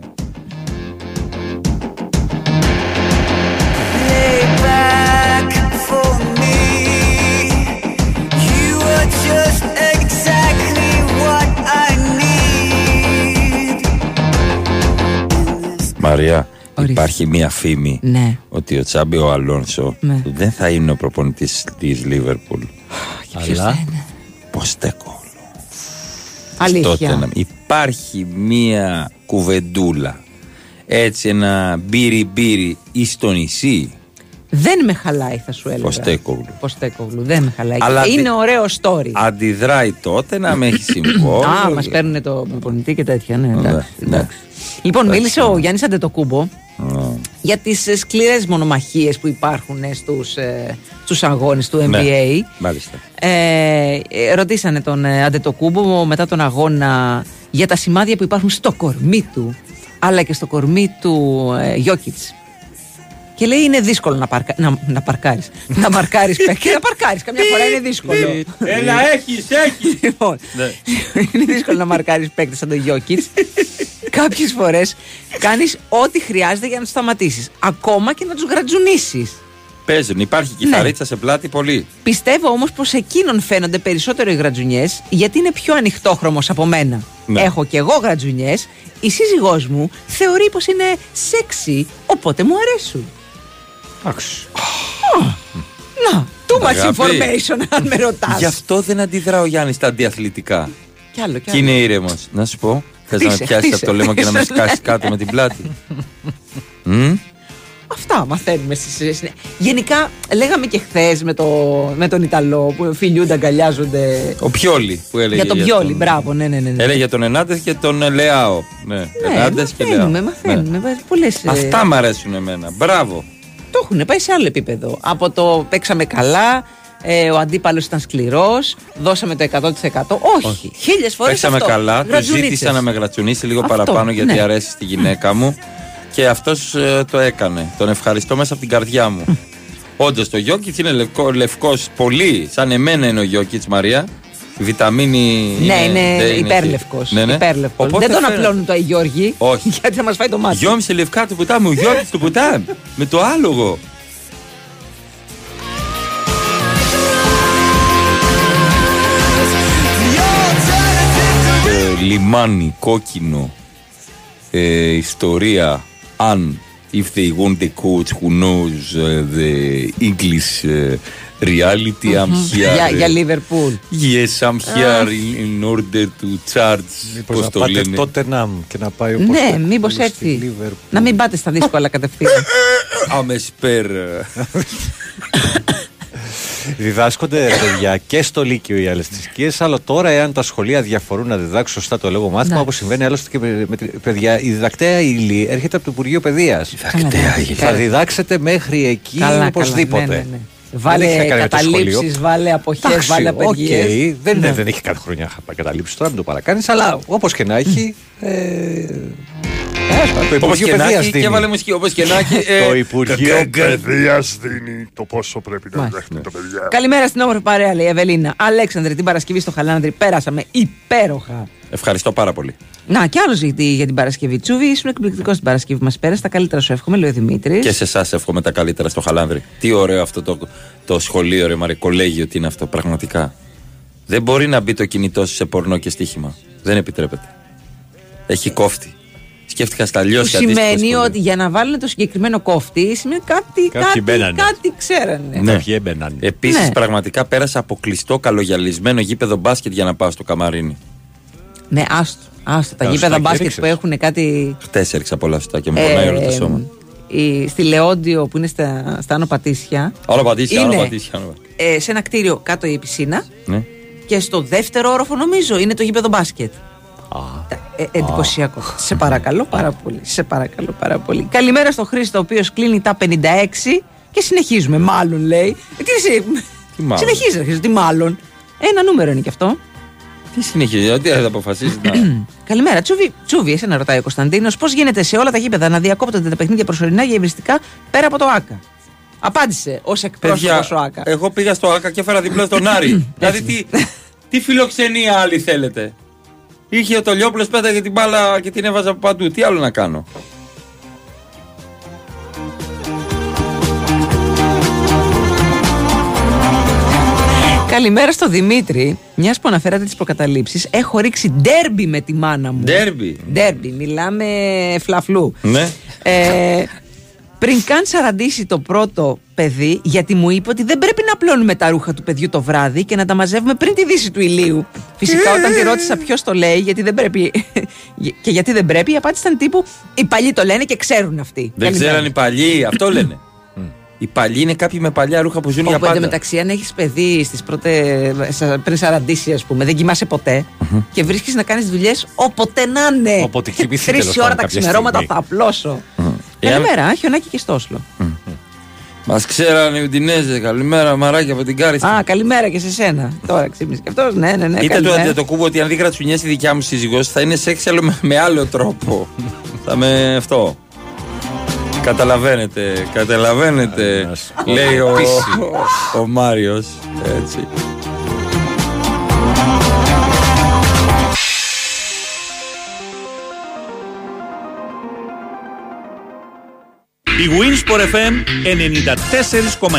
back for me. You were just exactly Μαρία, υπάρχει μία φήμη Ναι. ότι ο Τσάμπι ο Αλόνσο Ναι. δεν θα είναι ο προπονητής της Λίβερπουλ. ποιος θα είναι; Ποστέκο. Αλήθεια. Υπάρχει μία κουβεντούλα. Έτσι ένα μπύρι μπύρι ή στο νησί. Δεν με χαλάει, θα σου έλεγα. Ποστέκογλου. Ποστέκογλου. Δεν με χαλάει. Αλλά είναι δι- ωραίο story. Αντιδράει τότε να με έχει συμβόλαιο. Α, μας παίρνουν το προπονητή και τέτοια. Ναι, εντάξει. ναι. εντάξει. Λοιπόν, μίλησε ο Γιάννης Αντετοκούμπο για τις σκληρές μονομαχίες που υπάρχουν στους στους αγώνες του NBA. Ναι, μάλιστα. Ε, ε, ρωτήσανε τον ε, Αντετοκούμπο μετά τον αγώνα για τα σημάδια που υπάρχουν στο κορμί του αλλά και στο κορμί του ε, Γιώκητς. Και λέει είναι δύσκολο να, παρκα... να, να παρκάρεις. να μαρκάρεις παίκτη. να παρκάρεις. Καμιά φορά είναι δύσκολο. Έλα, έχεις, έχεις. Λοιπόν, είναι δύσκολο να μαρκάρεις παίκτη σαν τον Γιώκητς. Κάποιες φορές κάνεις ό,τι χρειάζεται για να τους σταματήσεις. Ακόμα και να τους γρατζουνίσεις. Παίζουν, υπάρχει κιθαρίτσα σε πλάτη πολύ. Πιστεύω όμως πως εκείνον φαίνονται περισσότερο οι γρατζουνιές γιατί είναι πιο ανοιχτόχρωμος από μένα. Ναι. Έχω κι εγώ γρατζουνιές, η σύζυγός μου θεωρεί πως είναι σεξι, οπότε μου αρέσουν. Εντάξει. Να, too much Αγάπη. information αν με ρωτάς. Γι' αυτό δεν αντιδρά ο Γιάννης στα αντιαθλητικά. Κι άλλο, κι Και άλλο. είναι ήρεμος. Να σου πω, θες να με Χτίσε, πιάσει χτίσε. από το λαιμό και να με σκάσει κάτω με την πλάτη; Μμ; Αυτά μαθαίνουμε στις... συνέ- Γενικά, λέγαμε και χθες με, το, με τον Ιταλό που φιλιούνται, αγκαλιάζονται. Ο Πιόλι που έλεγε. Για τον Πιόλι, μπράβο, ναι, ναι, ναι. ναι. Έλεγε για τον Ενάντεθ και τον ε, Λεάο. Ναι, Ναι, Ενάντεθ και Λεάο. μαθαίνουμε, μαθαίνουμε. Ναι. Πολλές, ε, Αυτά μ' αρέσουν εμένα. Μπράβο. Το έχουν πάει σε άλλο επίπεδο. Από το παίξαμε καλά, ε, ο αντίπαλος ήταν σκληρός, δώσαμε το 100%. Όχι, χίλιες φορές Παίξαμε αυτό. καλά. Του Γρατζουνίτσες. ζήτησα να με γρατσουνίσει λίγο Αυτό, παραπάνω γιατί ναι. αρέσει στη γυναίκα μου. Και αυτός το έκανε. Τον ευχαριστώ μέσα από την καρδιά μου. Όντως το Γιώκητς είναι λευκό, λευκός πολύ, σαν εμένα είναι ο Γιώκητς Μαρία. Η βιταμίνη. Ναι, είναι δεν υπέρλευκος. Ναι, ναι. υπέρλευκος. Οπότε Δεν τον φαίνεται- απλώνουν το Άι Γιώργη. Όχι. Γιατί θα μας φάει το μάτι. Γιόμισε λευκά του ποτάμι, ο Γιώκητ του ποτάμι. με το άλογο. Ε, λιμάνι, κόκκινο, ε, ιστορία, αν if they want the coach who knows uh, the English uh, reality, I'm here. Για, uh, για Λίβερπουλ. Yes, I'm here in, in order to charge. Μήπως Πώς να το πάτε λένε. τότε να και να πάει όπως Ναι, το- μήπως στη έτσι. Liverpool. Να μην πάτε στα δύσκολα κατευθείαν. Άμε σπέρ. Διδάσκονται ρε παιδιά και στο Λύκειο οι άλλες θρησκείες, αλλά τώρα εάν τα σχολεία διαφορούν να διδάξουν σωστά το λόγο μάθημα, Ναι. όπως συμβαίνει άλλωστε και με, με την- παιδιά, η διδακτέα ύλη έρχεται από το Υπουργείο Παιδείας. Διδακτέα ύλη. Θα διδάξετε μέχρι εκεί Καλά, οπωσδήποτε. καλά, ναι, ναι, ναι. Δεν Βάλε έχει να κάνει με το καταλήψεις, σχολείο. βάλε αποχές, Εντάξει, βάλε οκ, απεργίες. δεν, Ναι. δεν έχει κάθε χρονιά καταλήψεις τώρα, μην το παρακάνεις, αλλά όπως και να έχει. Ε, το Όπως Υπουργείο και να Παιδείας έχει, και δίνει. βάλε μουσική, όπως και να έχει. ε, Το Υπουργείο Παιδείας δίνει το πόσο πρέπει να Μάλιστα. δέχονται τα παιδιά. Καλημέρα στην όμορφη παρέα, λέει η Ευελίνα. Αλέξανδρε, την Παρασκευή στο Χαλάνδρη πέρασαμε υπέροχα. Ευχαριστώ πάρα πολύ. Να, και άλλο ζητή για την Παρασκευή. Τσούβι, ήσουν εκπληκτικός την Παρασκευή μας πέρασε. Τα καλύτερα σου εύχομαι, λέει ο Δημήτρης. Και σε εσάς εύχομαι τα καλύτερα στο Χαλάνδρη. Τι ωραίο αυτό το, το σχολείο, ρε Μαρή, κολέγιο, τι είναι αυτό, πραγματικά. Δεν μπορεί να μπει το κινητό σου σε πορνό και στοίχημα. Δεν επιτρέπεται. Έχει κόφτη. Σκέφτηκα στα Που λιώσια σημαίνει ότι για να βάλουν το συγκεκριμένο κόφτη σημαίνει κάτι, Κάποιοι κάτι, μπαίνανε. κάτι ξέρανε. Ναι. Επίση, Ναι. πραγματικά πέρασα από κλειστό καλογιαλισμένο γήπεδο μπάσκετ για να πάω στο καμαρίνι. Ναι, άστο. άστο. Τα Άστο, γήπεδα και μπάσκετ ρίξες. που έχουν κάτι. Χτες έριξα πολλά αυτά και μου πονάει όλο το ε, σώμα. η- στη Λεόντιο που είναι στα, στα Άνω Πατήσια. Όλα πατήσια, είναι, όλα πατήσια. όλα. ε, σε ένα κτίριο κάτω η πισίνα Ναι. και στο δεύτερο όροφο νομίζω είναι το γήπεδο μπάσκετ. Ε, εντυπωσιακό. Σε παρακαλώ πάρα πολύ. Σε παρακαλώ πάρα πολύ. Καλημέρα στο Χρήστο, ο οποίος κλείνει τα 56 και συνεχίζουμε. Μάλλον λέει. Ε, τι εσύ. μάλλον; Συνεχίζεις, ρε Χρήστο, τι μάλλον; Ένα νούμερο είναι και αυτό. Τι συνεχίζει, ότι θα αποφασίσει να. Καλημέρα, Τσούβι. Τσούβι, εσένα ρωτάει ο Κωνσταντίνος, πώς γίνεται σε όλα τα γήπεδα να διακόπτονται τα παιχνίδια προσωρινά για ευριστικά πέρα από το ΑΚΑ. Απάντησε ως Παιδιά, εκπρόσωπο ο ΑΚΑ. εγώ πήγα στο ΑΚΑ και έφερα διπλά στον Άρη. δηλαδή, τι, τι φιλοξενία άλλη θέλετε; Είχε ο Τολιόπουλο πέταγε την μπάλα και την έβαζα από παντού. Τι άλλο να κάνω; Καλημέρα στο Δημήτρη. Μιας που αναφέρατε τις προκαταλήψεις, έχω ρίξει ντέρμπι με τη μάνα μου. Ντέρμπι. Ντέρμπι, μιλάμε φλαφλού. Ναι. Ε, πριν καν σαραντήσει το πρώτο παιδί, γιατί μου είπε ότι δεν πρέπει να απλώνουμε τα ρούχα του παιδιού το βράδυ και να τα μαζεύουμε πριν τη δύση του ηλίου. Φυσικά, όταν τη ρώτησα ποιος το λέει γιατί δεν πρέπει, και γιατί δεν πρέπει, η απάντηση ήταν τύπου Οι παλιοί το λένε και ξέρουν αυτοί. Δεν Καλημέρα. ξέραν οι παλιοί, αυτό λένε. οι παλιοί είναι κάποιοι με παλιά ρούχα που ζουν για Οπότε πάντα. μεταξύ, αν έχεις παιδί στις πρώτε, σα- πριν σαραντήσει, ας πούμε, δεν κοιμάσαι ποτέ και βρίσκεις να κάνεις δουλειές όποτε να είναι. Όποτε κοιμηθεί, Τρεις τέλος ώρα πάντων, τα κάποια ξημερώματα στιγμή. θα απλώσω. Εάν- Καλημέρα, χιονάκι και στο Όσλο. Μας ξέρανε οι Ουντινέζε. Καλημέρα, μαράκι από την Κάρι. Α, καλημέρα και σε σένα. Τώρα ξύπνησε και αυτός. Ναι, ναι, ναι. Κοίτα το καλημέρα. αντιτοκούμπο ότι αν δεν κρατσουνιέσει η δικιά μου σύζυγος θα είναι σεξ αλλά με, με άλλο τρόπο. θα με αυτό. Καταλαβαίνετε, καταλαβαίνετε, λέει ο, ο, ο Μάριος, έτσι. Η Winsport FM 94,6.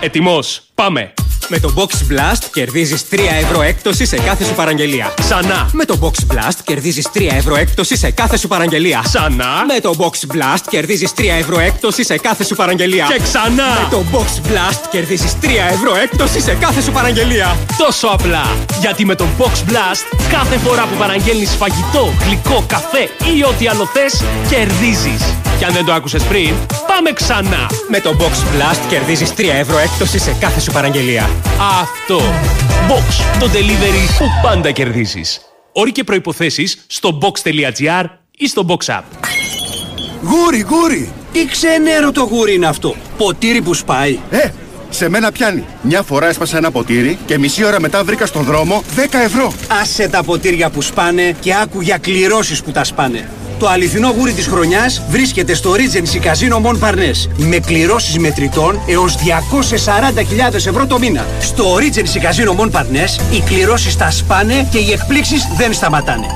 Ετοιμός. Πάμε. Με το Box Blast κερδίζεις 3 ευρώ έκπτωση σε κάθε σου παραγγελία. Ξανά. Με το Box Blast κερδίζεις 3 ευρώ έκπτωση σε κάθε σου παραγγελία. Ξανά. Με το Box Blast κερδίζεις 3 ευρώ έκπτωση σε κάθε σου παραγγελία. Και ξανά. Με το Box Blast κερδίζεις 3 ευρώ έκπτωση σε κάθε σου παραγγελία. Τόσο απλά. Γιατί με τον Box Blast κάθε φορά που παραγγέλνεις φαγητό, γλυκό, καφέ ή ό,τι άλλο θες, κερδίζεις. Και αν δεν το άκουσες πριν, πάμε ξανά. Με το Box Blast κερδίζεις 3 ευρώ έκπτωση σε κάθε σου παραγγελία. Αυτό. Box. Το delivery που πάντα κερδίζεις. Όροι και προϋποθέσεις στο box.gr ή στο Box App. Γούρι, γούρι! Τι ξενέρο το γούρι είναι αυτό. Ποτήρι που σπάει. Ε, σε μένα πιάνει. Μια φορά έσπασα ένα ποτήρι και μισή ώρα μετά βρήκα στον δρόμο 10 ευρώ. Άσε τα ποτήρια που σπάνε και άκου για κληρώσεις που τα σπάνε. Το αληθινό γούρι της χρονιάς βρίσκεται στο Regency Casino Mon Parnes με κληρώσεις μετρητών έως 240.000 ευρώ το μήνα. Στο Regency Casino Mon Parnes οι κληρώσεις τα σπάνε και οι εκπλήξεις δεν σταματάνε.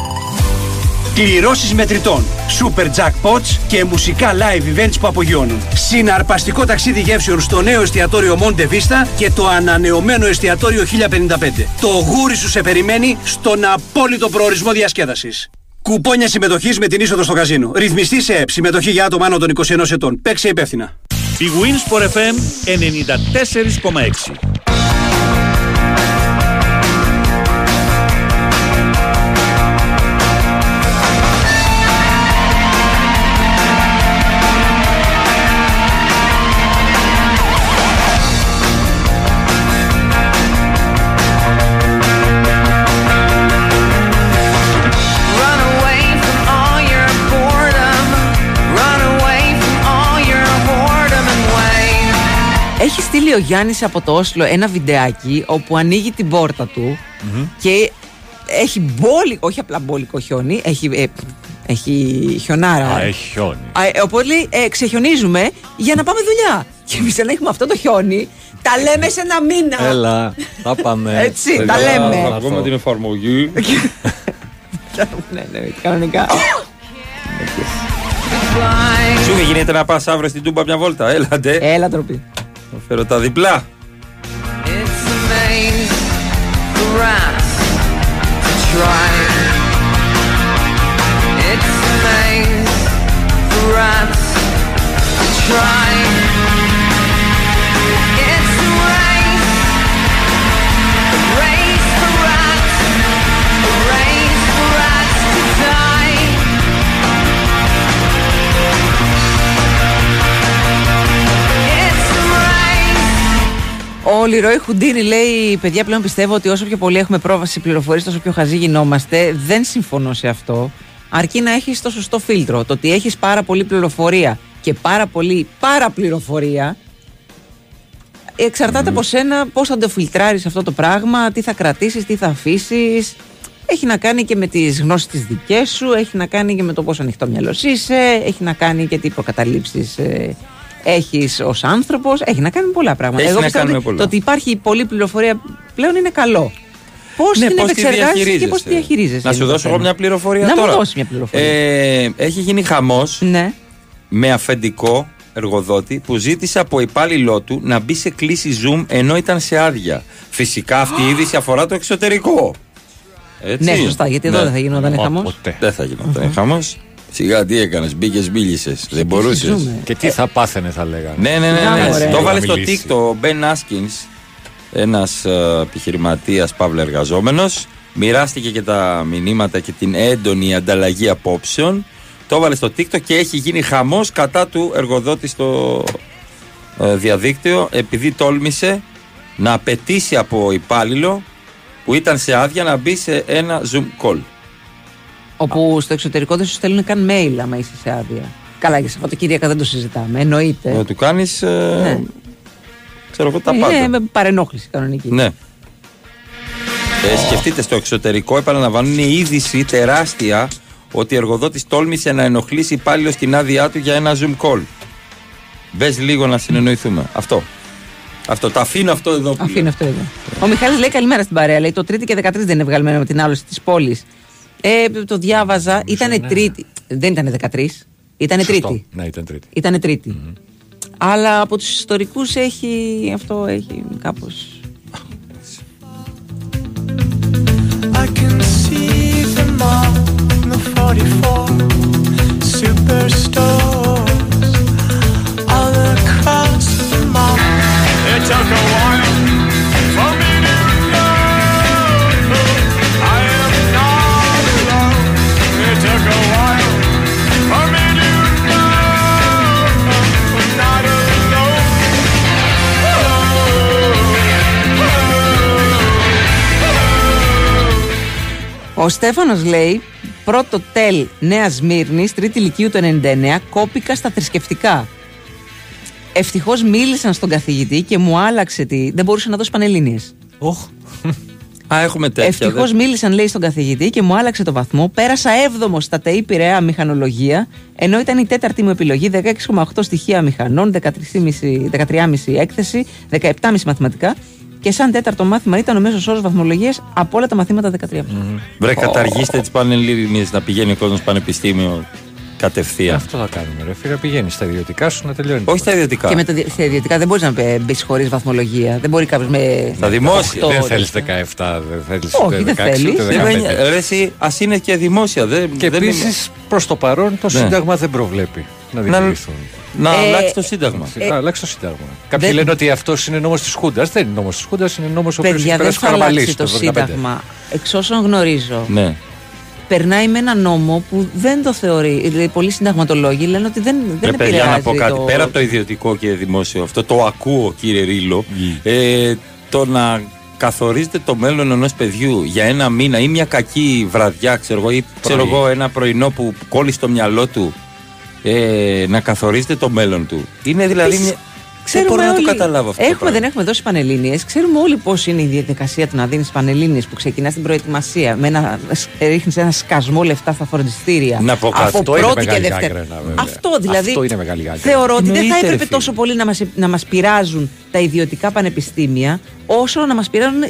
Κληρώσεις μετρητών, super jackpots και μουσικά live events που απογειώνουν. Συναρπαστικό ταξίδι γεύσεων στο νέο εστιατόριο Monte Vista και το ανανεωμένο εστιατόριο 1055. Το γούρι σου σε περιμένει στον απόλυτο προορισμό διασκέδασης. Κουπόνια συμμετοχής με την είσοδο στο καζίνο. Ρυθμιστή σε ΕΠ. Συμμετοχή για άτομα άνω των 21 ετών. Παίξε υπεύθυνα. Η Winsport FM 94,6. Στείλει ο Γιάννης από το Όσλο ένα βιντεάκι όπου ανοίγει την πόρτα του και έχει μπόλικο, όχι απλά μπόλικο χιόνι, έχει, ε, έχει χιονάρα. Α, έχει χιόνι. Α, ε, οπότε λέει, ε, ξεχιονίζουμε για να πάμε δουλειά. Και εμείς αν έχουμε αυτό το χιόνι, τα λέμε σε ένα μήνα. Έλα, θα πάμε. Έτσι, τα λέμε. Θα βγούμε την εφαρμογή. ναι, ναι, κανονικά. Σου δεν γίνεται να πας αύριο στην Τούμπα μια βόλτα. Έλατε. Έλα τροπή. Θα φέρω τα διπλά. It's a maze for us to try. It's a maze for us to try. Ο Λιρόι Χουντίνη λέει: Παιδιά, πλέον πιστεύω ότι όσο πιο πολύ έχουμε πρόβαση πληροφορίες, τόσο πιο χαζοί γινόμαστε. Δεν συμφωνώ σε αυτό. Αρκεί να έχεις το σωστό φίλτρο. Το ότι έχεις πάρα πολύ πληροφορία και πάρα πολύ παραπληροφορία εξαρτάται από σένα πώς θα το φιλτράρεις αυτό το πράγμα, τι θα κρατήσεις, τι θα αφήσεις. Έχει να κάνει και με τις γνώσεις τις δικές σου, έχει να κάνει και με το πόσο ανοιχτό μυαλός είσαι, έχει να κάνει και τι προκαταλήψεις ε, έχεις ως άνθρωπος. Έχει να κάνει με πολλά πράγματα. Έχει Εγώ να πιστεύω κάνει με ότι πολλά. το ότι υπάρχει πολλή πληροφορία πλέον είναι καλό. Πώς Ναι, την πώς τη επεξεργάζεσαι και πώς τη διαχειρίζεσαι. διαχειρίζεσαι. Να σου είναι το δώσω εγώ θέμα. μια πληροφορία Να τώρα. μου δώσεις μια πληροφορία. Ε, έχει γίνει χαμός ναι. με αφεντικό εργοδότη που ζήτησε από υπάλληλό του να μπει σε κλίση Zoom ενώ ήταν σε άδεια. Φυσικά αυτή η είδηση αφορά το εξωτερικό. Έτσι. Ναι, σωστά, γιατί εδώ δεν θα γινόταν Ω, χαμός. ποτέ. Δεν θα γινόταν χαμός. Σιγά τι έκανες, μπήκες, μίλησες. Δεν μπορούσες. ζούμε. Και τι θα πάθαινε, θα λέγανε. Ναι, ναι, ναι. Να, ναι. ωραία. Το έβαλε Να στο μιλήσει. TikTok ο Ben Askins, ένας επιχειρηματίας παύλα εργαζόμενος. Μοιράστηκε και τα μηνύματα και την έντονη ανταλλαγή απόψεων. Το έβαλε στο TikTok και έχει γίνει χαμός κατά του εργοδότη στο ε, διαδίκτυο επειδή τόλμησε να απαιτήσει από υπάλληλο που ήταν σε άδεια να μπει σε ένα Zoom call. Όπου στο εξωτερικό δεν σου στέλνουν καν mail άμα είσαι σε άδεια. Καλά, για Σαββατοκύριακα δεν το συζητάμε. Εννοείται. Να του κάνεις. Ναι. Ξέρω εγώ τα είναι πάντα. με παρενόχληση κανονική. Ναι. Ε, σκεφτείτε στο εξωτερικό, επαναλαμβάνω, είναι είδηση τεράστια ότι ο εργοδότης τόλμησε να ενοχλήσει υπάλληλο στην άδειά του για ένα Zoom call. Μπε λίγο να συνεννοηθούμε. Αυτό. Αυτό. Τα αφήνω αυτό εδώ. που Αφήνω λέω. αυτό εδώ. Ο Μιχάλης λέει καλημέρα στην παρέα. Λέει το Τρίτη και 13 δεν είναι βγαλμένο με την άλωση της πόλης. Ε, το διάβαζα. Ήτανε ναι. Τρίτη. Δεν ήταν 13. Ήτανε Σωστό. Τρίτη. Ναι, ήταν τρίτη. Ήτανε τρίτη. Αλλά από τους ιστορικούς έχει αυτό έχει κάπως I can Ο Στέφανος λέει πρώτο τέλ Νέας Σμύρνη, τρίτη ηλικίου του 99, κόπηκα στα θρησκευτικά. Ευτυχώς μίλησαν στον καθηγητή και μου άλλαξε τη. Δεν μπορούσε να δώσει πανελλήνιες. Α, έχουμε τέτοια. Ευτυχώς δεν- μίλησαν, λέει, στον καθηγητή και μου άλλαξε το βαθμό. Πέρασα 7ο στα ΤΕΗ Πειραιά Μηχανολογία, ενώ ήταν η τέταρτη μου επιλογή 16,8 στοιχεία μηχανών, 13,5 13,5 έκθεση, 17,5 μαθηματικά. Και σαν τέταρτο μάθημα ήταν ο μέσος όρος βαθμολογίας από όλα τα μαθήματα 13,5. Βρε, καταργήστε τις πανελλήνιες να πηγαίνει ο κόσμος πανεπιστήμιο κατευθείαν. Αυτό θα κάνουμε. Ρε φίλε, πηγαίνει στα ιδιωτικά σου να τελειώνεις. Όχι στα ιδιωτικά. Και με το, δι- στα ιδιωτικά δεν μπορείς να μπει χωρίς βαθμολογία. Δεν μπορεί κάποιος με. Στα δημόσια. οκτώ, Δεν θέλεις τέτοια. 17, δεν θέλεις Όχι, δεν θέλεις. Ρε, εσύ, ας είναι και δημόσια. Δεν, Και δεν επίσης προς το παρόν το Ναι. Σύνταγμα δεν προβλέπει να Να- δημιουργηθούν. Να Ε, αλλάξει το Σύνταγμα. Να αλλάξει το Σύνταγμα. Κάποιοι δεν- λένε ότι αυτός είναι νόμος της Χούντας. Δεν είναι νόμος της Χούντας, είναι νόμος ο οποίος έχει Παιδιά, δεν περάσει θα Καραμαλής αλλάξει το 75. Σύνταγμα. Εξ όσων γνωρίζω, Ναι. περνάει με ένα νόμο που δεν το θεωρεί. Δηλαδή, πολλοί συνταγματολόγοι λένε ότι δεν, δεν Ρε παιδιά, επηρεάζει. να πω κάτι. το... Πέρα από το ιδιωτικό και δημόσιο, αυτό το ακούω, κύριε Ρίλο. Ε, το να καθορίζετε το μέλλον ενός παιδιού για ένα μήνα ή μια κακή βραδιά, ξέρω εγώ, ή ξέρω Πρωί. εγώ, ένα πρωινό που κόλλει στο μυαλό του. Ε, να καθορίζετε το μέλλον του. Είναι δηλαδή. Επίσης, Μια... Δεν μπορώ να το καταλάβω αυτό. το Έχουμε, πράγμα. δεν έχουμε δώσει πανελίνε. Ξέρουμε όλοι πώς είναι η διαδικασία του να δίνεις πανελίνε που ξεκινάς την προετοιμασία. Με ένα, ρίχνεις ένα σκασμό λεφτά στα φροντιστήρια. Να πω κάτι. Από Αυτό είναι πρώτη και μεγάλη δεύτερη. γάγκρενα, βέβαια. Αυτό δηλαδή. Αυτό είναι μεγάλη γάγκρενα. Θεωρώ ότι δεν θα Εννοείται, ρε έπρεπε φίλε. τόσο πολύ να μα να μας πειράζουν τα ιδιωτικά πανεπιστήμια, όσο να μας πειράζουν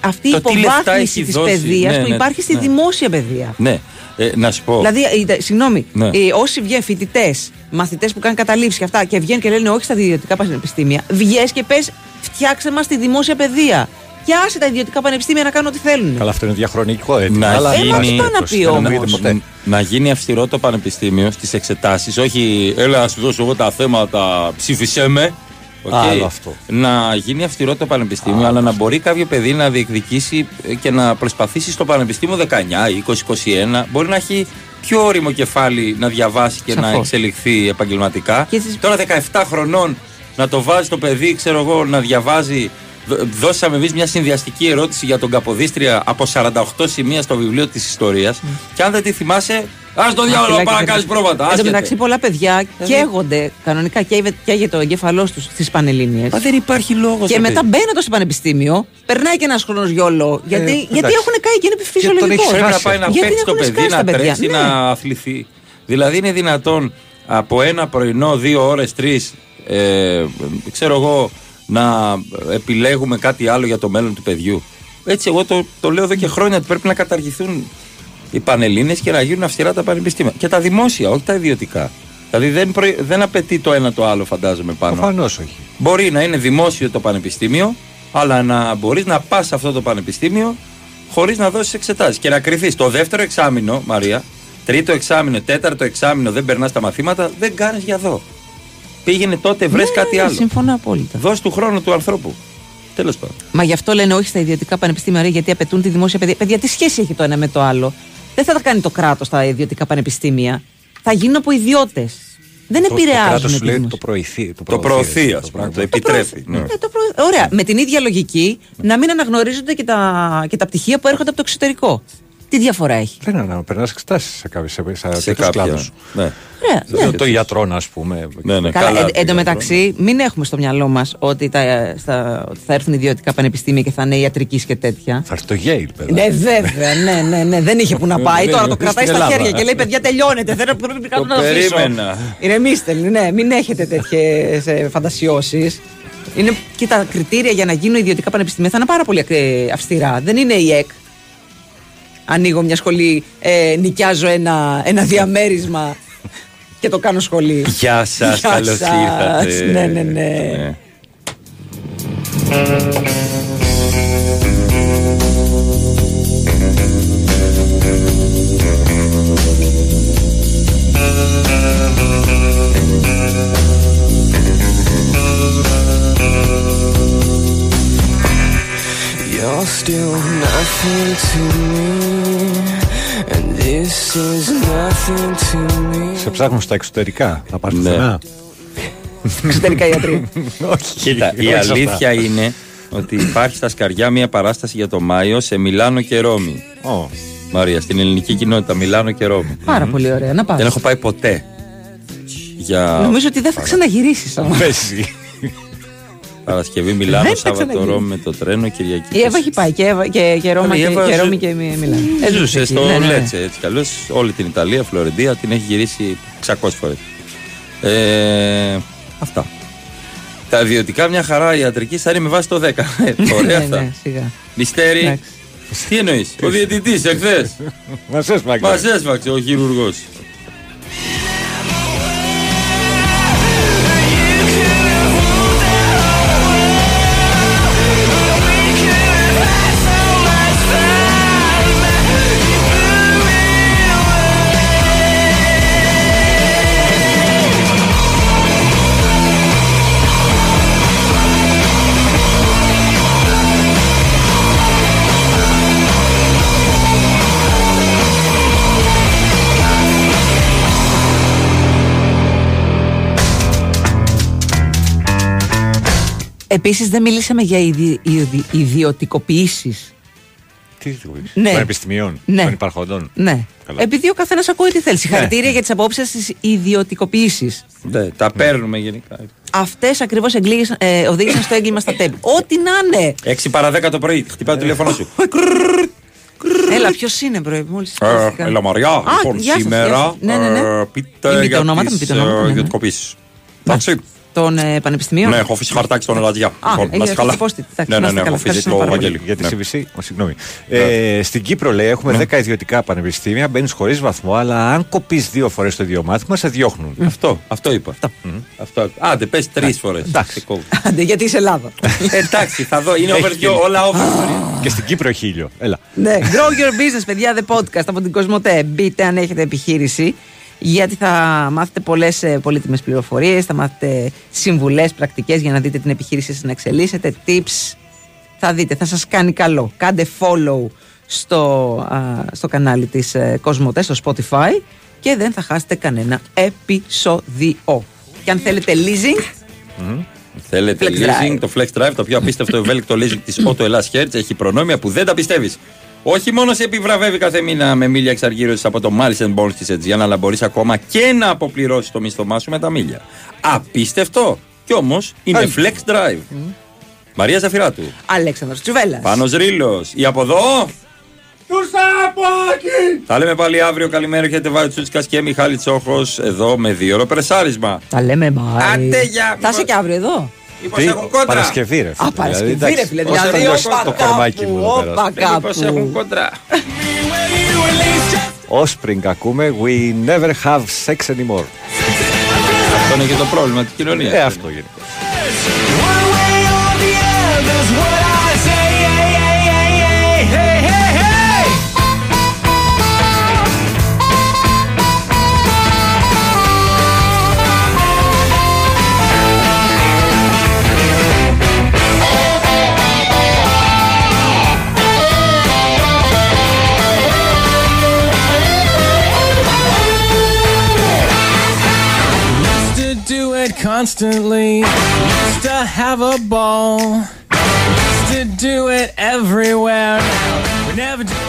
αυτή η Το τι λεφτά υποβάθμιση έχει της δώσει. παιδείας Ναι, που ναι, υπάρχει στη ναι. δημόσια παιδεία. Ναι, ε, να σου πω. Δηλαδή, ε, συγγνώμη, Ναι. ε, όσοι βγαίνουν φοιτητές, μαθητές που κάνουν καταλήψεις και αυτά και βγαίνουν και λένε όχι στα ιδιωτικά πανεπιστήμια, βγαίνει και πες, φτιάξε μας τη δημόσια παιδεία. Και άσε τα ιδιωτικά πανεπιστήμια να κάνουν ό,τι θέλουν. Καλά, αυτό είναι διαχρονικό έτοιμο. να αλλά Ε, μα γίνει, αυτό να πει να μην όμως. δείτε ποτέ. να γίνει αυστηρό το πανεπιστήμιο στις εξετάσεις. Όχι, έλα να σου δώσω εγώ τα θέματα, ψήφισέ με. Οκ. Άλλο αυτό. Να γίνει αυστηρό το πανεπιστήμιο, αλλά να μπορεί κάποιο παιδί να διεκδικήσει ε, και να προσπαθήσει στο πανεπιστήμιο 19, 20, 21. Μπορεί να έχει πιο όριμο κεφάλι να διαβάσει και να Σαφώς. εξελιχθεί επαγγελματικά. Και στις- Τώρα 17 χρονών να το βάζει το παιδί, ξέρω εγώ, να διαβάζει. Δ- Δώσαμε εμείς μια συνδυαστική ερώτηση για τον Καποδίστρια από 48 σημεία στο βιβλίο της ιστορίας. Και αν δεν τη θυμάσαι, ας το διάλογο, Φυλάκι πάρα να και κάνεις τα- πρόβατα. Εν τω άσχετε. μεταξύ, πολλά παιδιά καίγονται κανονικά, καίγε- καίγεται ο εγκέφαλός τους στις πανελίνε. Μα δεν υπάρχει λόγος. Και μετά μπαίνοντα στο πανεπιστήμιο, περνάει και ένας χρόνος γιόλο. Γιατί, γιατί εντάξει. έχουν καεί και είναι τον φυσιολογικός. έχει Πρέπει να πάει να Γιατί παίξει το έχουν παιδί, σκάσει να τα παιδιά. τρέξει, Ναι. να αθληθεί. Δηλαδή είναι δυνατόν από ένα πρωινό, δύο ώρες, τρεις, ε, ξέρω εγώ, να επιλέγουμε κάτι άλλο για το μέλλον του παιδιού. Έτσι, εγώ το, το λέω εδώ και χρόνια ότι πρέπει να καταργηθούν οι πανελίνε και να γίνουν αυστηρά τα πανεπιστήμια. Και τα δημόσια, όχι τα ιδιωτικά. Δηλαδή δεν, προε- δεν απαιτεί το ένα το άλλο, φαντάζομαι πάνω. Προφανώς όχι. Μπορεί να είναι δημόσιο το πανεπιστήμιο, αλλά να μπορείς να πας σε αυτό το πανεπιστήμιο χωρίς να δώσεις εξετάσεις και να κρυθείς. Το δεύτερο εξάμεινο, Μαρία, τρίτο εξάμεινο, τέταρτο εξάμεινο δεν περνάς τα μαθήματα, δεν κάνεις για δω. Πήγαινε τότε, βρες Ναι, κάτι ναι, άλλο. Συμφωνώ απόλυτα. Δώσ' του χρόνου του ανθρώπου. Τέλος πάντων. Μα γι' αυτό λένε όχι στα ιδιωτικά πανεπιστήμια, ρε, γιατί απαιτούν τη δημόσια παιδεία. Παιδιά, τι σχέση έχει το ένα με το άλλο; Δεν θα τα κάνει το κράτος τα ιδιωτικά πανεπιστήμια. Θα γίνουν από ιδιώτες. Δεν Το- Το επηρεάζουν. κράτος τη σου λέει δημόσια. το προωθεί. Το προωθεί, α το πούμε. Το πράγμα. επιτρέπει. ναι. Ναι, το προ- Ωραία. Με την ίδια λογική να μην αναγνωρίζονται και τα, και τα πτυχία που έρχονται από το εξωτερικό. Τι διαφορά έχει; Δεν είναι να περνάς εξετάσεις σε κάποιου σε, σε, Σε τέτοιους κάποια. κλάδους. Ναι. Ωραία, ναι. Το, το ιατρών, ας πούμε. Ναι, ναι, Καλά, καλά. εν, εν τω μεταξύ, μην έχουμε στο μυαλό μας ότι, τα, στα, ότι θα έρθουν ιδιωτικά πανεπιστήμια και θα είναι ιατρική και τέτοια. Θα έρθει το Yale, παιδά. Ναι, βέβαια, ναι, ναι, ναι, δεν είχε που να πάει. Ναι, Τώρα ναι, το κρατάει στην στα Ελλάδα. χέρια και λέει: Παιδιά, τελειώνετε. Δεν πρέπει κάτω Το να το αφήσω. περίμενα. Ηρεμήστε, ναι, μην έχετε τέτοιες φαντασιώσεις. Είναι και τα κριτήρια για να γίνουν ιδιωτικά πανεπιστήμια θα είναι πάρα πολύ ε, αυστηρά. Δεν είναι η ΕΚ. Ανοίγω μια σχολή, ε, νοικιάζω ένα, ένα διαμέρισμα και το κάνω σχολή. Γεια σας, Γεια καλώς σας. ήρθατε. Ναι, ναι, ναι. You're still nothing to me, Σε ψάχνουν στα εξωτερικά. Θα πα Ναι. πουθενά. Εξωτερικά ιατροί. Όχι. Κοίτα, η όχι σε αυτά. αλήθεια είναι ότι υπάρχει στα σκαριά μια παράσταση για το Μάιο σε Μιλάνο και Ρώμη. Ω, Μαρία, στην ελληνική κοινότητα Μιλάνο και Ρώμη. Πάρα πολύ ωραία. Να πάω. Δεν έχω πάει ποτέ. Για... Νομίζω ότι δεν θα ξαναγυρίσεις όμως. Πέσει. Παρασκευή Μιλάνο, Δεν θα Σάββατο ξαναγίνει. Ρώμη με το τρένο, Κυριακή. Η Εύα έχει πάει και, Εύα- και, και Ρώμα Η και, Εύα και ζου- Ρώμη και Μι- Μιλάνο. Ε, Ζούσε εκεί. στο Ναι, ναι, ναι. Λέτσε έτσι κι αλλιώς, όλη την Ιταλία, Φλωρεντία, την έχει γυρίσει 600 φορές. Ε, αυτά. Τα ιδιωτικά μια χαρά ιατρική θα είναι με βάση το 10. Ε, Ωραία Ναι, αυτά. ναι, σιγά. Μυστέρι. Εντάξει. Τι εννοείς, ο διαιτητής εχθές. Μας έσφαξε. Μας έσφαξε ο χειρουργός. Επίσης, δεν μιλήσαμε για ιδι, ιδι, ιδιωτικοποιήσεις. Τι δικοποιήσεις, Ναι. Των επιστημιών, Ναι. των υπαρχοντών. Ναι. Καλά. Επειδή ο καθένας ακούει τι θέλει. Συγχαρητήρια για τις απόψεις της ιδιωτικοποίηση. Ναι, τα παίρνουμε γενικά. Αυτές ακριβώς ε, οδήγησαν στο έγκλημα στα τέμπη. Ό,τι να είναι. 6 παρα 10 το πρωί, χτυπάει το τηλέφωνο σου. Έλα, ποιος είναι, πρωί, μόλις. Ε, Έλα Μαριά, λοιπόν, σήμερα Ναι, ναι, ναι. ε, Μην πείτε πείτε για ονόματα, μην τις πείτε ονόματα, ε, ναι, ναι. ιδιωτικοποίησεις. Εντάξει. Των ε, πανεπιστημίων; Ναι, έχω αφήσει χαρτάκι στον Ελλαδιά. Λοιπόν, έχει να είστε καλά. αφήσει post-it. Εντάξει, Ναι, να ναι, είστε ναι, έχω καλά. αφήσει Ευχαριστώ το πάρα πολύ. Βαγγέλη. Για τη Ναι. CBC, ο, συγγνώμη. Ε, στην Κύπρο λέει έχουμε 10 ιδιωτικά πανεπιστήμια, μπαίνεις χωρίς βαθμό, αλλά αν κοπείς δύο φορές το ίδιο μάθημα, σε διώχνουν. Αυτό, αυτό είπα. Αυτό. Άντε, πες τρεις φορές. Εντάξει. Σε κόβω. Άντε, γιατί είσαι Ελλάδα. Εντάξει, θα δω. Είναι Έχει overdue, γίνει. όλα over. Και στην Κύπρο έχει ήλιο. Έλα. ναι, Grow Your Business, παιδιά, the podcast από την Κοσμοτέ. Μπείτε αν έχετε επιχείρηση. Γιατί θα μάθετε πολλές πολύτιμες πληροφορίες, θα μάθετε συμβουλές, πρακτικές για να δείτε την επιχείρησή σας να εξελίσσετε, tips. Θα δείτε, θα σας κάνει καλό. Κάντε follow στο, α, στο κανάλι της ε, Κοσμοτέ, στο Spotify και δεν θα χάσετε κανένα επεισόδιο. Και αν θέλετε leasing, Θέλετε Flex leasing, Drive. το Flex Drive, το πιο απίστευτο ευέλικτο leasing της Auto Ελλάς Hertz, έχει προνόμια που δεν τα πιστεύεις. Όχι μόνο σε επιβραβεύει κάθε μήνα με μίλια εξαργύρωσης από το Madison Bonds της Aegean, αλλά μπορείς ακόμα και να αποπληρώσεις το μισθωμά σου με τα μίλια. Απίστευτο! Κι όμως είναι Flex Drive. Μαρία Ζαφυράτου. Αλέξανδρος Τσουβέλλας. Πάνος Ρήλος. Ή από εδώ. Του σαπάκι! Θα λέμε πάλι αύριο. Καλημέρα. Έχετε βάλει Τσούτσικας και Μιχάλη Τσόχος εδώ με δύο ώρο περσάρισμα. Τα λέμε μάλλον. Άντε, γεια. Θα είσαι και αύριο εδώ. Μήπως έχουν κόντρα; Παρασκευή, ρε. Α, Παρασκευή, Δηλαδή, ρε φίλε. εντάξει, Δηλαδή, πώς θα όπα νιώσει το κορμάκι μου κάπου, εδώ πέρα. όπα Μήπως έχουν κάπου. κόντρα; Offspring ακούμε. We never have sex anymore. Αυτό είναι και το πρόβλημα της κοινωνίας. Ε, αυτό γενικώς. Constantly. Used to have a ball. Used to do it everywhere. We never do